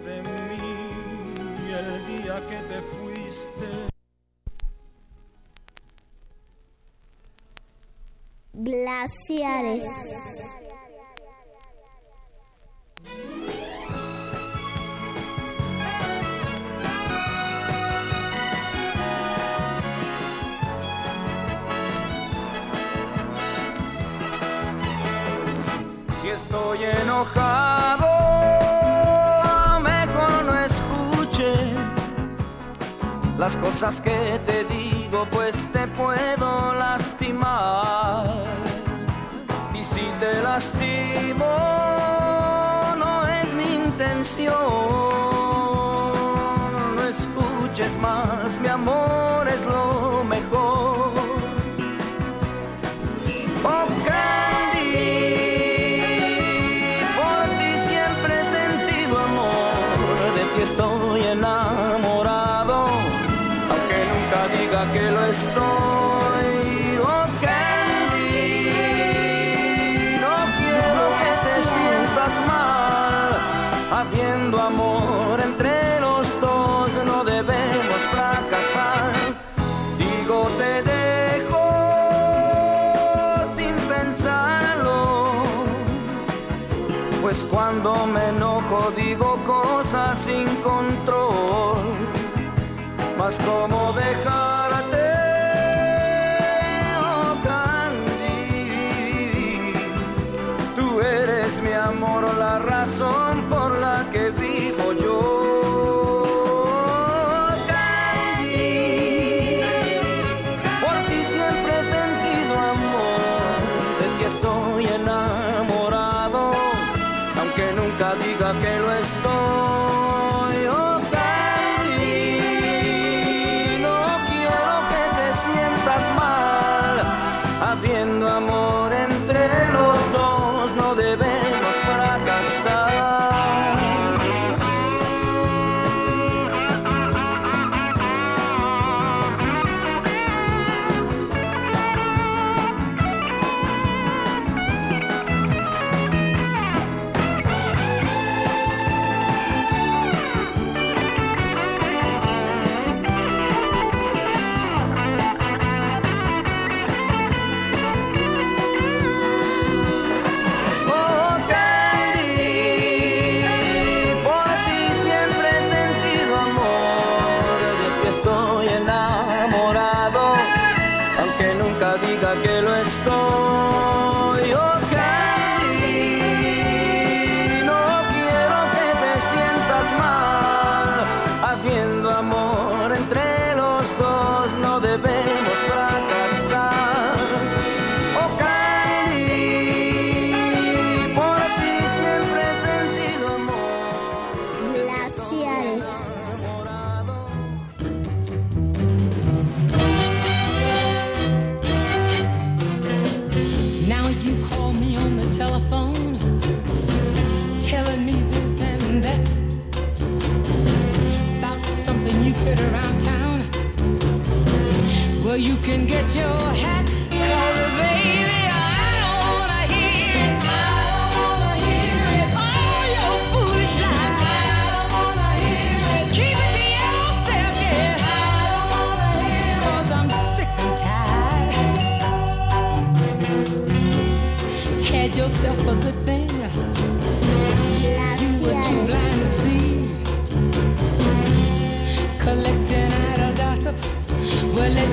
de mí y el día que te fuiste. Glaciares. estoy enojado, mejor no escuches las cosas que te digo, pues te puedo lastimar. Y si te lastimo, no es mi intención, no escuches más, mi amor es lo control, mas como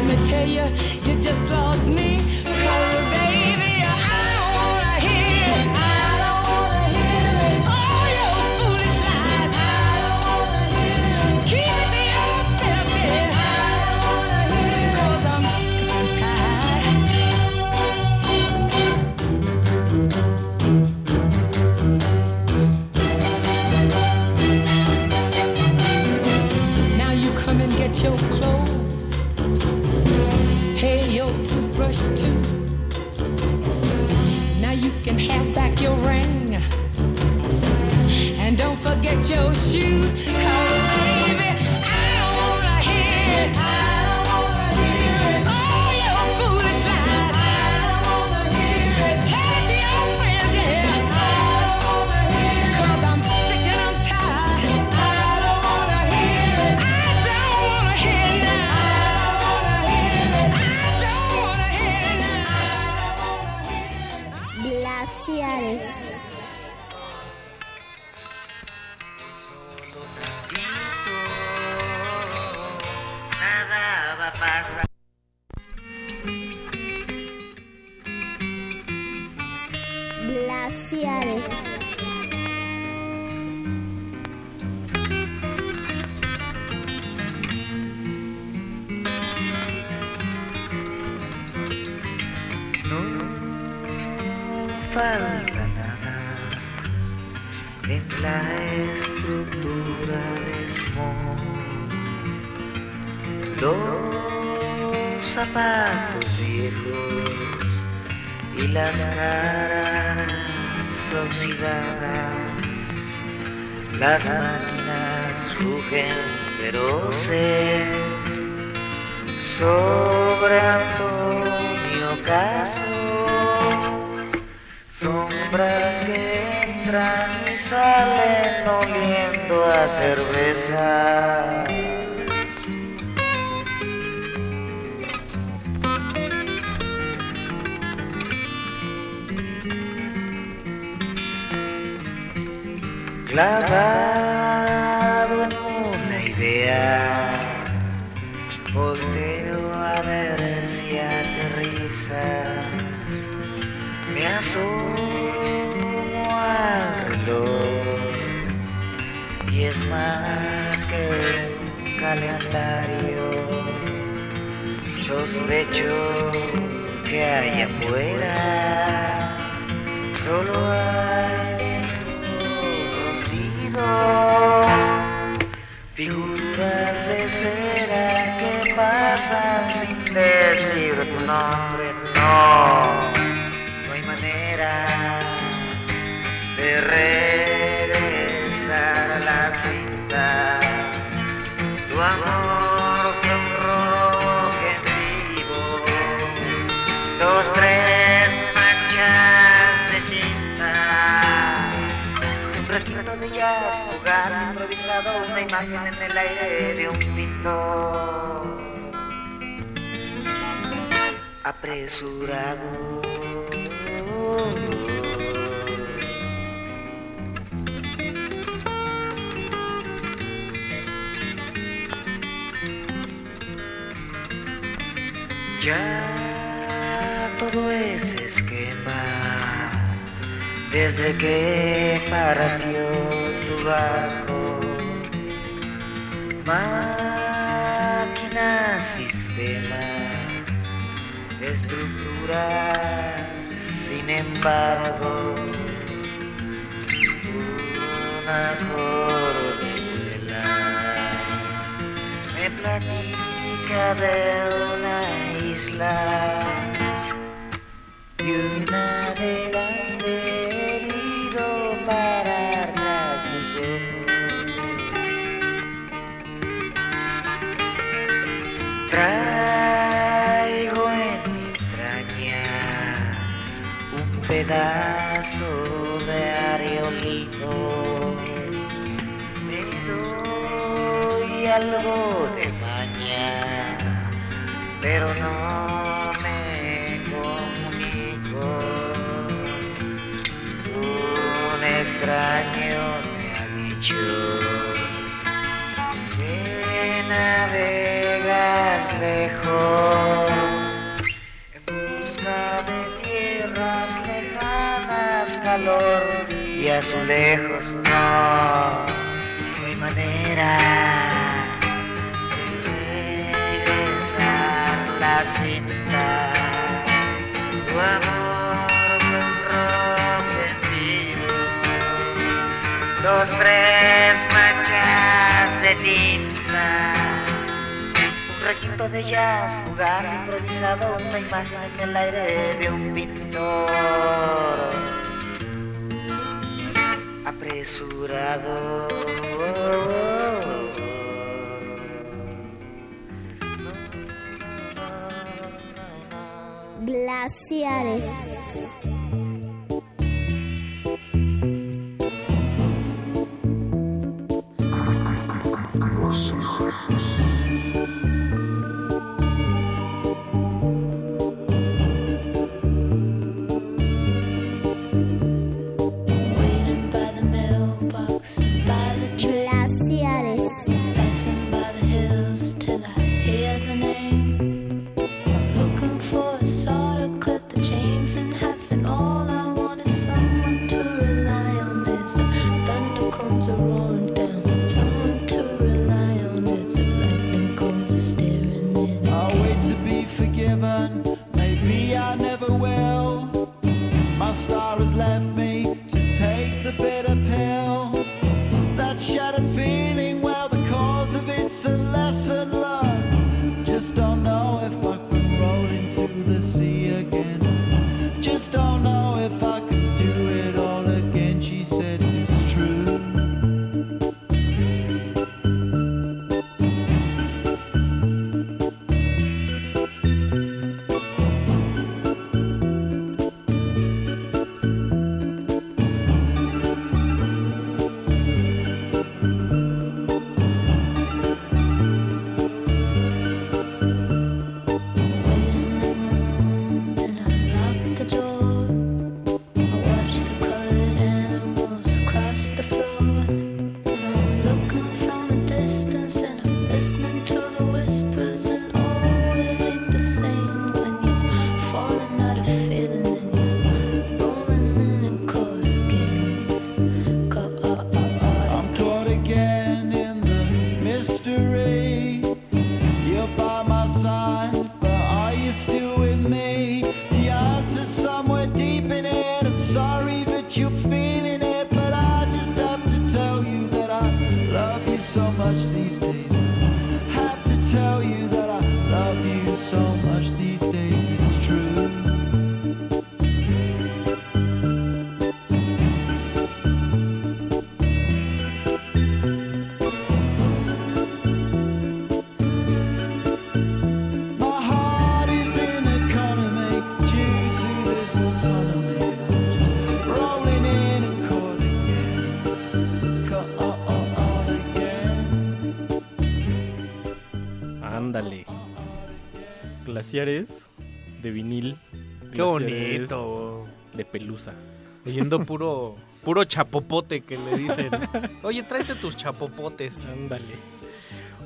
I'ma tell you. your ring. And don't forget your shoes. misma estructura, sin embargo, un acorde de la me platica de una isla y una de delante. pedazo de areolito. Me doy algo de maña, pero no me comunico. Un extraño me ha dicho que navegas lejos. azulejos, no, no hay manera de regresar la cinta. Tu amor fue dos, tres manchas de tinta. Un requinto de jazz fugaz improvisado, una imagen en el aire de un pintor. Glaciares. Glaciares de vinil. Qué bonito. De pelusa. Oyendo puro puro chapopote que le dicen. Oye, tráete tus chapopotes. Ándale.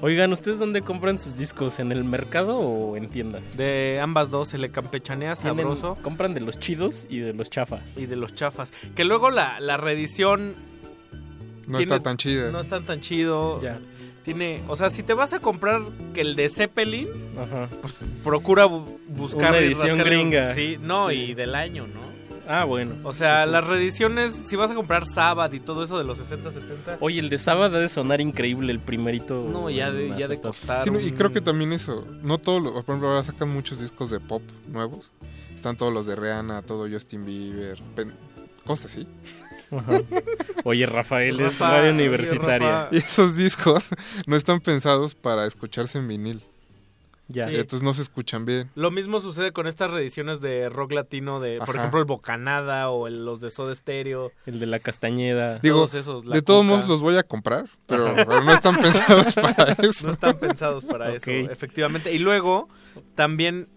Oigan, ¿ustedes dónde compran sus discos? ¿En el mercado o en tiendas? De ambas dos se le campechanea sabroso Compran de los chidos y de los chafas. y de los chafas. Que luego la, la reedición No tiene- está tan chida. no está tan chido. Ya. Tiene, o sea, si te vas a comprar que el de Zeppelin, Ajá. pues procura bu- buscar Una edición gringa. Sí, no, Sí. y del año, ¿no? Ah, bueno. O sea, Sí. las reediciones, si vas a comprar Sabbath y todo eso de los 60, 70, Oye, el de sábado ha de sonar increíble, el primerito. no, ya de, ya de costar. Sí, y creo que también eso, no todos, los- por ejemplo, ahora sacan muchos discos de pop nuevos. Están todos los de Rihanna, todo Justin Bieber, pen- cosas así. Ajá. Oye, Rafael, es Rafa, radio universitaria. Y esos discos no están pensados para escucharse en vinil. Ya. Sí. Entonces no se escuchan bien. Lo mismo sucede con estas reediciones de rock latino de, por ejemplo, el Bocanada o el- los de Soda Stereo. El de la Castañeda. Digo, Todos esos, La de todos modos los voy a comprar, pero, no están pensados para eso. No están pensados para eso, efectivamente. Y luego, también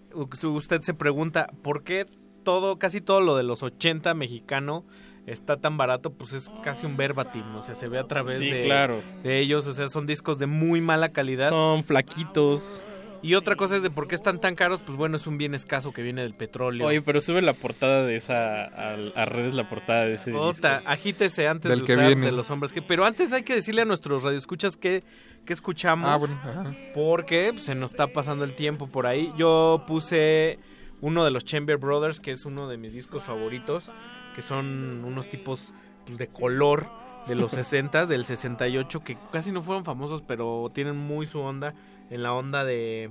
usted se pregunta, ¿por qué todo, casi todo lo de los 80 mexicano está tan barato? Pues es casi un verbatim, o sea, se ve a través Sí, de, claro. de ellos, o sea, son discos de muy mala calidad. Son flaquitos. Y otra cosa es de por qué están tan caros, pues bueno, es un bien escaso que viene del petróleo. Oye, pero sube la portada de esa. A, a redes la portada de ese. Ota, disco. agítese antes Del de que usar viene. de los hombres que pero antes hay que decirle a nuestros radioescuchas que, que escuchamos Ah, bueno, ajá. porque pues, se nos está pasando el tiempo por ahí. Yo puse uno de los Chamber Brothers, que es uno de mis discos favoritos, que son unos tipos pues, de color de los 60, del 68, que casi no fueron famosos, pero tienen muy su onda, en la onda de,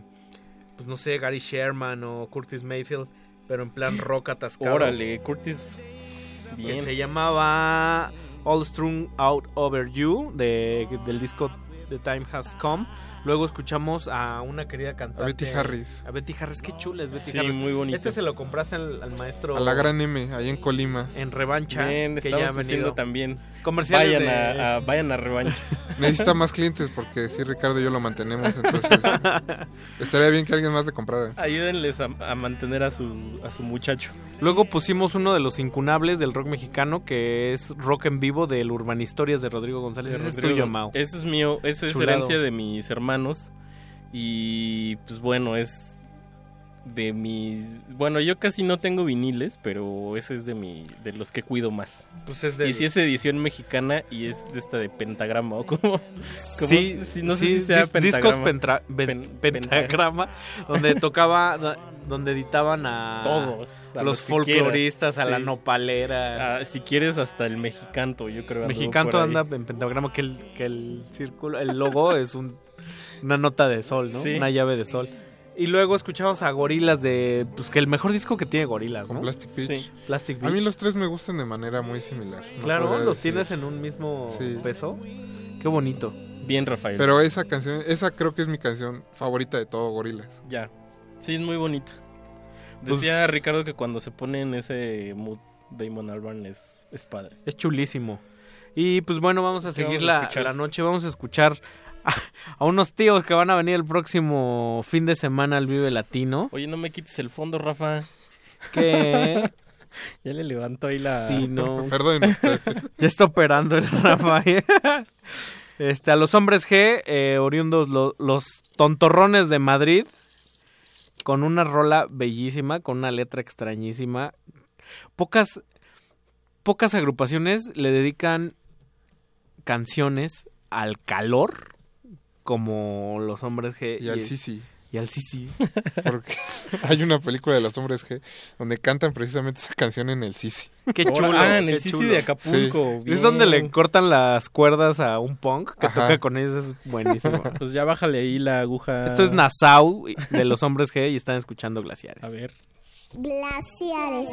pues no sé, Gary Sherman o Curtis Mayfield, pero en plan rock atascado. Órale, Curtis. Que Bien. se llamaba All Strung Out Over You, de, del disco The Time Has Come. Luego escuchamos a una querida cantante. A Betty Harris. A Betty Harris, qué chula es Betty Sí, Harris. muy bonito. Este se lo compraste al, al maestro A la Gran M, ahí en Colima. en revancha. Bien, que ya ha venido. también. Comerciales Vayan de- a, a- vayan a revancha. Necesita más clientes porque sí, Ricardo y yo lo mantenemos, entonces estaría bien que alguien más le comprara. Ayúdenles a, a mantener a su, a su muchacho. Luego pusimos uno de los incunables del rock mexicano, que es Rock en Vivo del Urban Historias de Rodrigo González. De Ese es Rodrigo. tuyo, Mau. Ese es mío, esa es Chulado. herencia de mis hermanos. Y pues bueno, es de mis... Bueno, yo casi no tengo viniles, pero ese es de mi de los que cuido más. Pues es de... Y si es edición mexicana y es de esta de pentagrama o como... Sí, no sé sí, si sea dis- discos pentagrama. pentra- pen- Pen- pentagrama, donde tocaba, do- donde editaban a Todos, a los los que quieras, folcloristas, a la sí. nopalera. Ah, si quieres hasta el mexicanto, yo creo. Mexicanto anda en pentagrama, que el, que el círculo, el logo es un, una nota de sol, ¿no? Sí. Una llave de sol. Y luego escuchamos a Gorilas de, pues que el mejor disco que tiene Gorilas, Con ¿no? Plastic Beach. Sí. Plastic A mí Beach. los tres me gustan de manera muy similar. no Claro, los decir. tienes en un mismo Sí. peso. Qué bonito. Bien, Rafael. Pero esa canción, esa creo que es mi canción favorita de todo Gorilas. Ya. Sí, es muy bonita. Pues- Decía Ricardo que cuando se pone en ese mood Damon Albarn es, es padre. Es chulísimo. Y pues bueno, vamos a ¿Qué seguir vamos a la, escuchar? la noche. Vamos a escuchar a, unos tíos que van a venir el próximo fin de semana al Vive Latino. Oye, no me quites el fondo, Rafa. Que Ya le levantó ahí la... sí, no. Perdonen usted. Ya está operando el Rafael. Este, a los hombres G, eh, oriundos lo- los tontorrones de Madrid, con una rola bellísima, con una letra extrañísima. Pocas, pocas agrupaciones le dedican canciones al calor, como los hombres G. Y, y al Sisi. Y al Sisi. Porque hay una película de los hombres G donde cantan precisamente esa canción en el Sisi. Qué chulo. Ah, en el Sisi de Acapulco. Sí. Es donde le cortan las cuerdas a un punk que toca con ellos. Es buenísimo. Pues ya bájale ahí la aguja. Esto es Nassau de los hombres G y están escuchando glaciares. A ver. Glaciares.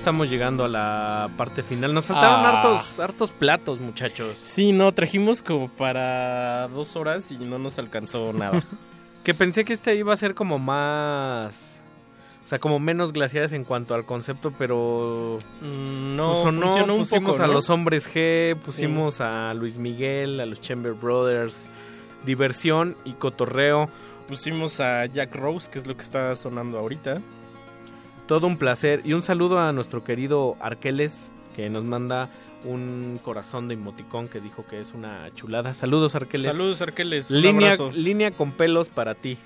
Estamos llegando a la parte final. Nos faltaron Ah. hartos, hartos platos, muchachos. Sí, no, trajimos como para dos horas y no nos alcanzó nada. Que pensé que este iba a ser como más. O sea, como menos glaciares en cuanto al concepto, pero. Mm, no, pues, sonó, funcionó un pusimos poco, a ¿no? los hombres G, pusimos a Luis Miguel, a los Chamber Brothers. Diversión y cotorreo. Pusimos a Jack Rose, que es lo que está sonando ahorita. Todo un placer. Y un saludo a nuestro querido Arqueles, que nos manda un corazón de emoticón que dijo que es una chulada. Saludos, Arqueles. Saludos, Arqueles. Un Línea, abrazo. línea con pelos para ti.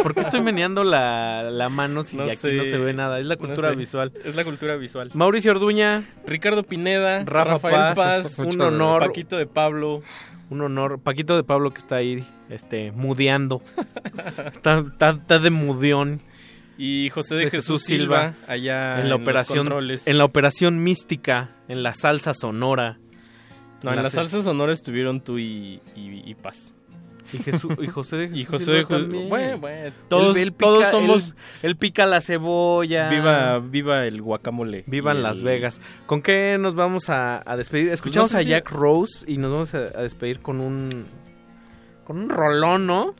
¿Por qué estoy meneando la, la mano si No aquí sé. no se ve nada? Es la No cultura sé. visual. Es la cultura visual. Mauricio Orduña, Ricardo Pineda, Rafa Rafael Paz, Paz, un honor. Paquito de Pablo. Un honor. Paquito de Pablo que está ahí, este, mudeando. está, está, está de mudeón. Y José de, Jesús, Silva, allá en la operación en la operación mística, en la salsa sonora. No, en la salsa sonora estuvieron tú y, y- y Paz. Y, Jesús, y José de Y Jesús José Silva de Jesús- bueno, bueno, todos, él- él pica- todos somos. él- Él, pica la cebolla. Viva, viva el guacamole. Vivan Y el- Las Vegas. ¿Con qué nos vamos a, a despedir? Escuchamos Pues no sé a si- Jack Rose y nos vamos a, a despedir con un. Con un rolón, ¿no?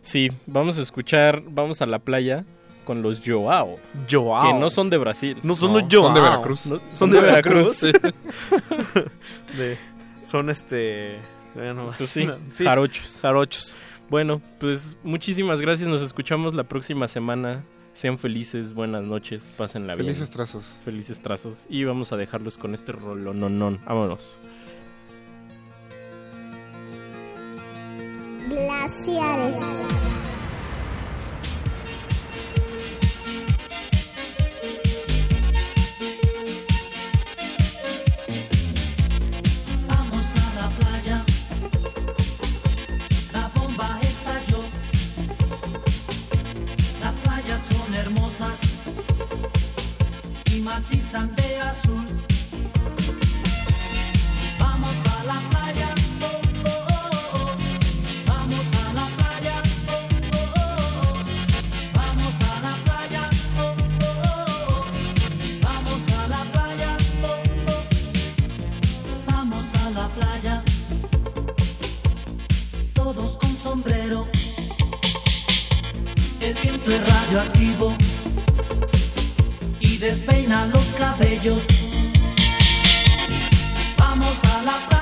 Sí, vamos a escuchar, vamos a la playa con los Joao. Joao. Que no son de Brasil. No son los Joao. Son de Veracruz. No, son de Veracruz. Sí. De- son este. bueno, Pues sí, sí, jarochos. jarochos. Bueno, pues muchísimas gracias. Nos escuchamos la próxima semana. Sean felices, buenas noches, pásenla bien. Felices trazos. Felices trazos. Y vamos a dejarlos con este rolononón. Vámonos. Glaciares. Playa, oh, oh. Vamos a la playa, todos con sombrero. El viento es radioactivo. y despeina los cabellos. Vamos a la playa,